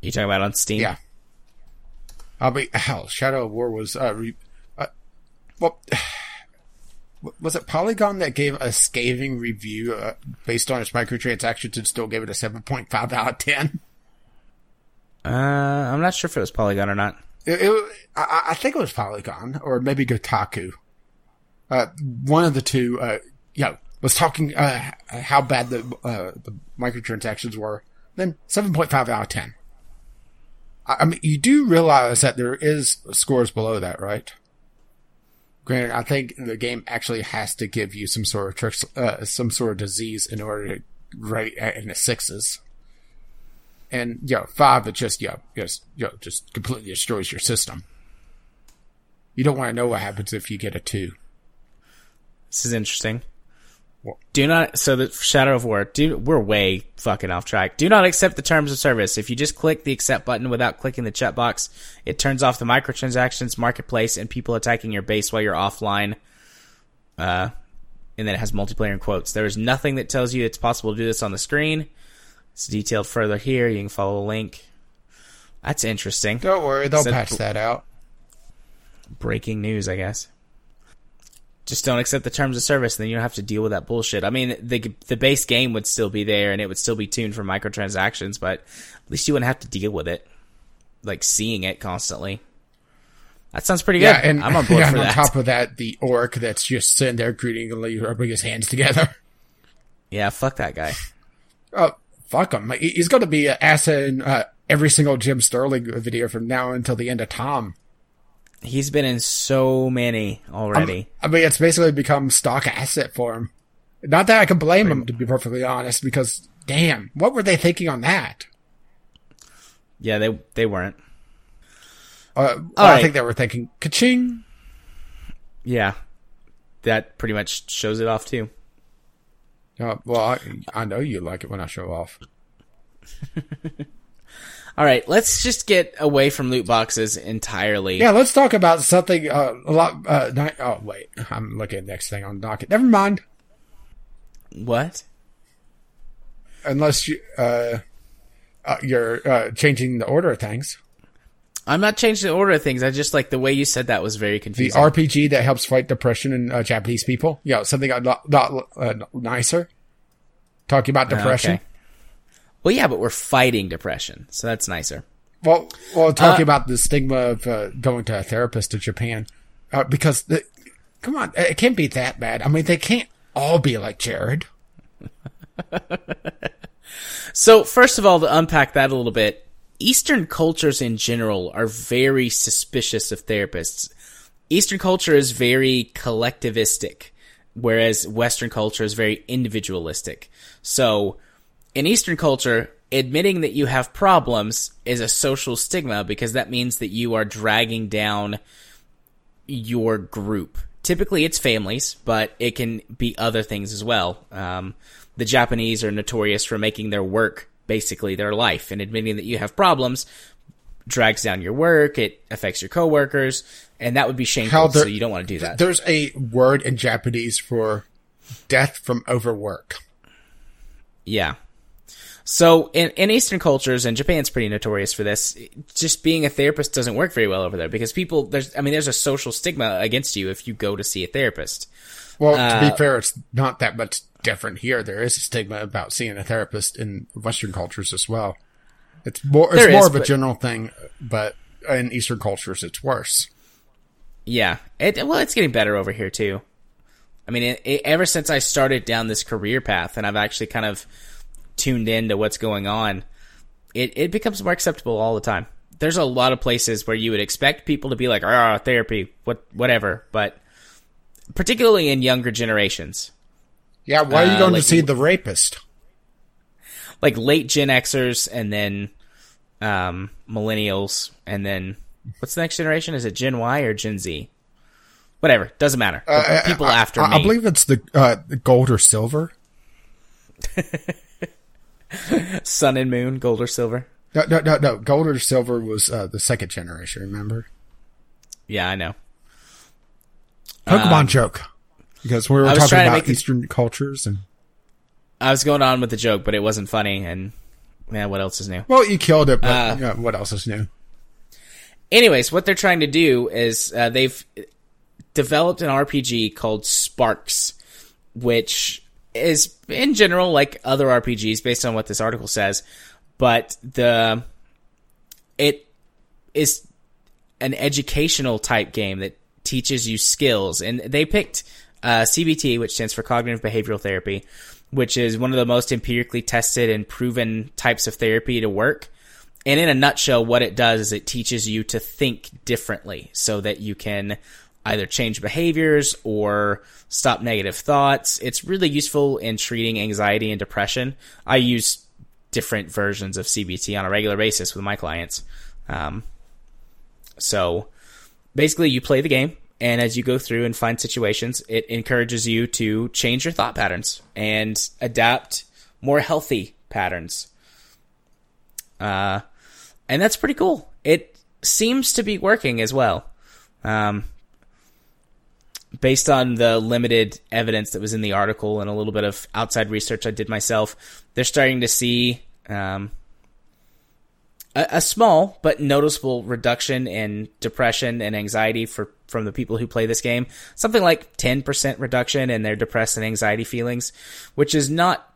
You talking about on Steam? Yeah. I mean, hell, Shadow of War was, uh, re- uh, well, *sighs* was it Polygon that gave a scathing review uh, based on its microtransactions and still gave it a 7.5 out of 10? Uh, I'm not sure if it was Polygon or not. It, it, I, I think it was Polygon or maybe Kotaku. Uh, one of the two, uh, you know, was talking, uh, how bad the, uh, the microtransactions were. Then 7.5 out of 10. I, mean, you do realize that there is scores below that, right? Granted, I think the game actually has to give you some sort of tricks, uh, some sort of disease in order to rate in the sixes. and know, five it just know, just know, just completely destroys your system. You don't want to know what happens if you get a two. This is interesting. Do not. So the Shadow of War. Do we're way fucking off track. Do not accept the terms of service. If you just click the accept button without clicking the checkbox, it turns off the microtransactions, marketplace, and people attacking your base while you're offline. Uh, and then it has multiplayer in quotes. There is nothing that tells you it's possible to do this on the screen. It's detailed further here. You can follow the link. That's interesting. Don't worry, they'll So- patch that out. breaking news, I guess. Just don't accept the terms of service, and then you don't have to deal with that bullshit. I mean, the the base game would still be there, and it would still be tuned for microtransactions, but at least you wouldn't have to deal with it, like seeing it constantly. That sounds pretty good. Yeah, and I'm on board *laughs* yeah, for and that. on top of that, the orc that's just sitting there greedingly rubbing his hands together. *laughs* yeah, fuck that guy. Oh, fuck him! He's going to be an asset in uh, every single Jim Sterling video from now until the end of Tom. He's been in so many already. I mean, it's basically become stock asset for him. Not that I can blame him, to be perfectly honest, because damn, what were they thinking on that? yeah, they they weren't. Uh, well, I right. think they were thinking, ka-ching. Yeah, that pretty much shows it off too. Uh, well, I, I know you like it when I show off. *laughs* All right, let's just get away from loot boxes entirely. Yeah, let's talk about something uh, a lot. Uh, ni- oh wait, I'm looking at the next thing on the docket. Never mind. What? Unless you uh, uh, you're uh, changing the order of things. I'm not changing the order of things. I just like the way you said that was very confusing. The. RPG that helps fight depression in uh, Japanese people. Yeah, something a lot, lot uh, nicer. Talking about depression. Okay. Well, yeah, but we're fighting depression, so that's nicer. Well, well, talking Uh, about the stigma of uh, going to a therapist to Japan, uh, because the, come on, it can't be that bad. I mean, they can't all be like Jared. *laughs* So, first of all, to unpack that a little bit, Eastern cultures in general are very suspicious of therapists. Eastern culture is very collectivistic, whereas Western culture is very individualistic. So, in Eastern culture, admitting that you have problems is a social stigma because that means that you are dragging down your group. Typically, it's families, but it can be other things as well. Um, the Japanese are notorious for making their work basically their life, and admitting that you have problems drags down your work. It affects your coworkers, and that would be shameful. There- so you don't want to do that. There's a word in Japanese for death from overwork. Yeah. So in, in Eastern cultures, and Japan's pretty notorious for this, just being a therapist doesn't work very well over there because people, there's, I mean, there's a social stigma against you if you go to see a therapist. Well, to Uh, be fair, it's not that much different here. There is a stigma about seeing a therapist in Western cultures as well. It's more, it's more is, of a but- general thing, but in Eastern cultures, it's worse. Yeah. It, well, it's getting better over here too. I mean, it, it, ever since I started down this career path and I've actually kind of tuned in to what's going on, it, it becomes more acceptable all the time. There's a lot of places where you would expect people to be like, ah, therapy, what, whatever, but particularly in younger generations. Yeah, why are you Uh, going like- to see the rapist? like late Gen Xers and then um, millennials and then what's the next generation? Is it Gen Y or Gen Z? Whatever, doesn't matter. Uh, people I- after I, me. I believe it's the, uh, the gold or silver. *laughs* *laughs* Sun and Moon, gold or silver. No, no, no, no. Gold or silver was uh, the second generation. Remember? Yeah, I know. Pokemon joke. Because we were Um, talking about Eastern cultures, and I was going on with the joke, but it wasn't funny. And yeah, what else is new? well, you killed it. But Uh, what else is new? Anyways, what they're trying to do is uh, they've developed an RPG called SPARX, which is in general like other RPGs based on what this article says, but the it is an educational type game that teaches you skills, and they picked uh, CBT, which stands for Cognitive Behavioral Therapy, which is one of the most empirically tested and proven types of therapy to work. And in a nutshell, what it does is it teaches you to think differently so that you can either change behaviors or stop negative thoughts. It's really useful in treating anxiety and depression. I use different versions of CBT on a regular basis with my clients. Um, so basically, you play the game, and as you go through and find situations, it encourages you to change your thought patterns and adapt more healthy patterns. Uh, and that's pretty cool. It seems to be working as well. Um, based on the limited evidence that was in the article and a little bit of outside research I did myself, they're starting to see um, a, a, small but noticeable reduction in depression and anxiety for from the people who play this game. Something like 10% reduction in their depressed and anxiety feelings, which is not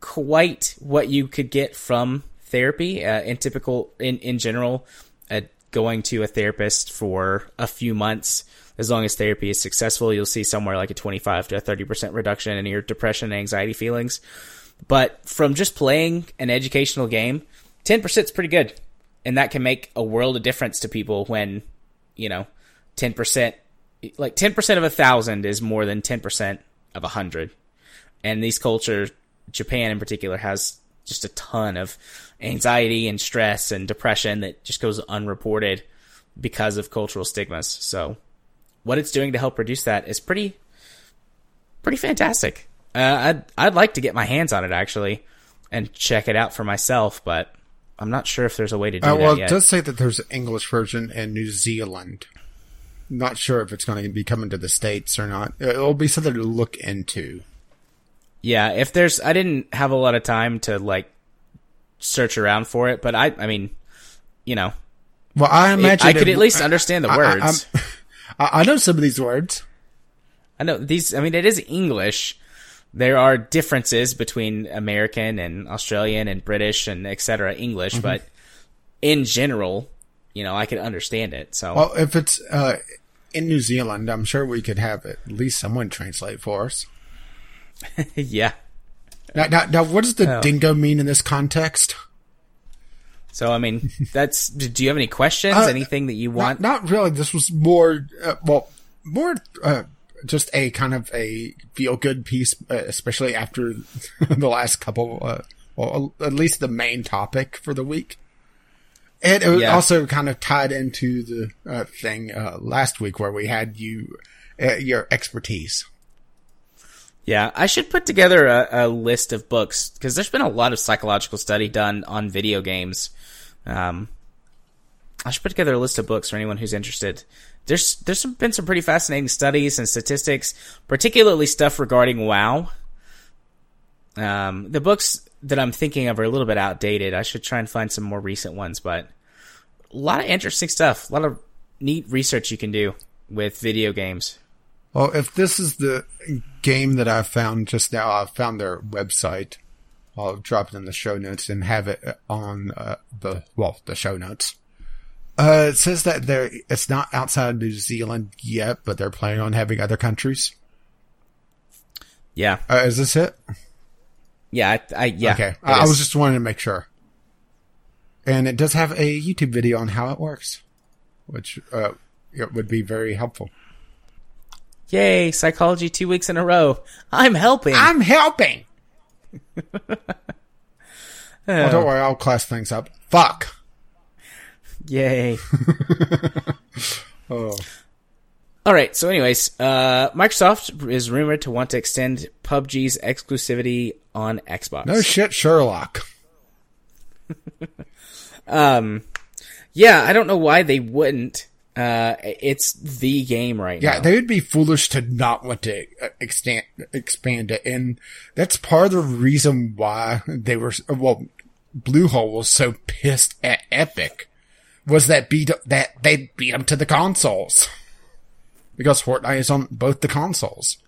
quite what you could get from therapy uh, in typical in in general. Uh, going to a therapist for a few months as long as therapy is successful, you'll see somewhere like a 25 to a 30% reduction in your depression and anxiety feelings. But from just playing an educational game, 10% is pretty good. And that can make a world of difference to people when, you know, 10%, like 10% of a thousand is more than 10% of a hundred. And these cultures, Japan in particular, has just a ton of anxiety and stress and depression that just goes unreported because of cultural stigmas. So what it's doing to help reduce that is pretty pretty fantastic. Uh, I'd I'd like to get my hands on it actually and check it out for myself, but I'm not sure if there's a way to do uh, well, that yet. it does say that there's an English version in New Zealand. Not sure if it's going to be coming to the states or not. It'll be something to look into. Yeah, if there's, I didn't have a lot of time to like search around for it, but I, I mean, you know, well, I imagine it, I could at least understand the words. I, *laughs* I, I know some of these words. I know these. I mean, it is English. There are differences between American and Australian and British and etc. English, mm-hmm. but in general, you know, I could understand it. So, well, if it's uh, in New Zealand, I'm sure we could have at least someone translate for us. *laughs* yeah. Now, now, now, what does the oh. dingo mean in this context? So, I mean, *laughs* that's. do you have any questions? Uh, Anything that you want? Not, not really. This was more, uh, well, more uh, just a kind of a feel good piece, uh, especially after *laughs* the last couple, uh, well, at least the main topic for the week. And it yeah. also kind of tied into the uh, thing last week where we had you, your expertise. Yeah, I should put together a, a list of books because there's been a lot of psychological study done on video games. Um, I should put together a list of books for anyone who's interested. There's there's some, been some pretty fascinating studies and statistics, particularly stuff regarding WoW. Um, the books that I'm thinking of are a little bit outdated. I should try and find some more recent ones, but a lot of interesting stuff, a lot of neat research you can do with video games. Well, if this is the game that I found just now, I found their website. I'll drop it in the show notes and have it on uh, the well the show notes. Uh, it says that there it's not outside New Zealand yet, but they're planning on having other countries. Yeah, uh, is this it? Yeah, I, I yeah. Okay, I, I was just wanting to make sure. And it does have a YouTube video on how it works, which uh, it would be very helpful. Yay, psychology two weeks in a row. I'm helping. I'm helping. *laughs* oh, don't worry, I'll class things up. Fuck. Yay. *laughs* *laughs* oh. All right. So, anyways, uh, Microsoft is rumored to want to extend PUBG's exclusivity on Xbox. No shit, Sherlock. um, yeah, I don't know why they wouldn't. Uh, it's the game right yeah, now. Yeah, they would be foolish to not want to uh, extend, expand it. And that's part of the reason why they were, well, Bluehole was so pissed at Epic was that beat, that they beat them to the consoles because Fortnite is on both the consoles.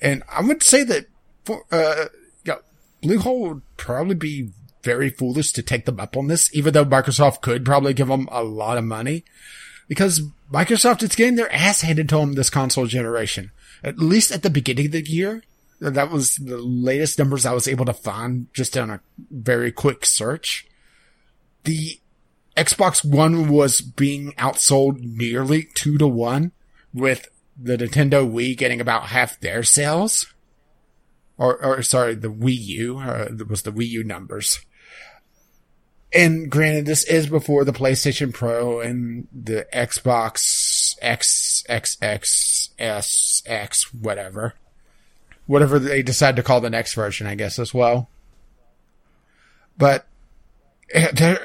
And I would say that, for, uh, yeah, Bluehole would probably be very foolish to take them up on this, even though Microsoft could probably give them a lot of money because Microsoft is getting their ass handed to them this console generation. At least at the beginning of the year, that was the latest numbers I was able to find just on a very quick search. The Xbox One was being outsold nearly two to one with the Nintendo Wii getting about half their sales. Or, or sorry, the Wii U, uh, was the Wii U numbers. And granted, this is before the PlayStation Pro and the Xbox X, X, X, S, X, whatever. Whatever they decide to call the next version, I guess, as well. But eh,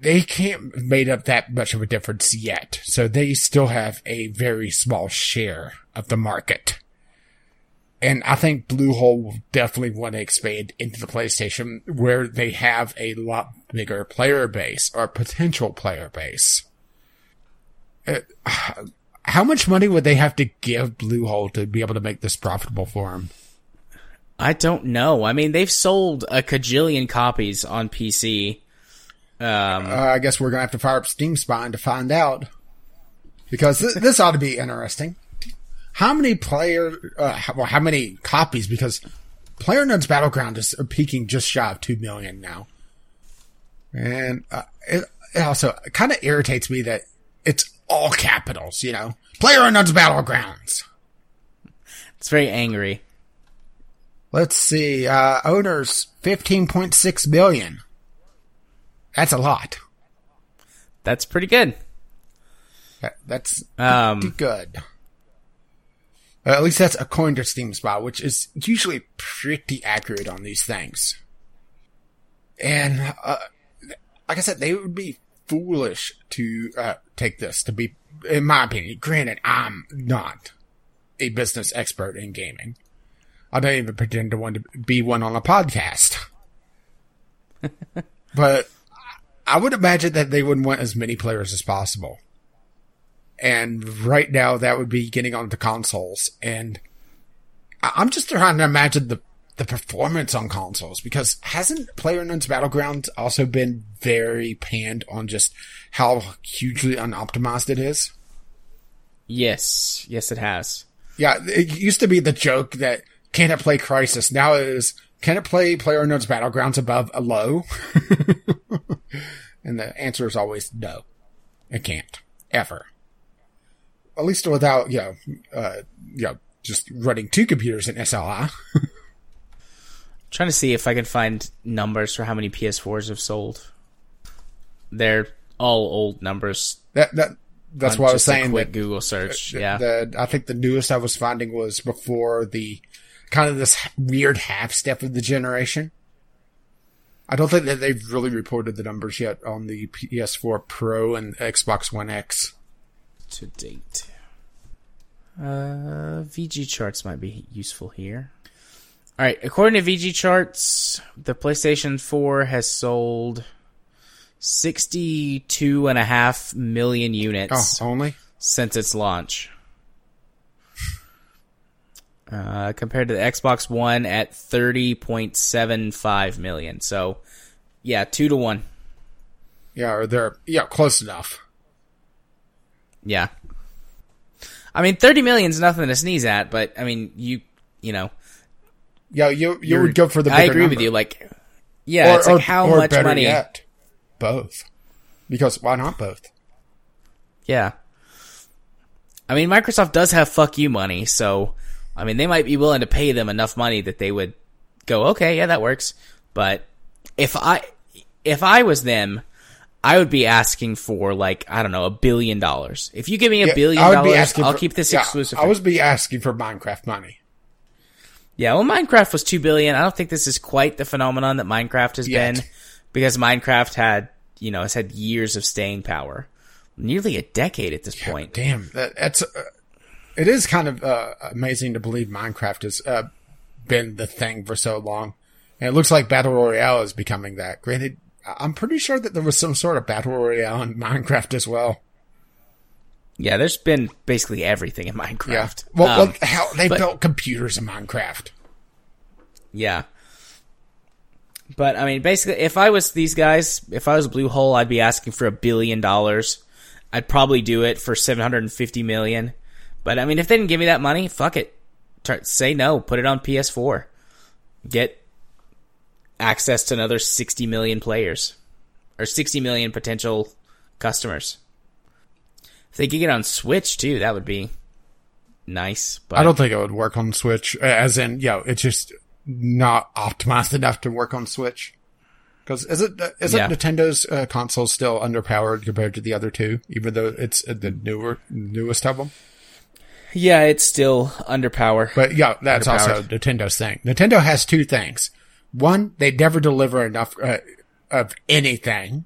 they can't made up that much of a difference yet. So they still have a very small share of the market. And I think Bluehole will definitely want to expand into the PlayStation where they have a lot bigger player base or potential player base. Uh, *sighs* how much money would they have to give Bluehole to be able to make this profitable for them? I don't know. I mean, they've sold a cajillion copies on PC. Um, uh, I guess we're gonna have to fire up Steam Spy to find out because th- this ought to be interesting how many player, uh, how, well, how many copies? Because Player Unknown's Battleground is peaking just shy of two million now, and uh, it, it also kind of irritates me that it's all capitals. You know, Player Unknown's Battlegrounds. It's very angry. Let's see. Uh, owners fifteen point six million. That's a lot. That's pretty good. That, that's um, pretty good. At least that's according to Steam Spy, which is usually pretty accurate on these things. And, uh, like I said, they would be foolish to, uh, take this to be, in my opinion, granted, I'm not a business expert in gaming. I don't even pretend to want to be one on a podcast. *laughs* but I would imagine that they would want as many players as possible. And right now that would be getting onto consoles. And I'm just trying to imagine the, the performance on consoles because hasn't PlayerUnknown's Battlegrounds also been very panned on just how hugely unoptimized it is? Yes. Yes, it has. Yeah. It used to be the joke that can it play Crysis? Now it is, can it play PlayerUnknown's Battlegrounds above a low? *laughs* and the answer is always no. It can't. Ever at least without, you know, uh, you know, just running two computers in SLI. *laughs* trying to see if I can find numbers for how many PS4s have sold. They're all old numbers. That that that's what I was saying. quick that, Google search. Uh, yeah. The, I think the newest I was finding was before the kind of this weird half step of the generation. I don't think that they've really reported the numbers yet on the PS4 Pro and Xbox One X to date. Uh, VGChartz might be useful here. All right, according to VGChartz, the PlayStation 4 has sold 62 and a half million units oh, only since its launch. Uh, compared to the Xbox One at 30.75 million. So, yeah, two to one. Yeah, or they're, yeah, close enough. Yeah. I mean, 30 million is nothing to sneeze at, but I mean, you, you know. Yeah, you, you would go for the I agree number. with you. Like, yeah, or, it's like how or much money. Yet, both. Because why not both? Yeah. I mean, Microsoft does have fuck you money, so, I mean, they might be willing to pay them enough money that they would go, okay, yeah, that works. But if I, if I was them, I would be asking for like I don't know a billion dollars. If you give me a yeah, billion dollars, I'll for, keep this yeah, exclusive. I would be asking for Minecraft money. Yeah, well, Minecraft was two billion. I don't think this is quite the phenomenon that Minecraft has Yet. been, because Minecraft had you know has had years of staying power, nearly a decade at this yeah, point. Damn, that, that's uh, it is kind of uh, amazing to believe Minecraft has uh, been the thing for so long, and it looks like battle royale is becoming that. Granted, I'm pretty sure that there was some sort of battle royale in *laughs* Minecraft as well. Yeah, there's been basically everything in Minecraft. Yeah. Well, um, well how they but, built computers in Minecraft. Yeah. But I mean, basically, if I was these guys, if I was Bluehole, I'd be asking for a billion dollars. I'd probably do it for seven hundred and fifty million. But I mean, if they didn't give me that money, fuck it. Say no. Put it on PS4. Get access to another 60 million players or 60 million potential customers. If they could get on Switch too, that would be nice. But I don't think it would work on Switch. As in, you know, it's just not optimized enough to work on Switch. Because is it isn't Yeah. Nintendo's uh, console still underpowered compared to the other two, even though it's uh, the newer newest of them? Yeah, it's still underpowered. But yeah, that's also Nintendo's thing. Nintendo has two things. One, they never deliver enough uh, of anything.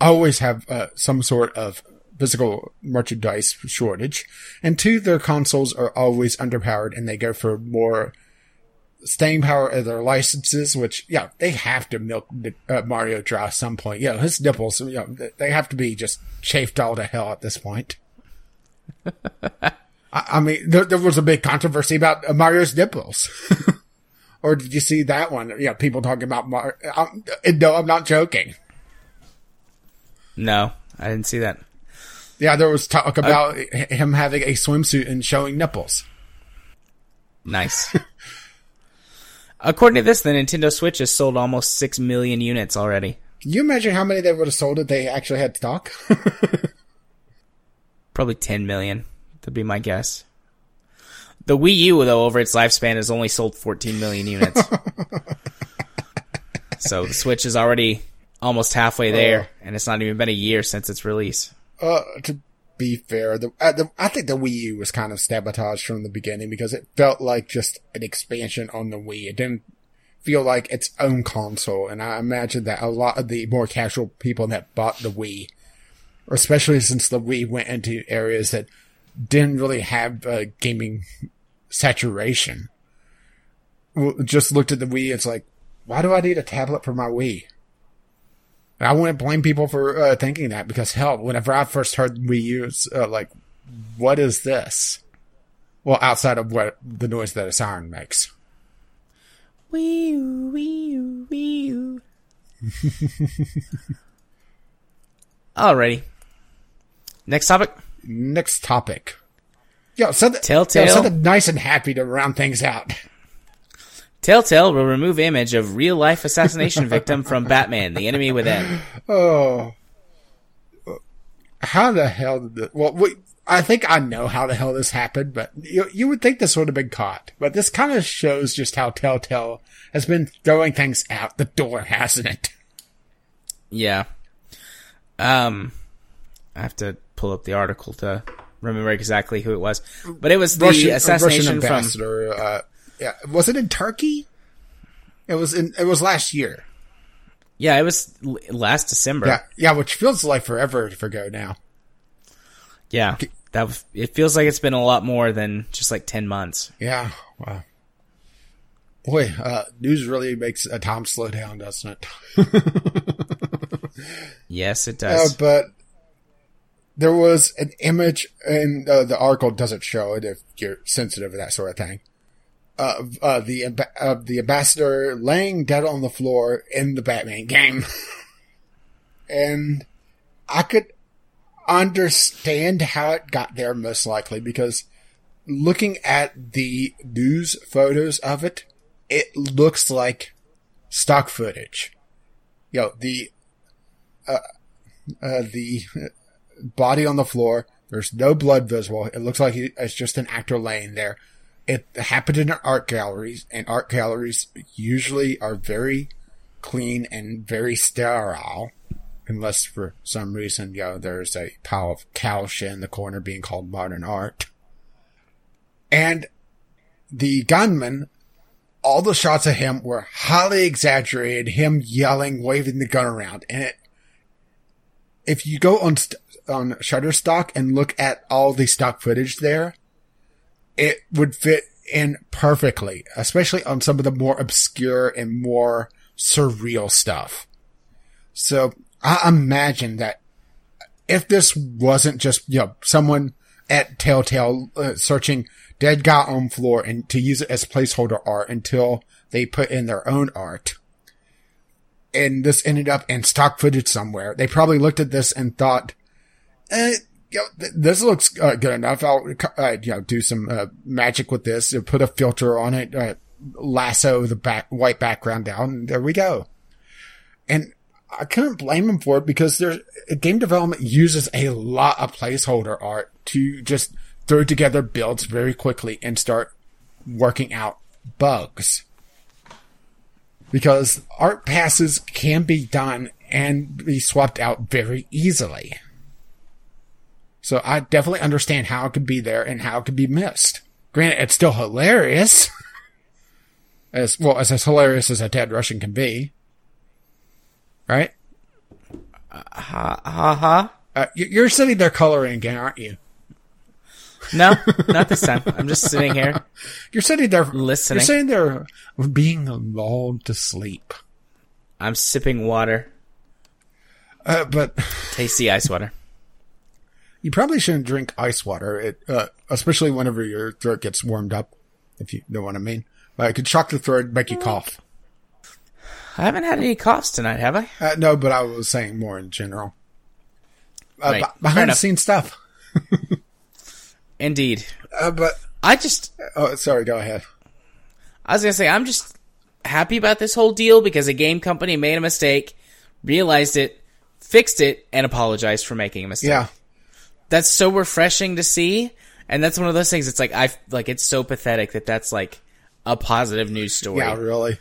Always have uh, some sort of physical merchandise shortage. And two, their consoles are always underpowered and they go for more staying power of their licenses, which, yeah, they have to milk uh, Mario dry at some point. Yeah, his nipples, you know, they have to be just chafed all to hell at this point. *laughs* I, I mean, there, there was a big controversy about uh, Mario's nipples. *laughs* or did you see that one? Yeah, people talking about Mario. I'm, no, I'm not joking. No, I didn't see that. Yeah, there was talk about h- him having a swimsuit and showing nipples. Nice. *laughs* According to this, the Nintendo Switch has sold almost 6 million units already. Can you imagine how many they would have sold if they actually had stock? *laughs* Probably 10 million, that'd be my guess. The Wii U, though, over its lifespan has only sold 14 million units. *laughs* so the Switch is already almost halfway there, oh. and it's not even been a year since its release. Uh, to be fair, the, uh, the I think the Wii U was kind of sabotaged from the beginning because it felt like just an expansion on the Wii. It didn't feel like its own console, and I imagine that a lot of the more casual people that bought the Wii, especially since the Wii went into areas that didn't really have uh, gaming saturation, just looked at the Wii. It's like, why do I need a tablet for my Wii? And I wouldn't blame people for uh, thinking that because hell, whenever I first heard Wii U, it's uh, like, what is this? Well, outside of what the noise that a siren makes. Wii U, Wii U, Wii U. Alrighty. Next topic. Next topic. Yo, something, Telltale. yo, something nice and happy to round things out. Telltale will remove image of real life assassination victim from Batman, the enemy within. Oh, how the hell did this? Well, we, I think I know how the hell this happened, but you you would think this would have been caught. But this kind of shows just how Telltale has been throwing things out the door, hasn't it? Yeah. Um, I have to pull up the article to remember exactly who it was, but it was the Russian, uh, assassination Russian from. ambassador. Uh, yeah, was it in Turkey? It was in. It was last year. Yeah, it was l- last December. Yeah, yeah, which feels like forever ago now. Yeah, that was, it feels like it's been a lot more than just like ten months. Yeah, wow. Boy, uh, news really makes a time slow down, doesn't it? *laughs* Yes, it Uh, does. but there was an image, and uh, the article doesn't show it if you're sensitive to that sort of thing. Of uh, the of the ambassador laying dead on the floor in the Batman game, *laughs* and I could understand how it got there most likely because looking at the news photos of it, it looks like stock footage. You know, the uh, the body on the floor. There's no blood visible. It looks like it's just an actor laying there. It happened in art galleries, and art galleries usually are very clean and very sterile, unless for some reason, you know, there's a pile of shit in the corner being called modern art. And the gunman, all the shots of him were highly exaggerated, him yelling, waving the gun around, and it if you go on st- on Shutterstock and look at all the stock footage there, it would fit in perfectly, especially on some of the more obscure and more surreal stuff. So I imagine that if this wasn't just you know someone at Telltale uh, searching dead guy on floor and to use it as placeholder art until they put in their own art and this ended up in stock footage somewhere. They probably looked at this and thought, eh, you know, th- this looks uh, good enough. I'll, uh, you know, do some uh, magic with this, put a filter on it, uh, lasso the back, white background down, and there we go. And I couldn't blame them for it because there's game development uses a lot of placeholder art to just throw together builds very quickly and start working out bugs. because art passes can be done and be swapped out very easily. So I definitely understand how it could be there and how it could be missed. Granted, it's still hilarious. *laughs* As well as as hilarious as a Dead Russian can be. Right? Ha ha ha. Uh, you- you're sitting there coloring again, aren't you? No, not this time. I'm just sitting here. *laughs* You're sitting there Listening. You're sitting there being lulled to sleep. I'm sipping water, Uh, but tasty ice water. You probably shouldn't drink ice water, it, uh, especially whenever your throat gets warmed up. If you know what I mean, uh, it could shock the throat, make you cough. I haven't had any coughs tonight, have I? Uh, no, but I was saying more in general. Uh, Right. b- behind the scenes stuff. Indeed. *laughs* Uh, but I just, oh, sorry, go ahead. I was gonna say, I'm just happy about this whole deal because a game company made a mistake, realized it, fixed it, and apologized for making a mistake. Yeah, That's so refreshing to see, and that's one of those things. It's like I like it's so pathetic that that's like a positive news story. yeah, really.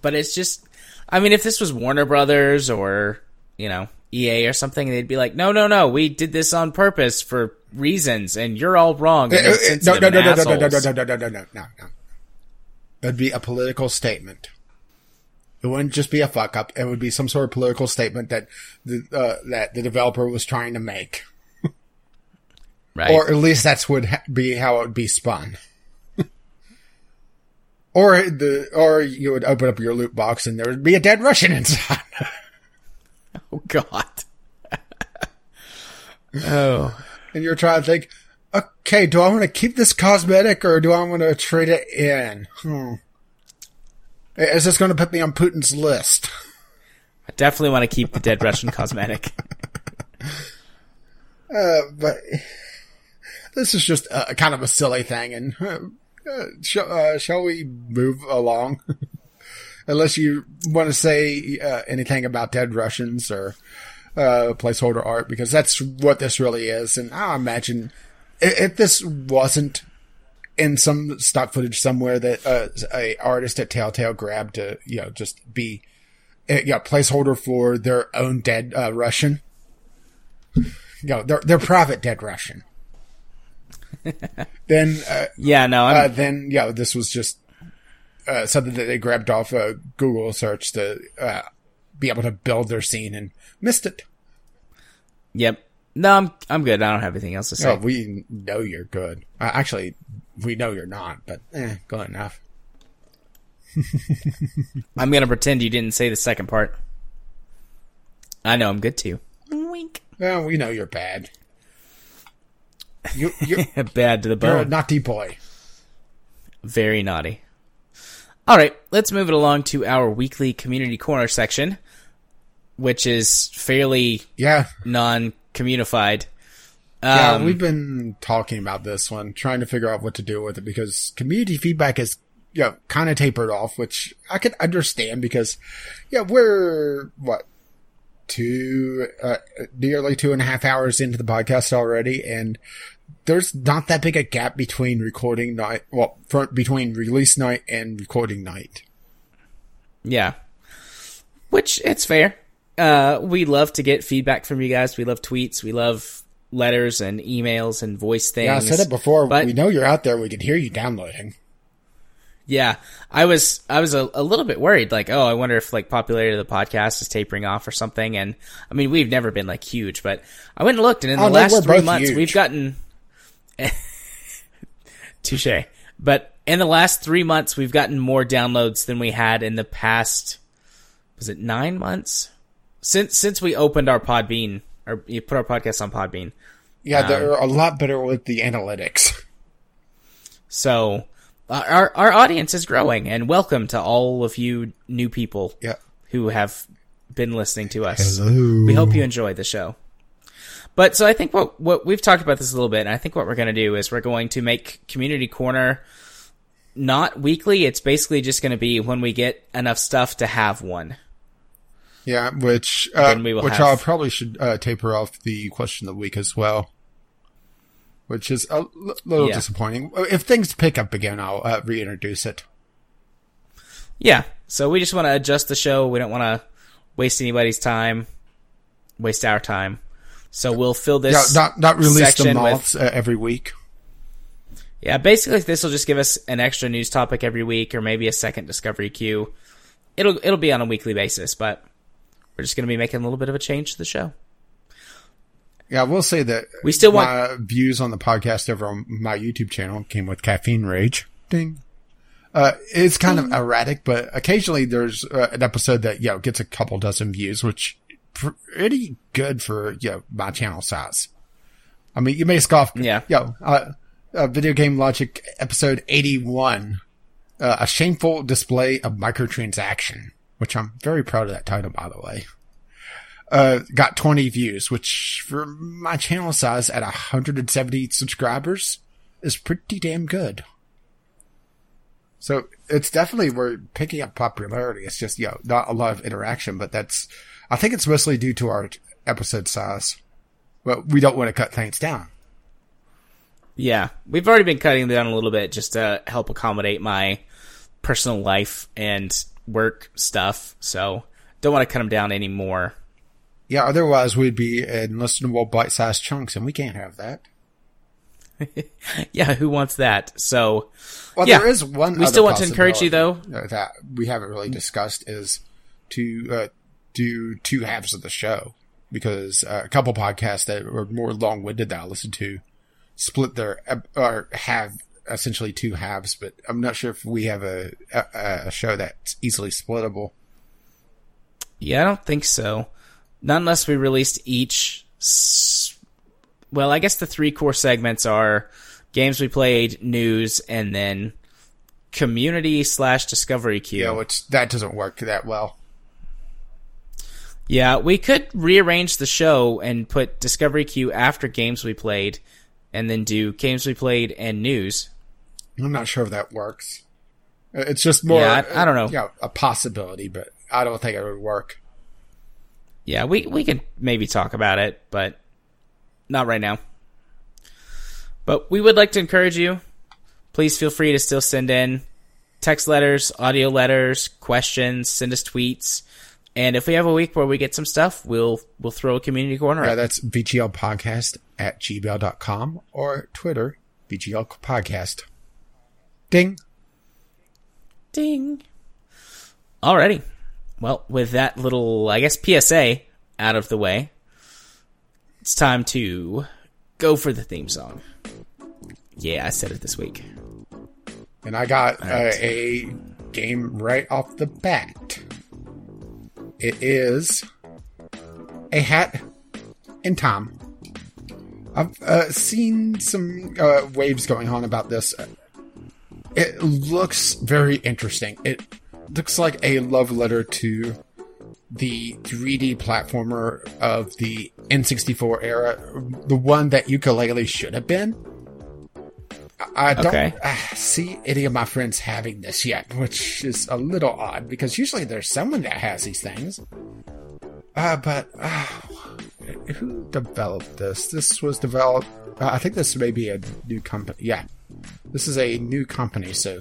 but it's just I mean if this was Warner Brothers or you know EA or something they'd be like no no no we did this on purpose for reasons and you're all wrong and Uh, uh, no, no, no, no, no, no, no, assholes." no, no, no, no, no, no, no. That'd be a political statement. It wouldn't just be a fuck up. It would be some sort of political statement that the uh, that the developer was trying to make, right or at least that's would ha- be how it would be spun. *laughs* or the or you would open up your loot box and there would be a dead Russian inside. *laughs* oh god *laughs* oh and you're trying to think, okay, do I want to keep this cosmetic or do I want to trade it in? Hmm. Is this going to put me on Putin's list? I definitely want to keep the dead Russian cosmetic Uh, but this is just a, kind of a silly thing, and uh, uh, shall, uh, shall we move along? *laughs* Unless you want to say uh, anything about dead Russians or uh, placeholder art, because that's what this really is. And I imagine if, if this wasn't in some stock footage somewhere that uh, a artist at Telltale grabbed to, you know, just be you know, placeholder for their own dead Russian. You know, their their private dead Russian. *laughs* then uh, yeah no uh, I'm then yeah, this was just uh, something that they grabbed off a Google search to uh, be able to build their scene and missed it. yep no I'm I'm good I don't have anything else to say Oh, we know you're good. Uh, actually, we know you're not, but eh, good enough. *laughs* I'm gonna pretend you didn't say the second part I know I'm good too wink Well, we know you're bad. You, you're, *laughs* bad to the you're a bone naughty boy. Very naughty. All right, let's move it along to our weekly community corner section, which is fairly Yeah, non-communified. yeah. Um, we've been talking about this one, trying to figure out what to do with it because community feedback is, you know, kind of tapered off, which I can understand because, yeah, we're what two, uh, nearly two and a half hours into the podcast already, and there's not that big a gap between recording night, well, for, between release night and recording night. Yeah. Which it's fair. Uh, we love to get feedback from you guys. We love tweets. We love letters and emails and voice things. Yeah, I said it before. But- we know you're out there. We can hear you downloading. Yeah, I was I was a, a little bit worried, like, oh, I wonder if like popularity of the podcast is tapering off or something. And I mean, we've never been like huge, but I went and looked, and in Oh, the last three months, huge. we've gotten *laughs* touche. But in the last three months, we've gotten more downloads than we had in the past. Was it nine months since since we opened our Podbean or you put our podcast on Podbean? Yeah, Um, they're a lot better with the analytics. So our our audience is growing, and welcome to all of you new people Yeah. who have been listening to us. We hope you enjoy the show. But so I think what what we've talked about this a little bit, and I think what we're going to do is we're going to make Community Corner not weekly. It's basically just going to be when we get enough stuff to have one. Yeah, which uh, Then we will which have- I probably should uh, taper off the question of the week as well, which is a l- little Yeah. disappointing. If things pick up again, I'll uh, reintroduce it. Yeah. So we just want to adjust the show. We don't want to waste anybody's time, waste our time. So we'll fill Yeah, this. not not release the section with- uh, every week. Yeah, basically this will just give us an extra news topic every week, or maybe a second discovery queue. It'll it'll be on a weekly basis, but we're just going to be making a little bit of a change to the show. Yeah, I will say that We still want- my views on the podcast over on my YouTube channel came with caffeine rage. Ding. Uh, it's kind of erratic, but occasionally there's uh, an episode that, you know, gets a couple dozen views, which pretty good for, you know, my channel size. I mean, you may scoff. Yeah. Yo, uh, uh, Video Game Logic episode 81, uh, a shameful display of microtransaction, which I'm very proud of that title, by the way uh, got 20 views, which for my channel size at 170 subscribers is pretty damn good. So it's definitely we're picking up popularity. It's just, you know, not a lot of interaction, but that's, I think it's mostly due to our episode size. But we don't want to cut things down. Yeah, we've already been cutting down a little bit just to help accommodate my personal life and work stuff. So don't want to cut them down anymore. Yeah, otherwise we'd be in listenable bite-sized chunks and we can't have that. *laughs* Yeah, who wants that? So Well, Yeah. there is one. We still want to encourage you, uh, that we haven't really discussed is to uh, do two halves of the show because uh, a couple podcasts that are more long-winded that I listen to split their ep- or have essentially two halves, but I'm not sure if we have a a, a show that's easily splittable. yeah, I don't think so. Not unless we released each. s- Well, I guess the three core segments are games we played, news, and then community slash discovery queue. Know, which that doesn't work that well. Yeah, we could rearrange the show and put Discovery Queue after games we played, and then do games we played and news. I'm not sure if that works. It's just more. Yeah, I- I don't know. Yeah, a possibility, but I don't think it would work. Yeah, we we can maybe talk about it, but not right now. But we would like to encourage you. Please feel free to still send in text letters, audio letters, questions, send us tweets. And if we have a week where we get some stuff, we'll we'll throw a community corner Yeah, that's VGL podcast at gmail.com or Twitter, VGL podcast. Ding. Ding. Alrighty. Well, with that little, I guess, PSA out of the way, it's time to go for the theme song. Yeah, I said it this week. And I got uh, a game right off the bat. It is A Hat in Time. I've uh, seen some uh, waves going on about this. It looks very interesting. It looks like a love letter to the 3D platformer of the N64 era, the one that Yooka-Laylee should have been. I don't Okay. uh, see any of my friends having this yet, which is a little odd because usually there's someone that has these things. Uh, but uh, who developed this? This was developed. Uh, I think this may be a new company. Yeah, this is a new company, so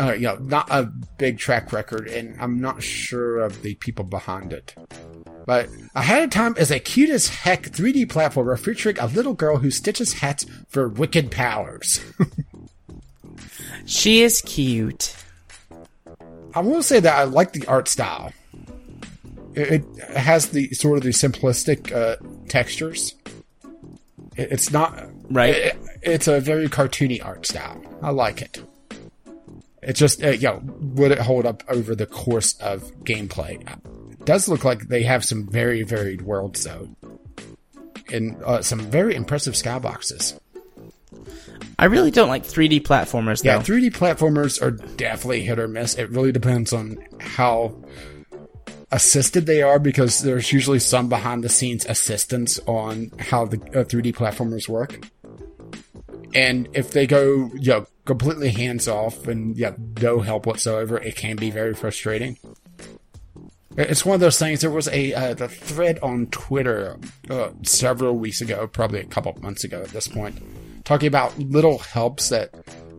uh, you know, not a big track record, and I'm not sure of the people behind it. But A Hat in Time is a cute as heck 3D platformer featuring a little girl who stitches hats for wicked powers. She is cute. I will say that I like the art style. It, it has the sort of the simplistic uh, textures. It, it's not Right. it- it's a very cartoony art style. I like it. It just, uh, know, would it hold up over the course of gameplay? It does look like they have some very varied worlds, though, and uh, some very impressive skyboxes. I really don't like 3D platformers, though. Yeah, 3D platformers are definitely hit or miss. It really depends on how assisted they are because there's usually some behind the scenes assistance on how the uh, 3D platformers work. And if they go, you know, completely hands off and yeah, no help whatsoever, it can be very frustrating. It's one of those things. There was a uh, the thread on Twitter uh, several weeks ago, probably a couple months ago at this point, talking about little helps that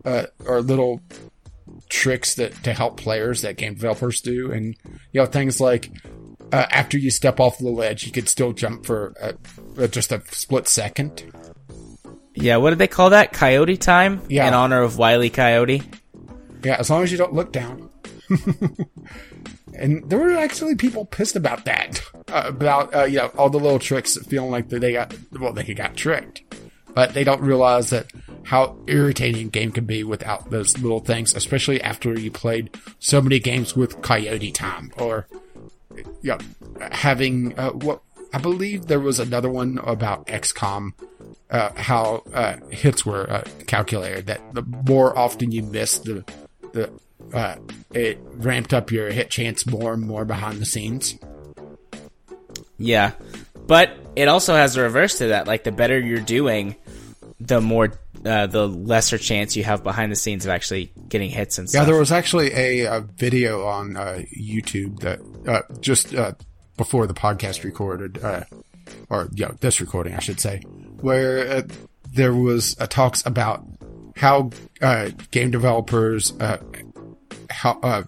uh, or little tricks that to help players that game developers do, and you know things like uh, after you step off the ledge, you could still jump for uh, just a split second. Yeah, what did they call that? Coyote time? Yeah. In honor of Wiley Coyote? Yeah, as long as you don't look down. *laughs* and there were actually people pissed about that, uh, about uh, you know all the little tricks, feeling like they got well they got tricked, but they don't realize that how irritating a game can be without those little things, especially after you played so many games with Coyote Time or you know, having uh, what I believe there was another one about XCOM. Uh, how uh, hits were uh, calculated. That the more often you missed, the the uh, it ramped up your hit chance more and more behind the scenes. Yeah. But it also has a reverse to that. Like, the better you're doing, the more, uh, the lesser chance you have behind the scenes of actually getting hits and stuff. Yeah, there was actually a, a video on uh, YouTube that uh, just uh, before the podcast recorded, uh, or you know, this recording, I should say, where uh, there was uh, talks about how uh, game developers uh, how,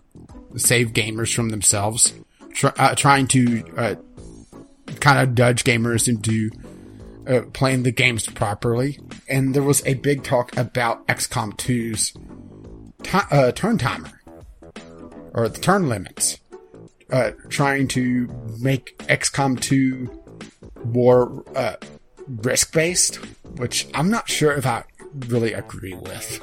save gamers from themselves, try, trying to kind of nudge gamers into uh, playing the games properly. And there was a big talk about XCOM 2's ti uh, turn timer or the turn limits, uh, trying to make XCOM 2 more uh, risk based, which I'm not sure if I really agree with.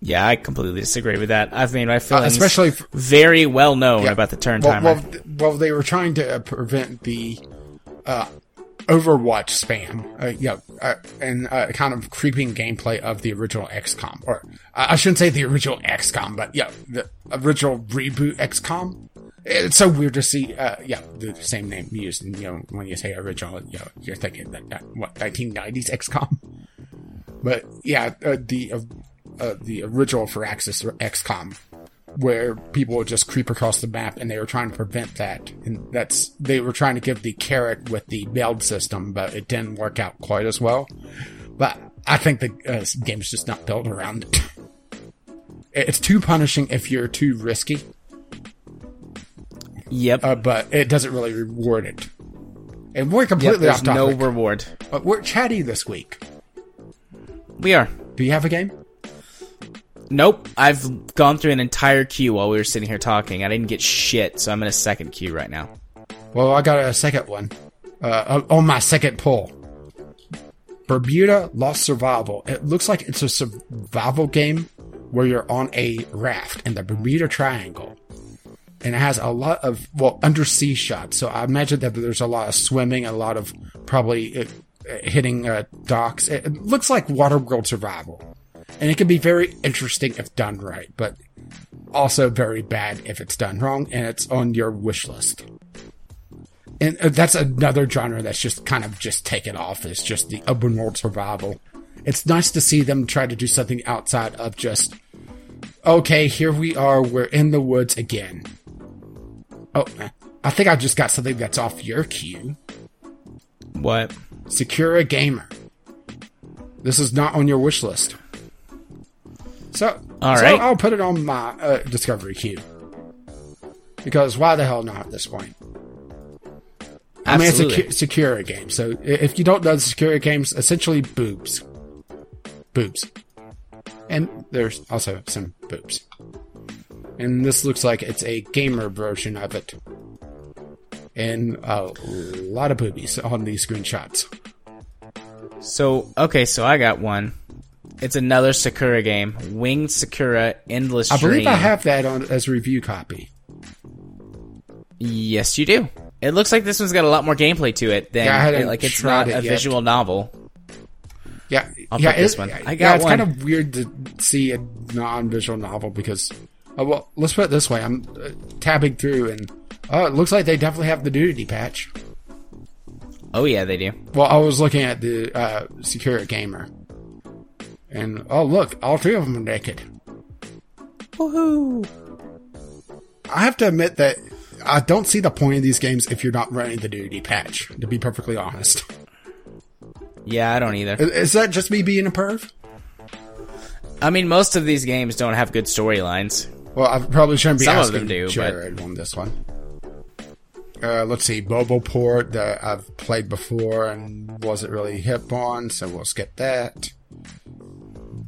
yeah, I completely disagree with that. I've made my feelings especially f- very well known Yeah. about the turn Well, timer. well, well, they were trying to uh, prevent the uh, Overwatch spam, uh, yeah, uh, and uh, kind of creeping gameplay of the original XCOM, or uh, I shouldn't say the original XCOM, but yeah, the original reboot XCOM. It's so weird to see, uh, yeah, the same name used. And, you know, when you say original, you know, you're thinking that, that what 1990s XCOM. But yeah, uh, the uh, uh, the original Firaxis or XCOM, where people would just creep across the map, and they were trying to prevent that. And that's they were trying to give the carrot with the build system, but it didn't work out quite as well. But I think the uh, game is just not built around it. *laughs* It's too punishing if you're too risky, yep. uh, but it doesn't really reward it. And we're completely Yep, off there's no reward. But we're chatty this week. We are. Do you have a game? Nope. I've gone through an entire queue while we were sitting here talking. I didn't get shit, so I'm in a second queue right now. Well, I got a second one. Uh, on my second pull. Bermuda Lost Survival. It looks like it's a survival game where you're on a raft in the Bermuda Triangle. And it has a lot of, well, undersea shots. So I imagine that there's a lot of swimming, a lot of probably uh, hitting uh, docks. It, it looks like Waterworld Survival. And it can be very interesting if done right, but also very bad if it's done wrong, and it's on your wish list and uh, that's another genre that's just kind of just taken off. It's just the open world survival. It's nice to see them try to do something outside of just, okay, here we are, we're in the woods again. Oh, I think I just got something that's off your queue. What? Sakura Gamer. This is not on your wish list. So, All so. I'll put it on my uh, discovery queue. Because why the hell not at this point? I mean, it's a Absolutely. Secu- Sakura game. So if you don't know the Sakura games, essentially boobs. Boobs. And there's also some boobs. And this looks like it's a gamer version of it. And a lot of boobies on these screenshots. So okay, so I got one. It's another Sakura game, Winged Sakura Endless I Dream. believe I have that on as a review copy. Yes, you do. It looks like this one's got a lot more gameplay to it than Yeah, I hadn't like it's not it a yet. visual novel. Yeah, I'll yeah, this one. yeah, I yeah, got it's one. kind of weird to see a non-visual novel because, uh, well, let's put it this way: I'm uh, tabbing through, and oh, it looks like they definitely have the nudity patch. Oh yeah, they do. Well, I was looking at the uh, Sakura Gamer, and oh, look, all three of them are naked. Woohoo! I have to admit that I don't see the point of these games if you're not running the nudity patch. To be perfectly honest, Yeah, I don't either. is, is that just me being a perv? I mean, most of these games don't have good storylines. Well, I probably shouldn't be Some asking do, but- Jared on this one. Uh, let's see, Bobo Port that I've played before and wasn't really hip on, so we'll skip that.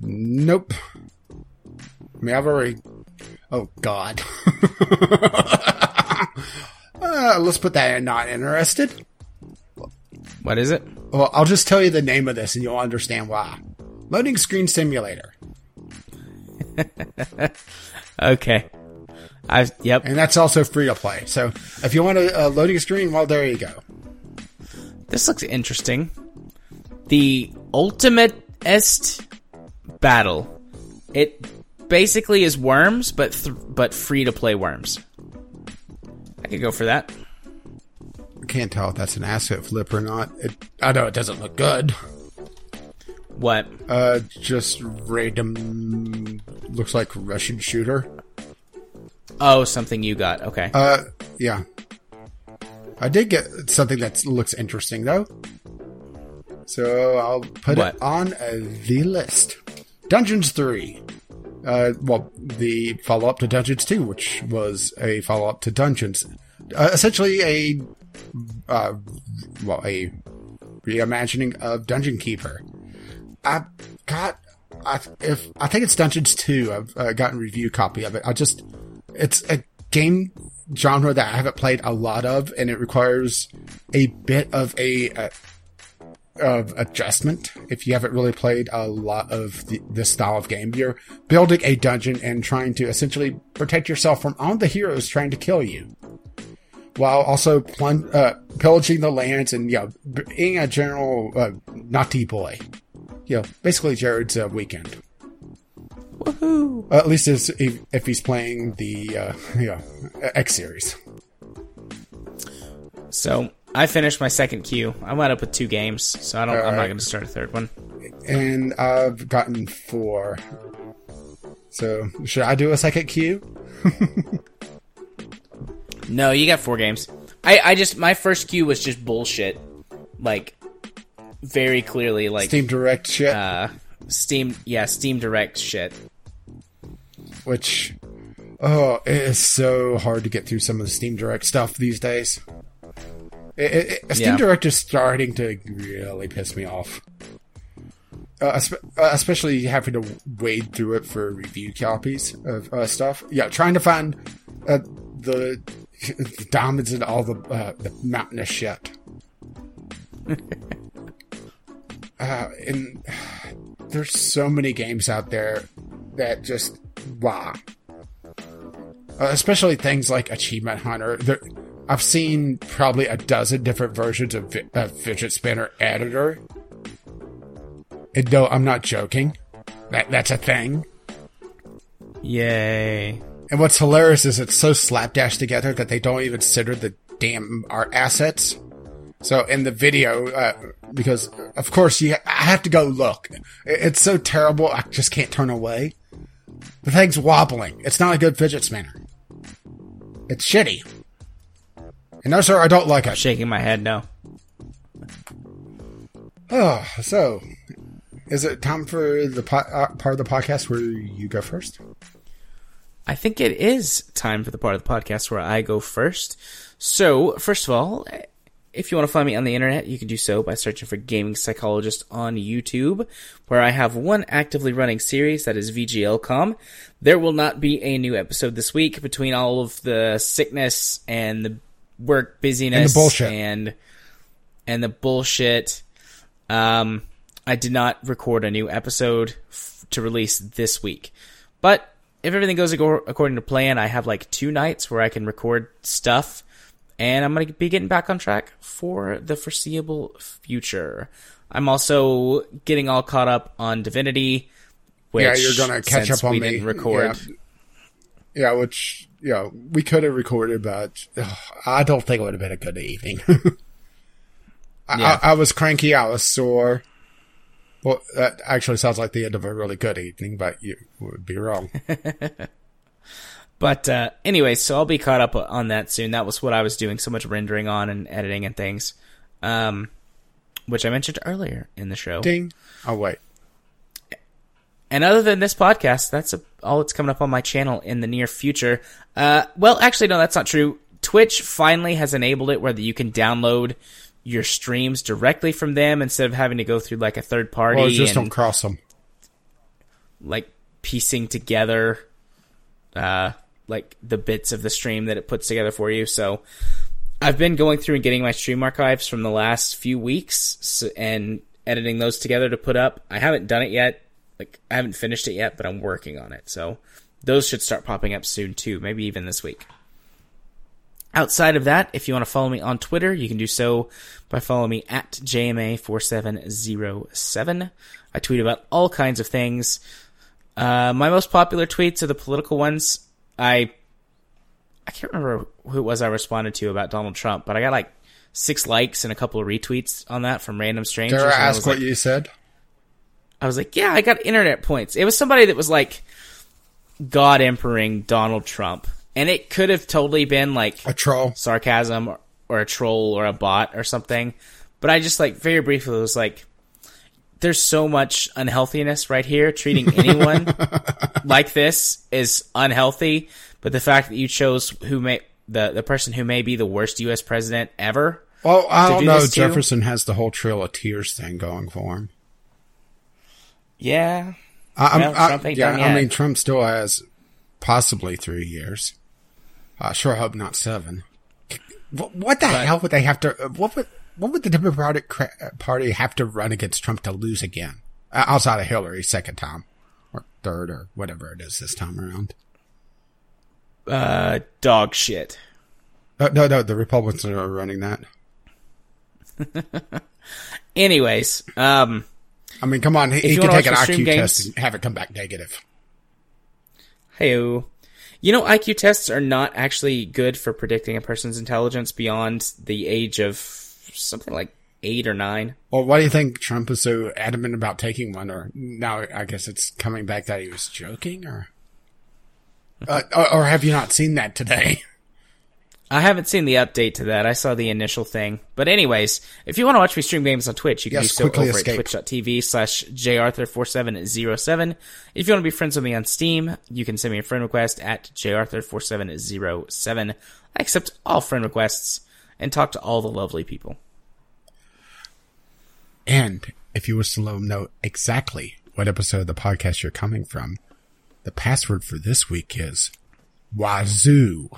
Nope. I mean, I've already. Oh God. *laughs* uh, let's put that in not interested. What is it? Well, I'll just tell you the name of this and you'll understand why. Loading Screen Simulator. *laughs* Okay. I yep. And that's also free to play. So if you want a, a uh, loading screen, well, there you go. This looks interesting. The ultimate est battle. It basically is worms, but th- but free to play worms. I could go for that. I can't tell if that's an asset flip or not. It, I know it doesn't look good. What? Uh, just random. Looks like Russian shooter. Oh, something you got. Okay. Uh, yeah. I did get something that looks interesting though. So I'll put What? it on uh, the list. Dungeons 3. Uh, well, the follow up to Dungeons 2, which was a follow up to Dungeons. Uh, essentially a, uh, well, a reimagining of Dungeon Keeper. I got, I, if, I think it's Dungeons 2. I've uh, gotten review copy of it. I just, it's a game genre that I haven't played a lot of, and it requires a bit of a, of adjustment if you haven't really played a lot of the, this style of game. You're building a dungeon and trying to essentially protect yourself from all the heroes trying to kill you. While also uh, pillaging the lands and, you know, being a general uh, naughty boy. You know, basically Jared's uh, weekend. Woohoo! Uh, at least as, if, if he's playing the, uh, you know, X series. So I finished my second queue. I wound up with two games, so I don't. I'm not going to start a third one. And I've gotten four. So, should I do a second queue? *laughs* No, you got four games. I, I just my first queue was just bullshit. Like very clearly like Steam Direct shit. uh Steam yeah, Steam Direct shit. which oh it is so hard to get through some of the steam direct stuff these days it, it, it- steam Yeah. direct is starting to really piss me off uh, uh, especially having to wade through it for review copies of uh, stuff yeah trying to find uh, the, *laughs* the diamonds and all the, uh, the mountainous shit *laughs* uh, and *sighs* there's so many games out there that just wow. Uh, especially things like Achievement Hunter. There, I've seen probably a dozen different versions of vi- uh, Fidget Spinner Editor. And no, I'm not joking. That that's a thing. Yay. And what's hilarious is it's so slapdash together that they don't even consider the damn art assets. So in the video, uh, because of course you, I have to go look. It's so terrible, I just can't turn away. The thing's wobbling. It's not a good fidget spinner. It's shitty. And no, sir, I don't like it. Shaking my head no. Oh, so is it time for the po- uh, part of the podcast where you go first? I think it is time for the part of the podcast where I go first. So, first of all, if you want to find me on the internet, you can do so by searching for Gaming Psychologist on YouTube, where I have one actively running series that is VGLcom. There will not be a new episode this week between all of the sickness and the work busyness And the bullshit. and and the bullshit. Um, I did not record a new episode f- to release this week, but if everything goes according to plan, I have like two nights where I can record stuff, and I'm gonna be getting back on track for the foreseeable future. I'm also getting all caught up on Divinity. Which, yeah, you're gonna catch up on we me. Didn't record. Yeah. yeah, which yeah, we could have recorded, but ugh, I don't think it would have been a good evening. *laughs* I, Yeah. I, I was cranky. I was sore. Well, that actually sounds like the end of a really good evening, but you would be wrong. *laughs* But uh, anyway, so I'll be caught up on that soon. That was what I was doing so much rendering on and editing and things, um, which I mentioned earlier in the show. Ding. Oh wait. and other than this podcast, that's a, all that's coming up on my channel in the near future. Uh, well, actually, no, that's not true. Twitch finally has enabled it where you can download your streams directly from them instead of having to go through like a third party. Well, just don't cross them. Like piecing together, uh, like the bits of the stream that it puts together for you. So I've been going through and getting my stream archives from the last few weeks and editing those together to put up. I haven't done it yet. Like I haven't finished it yet, but I'm working on it. So those should start popping up soon too, maybe even this week. Outside of that, if you want to follow me on Twitter, you can do so by following me at JMA4707. I tweet about all kinds of things. Uh, my most popular tweets are the political ones. I I can't remember who it was I responded to about Donald Trump, but I got like six likes and a couple of retweets on that from random strangers. Dare I ask I what like, you said? I was like, yeah, I got internet points. It was somebody that was like God emperor Donald Trump. And it could have totally been like A troll. sarcasm or, or a troll or a bot or something. But I just like very briefly was like, there's so much unhealthiness right here. Treating anyone *laughs* like this is unhealthy. But the fact that you chose who may the the person who may be the worst U.S. president ever. Well, I don't do know. this to- Jefferson has the whole Trail of Tears thing going for him. Yeah, I, I- ain't yeah, I mean, Trump still has possibly three years. I sure hope not seven. What, what the hell would they have to? What would what would the Democratic Party have to run against Trump to lose again? Uh, outside of Hillary, second time or third or whatever it is this time around. uh, dog shit. Uh, no, no, the Republicans are running that. *laughs* Anyways, um, I mean, come on, he, he can take an IQ stream test and have it come back negative. hey, you know, IQ tests are not actually good for predicting a person's intelligence beyond the age of something like eight or nine. Well, why do you think Trump is so adamant about taking one? Or now, I guess it's coming back that he was joking, or uh, or, or have you not seen that today? *laughs* I haven't seen the update to that. I saw the initial thing. But anyways, if you want to watch me stream games on Twitch, you can Yes, do so over escape. at twitch.tv slash jarthur4707. If you want to be friends with me on Steam, you can send me a friend request at jarthur4707. I accept all friend requests and talk to all the lovely people. And if you wish to let them know exactly what episode of the podcast you're coming from, the password for this week is Wazoo.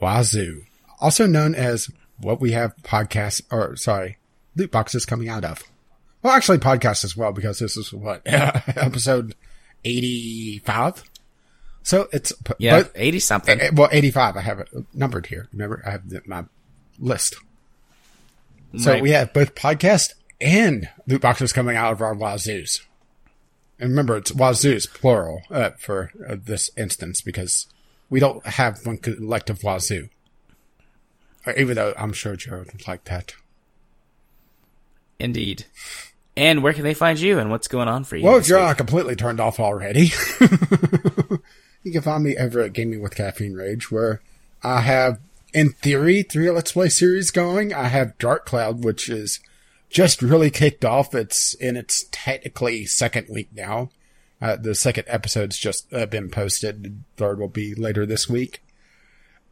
Wazoo. Also known as what we have podcasts, or sorry, loot boxes coming out of. Well, actually podcasts as well, because this is what, *laughs* episode 85? So it's, Yeah, but- 80 something. Eh, Well, 85. I have it numbered here. Remember, I have my list. So Right. we have both podcast and loot boxes coming out of our wazoos. And remember, it's wazoos, plural, uh, for uh, this instance, because we don't have one collective wazoo. Uh, Even though I'm sure Jared would like that. Indeed. And where can they find you and what's going on for you? Well, if you're not completely turned off already, *laughs* you can find me over at Gaming with Caffeine Rage, where I have, in theory, three Let's Play series going. I have Dark Cloud, which is just really kicked off. It's in its technically second week now. Uh, the second episode's just uh, been posted. Third will be later this week.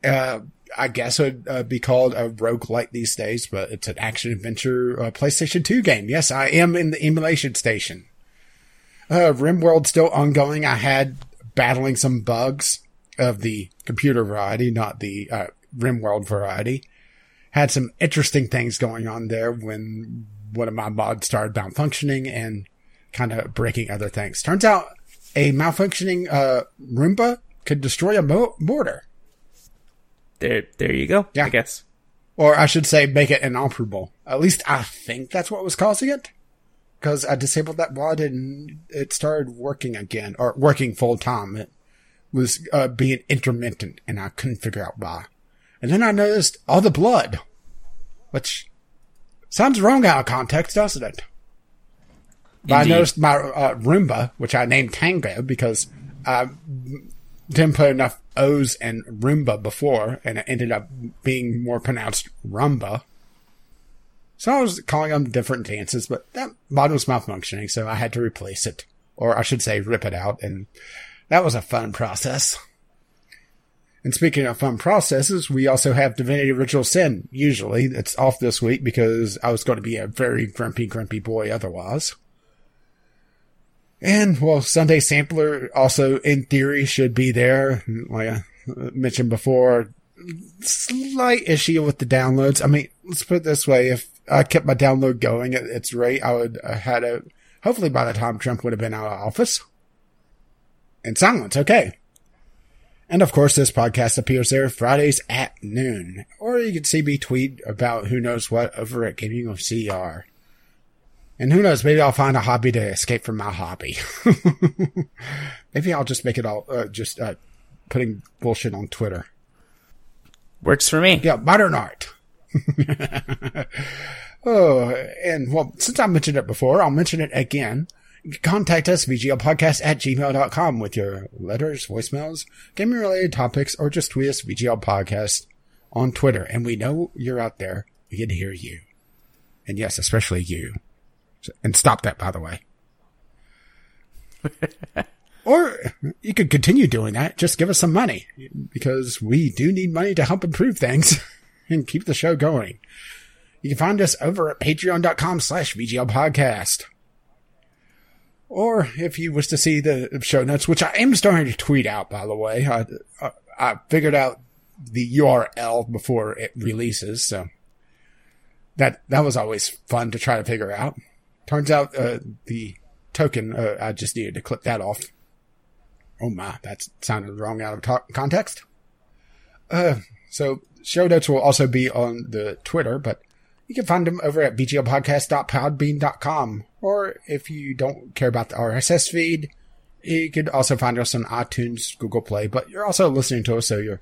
Uh, I guess it would uh, be called a roguelike these days, but it's an action adventure uh, PlayStation 2 game. Yes, I am in the emulation station. Uh, RimWorld still ongoing. I had battling some bugs of the computer variety, not the uh, RimWorld variety. Had some interesting things going on there when one of my mods started malfunctioning and kind of breaking other things. Turns out a malfunctioning uh, Roomba could destroy a mo- mortar. There, there you go. Yeah. I guess. Or I should say, make it inoperable. At least I think that's what was causing it. Because I disabled that mod and it started working again, or working full time. It was uh, being intermittent, and I couldn't figure out why. And then I noticed all the blood, which sounds wrong out of context, doesn't it? But I noticed my uh, Roomba, which I named Tango because I didn't put enough O's in Roomba before, and it ended up being more pronounced Rumba. So I was calling them different dances, but that mod was malfunctioning, so I had to replace it. or I should say rip it out. And that was a fun process. And speaking of fun processes, we also have Divinity Original Sin. Usually it's off this week because I was going to be a very grumpy, grumpy boy otherwise. And well, Sunday Sampler also in theory should be there. Like I mentioned before, slight issue with the downloads. I mean, let's put it this way. If I kept my download going at its rate, I would have had a, hopefully by the time Trump would have been out of office. And silence. Okay. And of course, this podcast appears there Fridays at noon. Or you can see me tweet about who knows what over at Gaming of CR. And who knows, maybe I'll find a hobby to escape from my hobby. *laughs* maybe I'll just make it all, uh, just, uh, putting bullshit on Twitter. Works for me. Yeah, modern art. *laughs* oh, and well, since I mentioned it before, I'll mention it again. Contact us, VGLpodcast at gmail.com with your letters, voicemails, gaming related topics, or just tweet us VGL Podcast on Twitter. And we know you're out there. We can hear you. And yes, especially you. And stop that, by the way. *laughs* or you could continue doing that. Just give us some money because we do need money to help improve things *laughs* and keep the show going. You can find us over at patreon.com slash VGL podcast. Or if you wish to see the show notes, which I am starting to tweet out, by the way, I, I, I figured out the URL before it releases. So that, that was always fun to try to figure out. Turns out, uh, the token, uh, I just needed to clip that off. Oh my, that sounded wrong out of to- context. Uh, so show notes will also be on the Twitter, but you can find them over at vglpodcast.podbean.com. Or if you don't care about the RSS feed, you could also find us on iTunes, Google Play, but you're also listening to us, so you're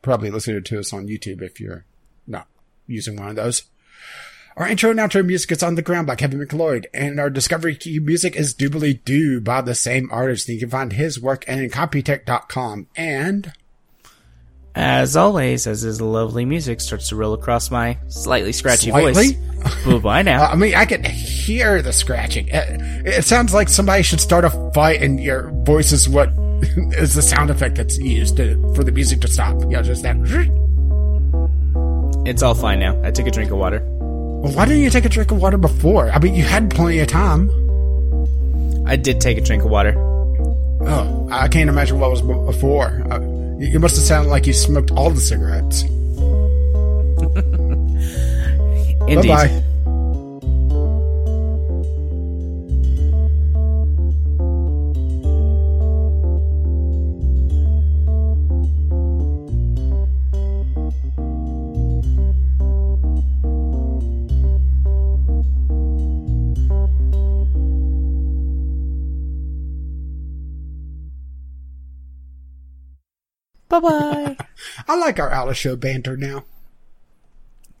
probably listening to us on YouTube if you're not using one of those. Our intro and outro music is On the Ground by Kevin MacLeod, and our Discovery Key music is Doobly Doo by the same artist. And you can find his work at Incompetech.com. And as always, as his lovely music starts to roll across my slightly scratchy Slightly? *laughs* voice. Boo bye now. I mean, I can hear the scratching. It, it sounds like somebody should start a fight, and your voice is what *laughs* is the sound effect that's used to, for the music to stop. You know, just that. it's all fine now. I took a drink of water. Well, why didn't you take a drink of water before? I mean, you had plenty of time. I did take a drink of water. Oh, I can't imagine what was before. Uh, you must have sounded like you smoked all the cigarettes. *laughs* Indeed. Bye bye. Bye bye. *laughs* I like our out of show banter now.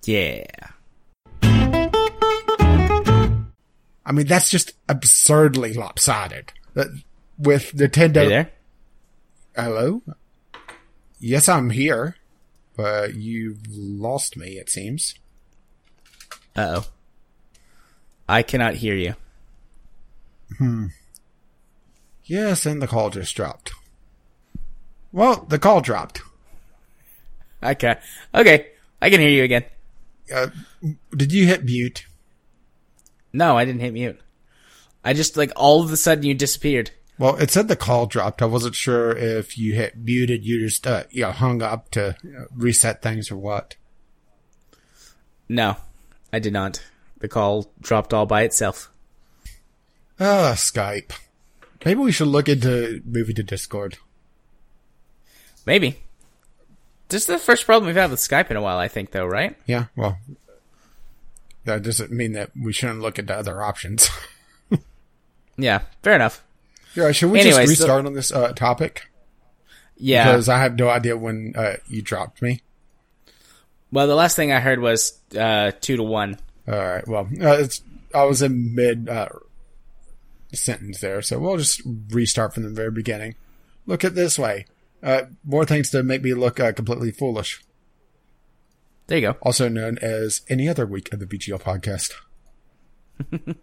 yeah. I mean, that's just absurdly lopsided. With Nintendo. Hey there. Hello? Yes, I'm here. But you've lost me, it seems. Uh oh. I cannot hear you. Hmm. Yes, and the call just dropped. Well, the call dropped. Okay. Okay. I can hear you again. Uh, did you hit mute? No, I didn't hit mute. I just like all of a sudden you disappeared. Well, it said the call dropped. I wasn't sure if you hit muted, you just, uh, you know, hung up to reset things or what. No, I did not. The call dropped all by itself. Ah, Skype. Maybe we should look into moving to Discord. Maybe. This is the first problem we've had with Skype in a while, I think, though, right? Yeah, well, that doesn't mean that we shouldn't look into other options. *laughs* Yeah, fair enough. yeah, should we Anyways, just so- restart on this uh, topic? Yeah. Because I have no idea when uh, you dropped me. well, the last thing I heard was uh, two to one. All right. Well, uh, it's I was in mid uh, sentence there, so we'll just restart from the very beginning. Look at this way. Uh, more things to make me look uh, completely foolish. There you go. Also known as any other week of the VGL podcast. *laughs*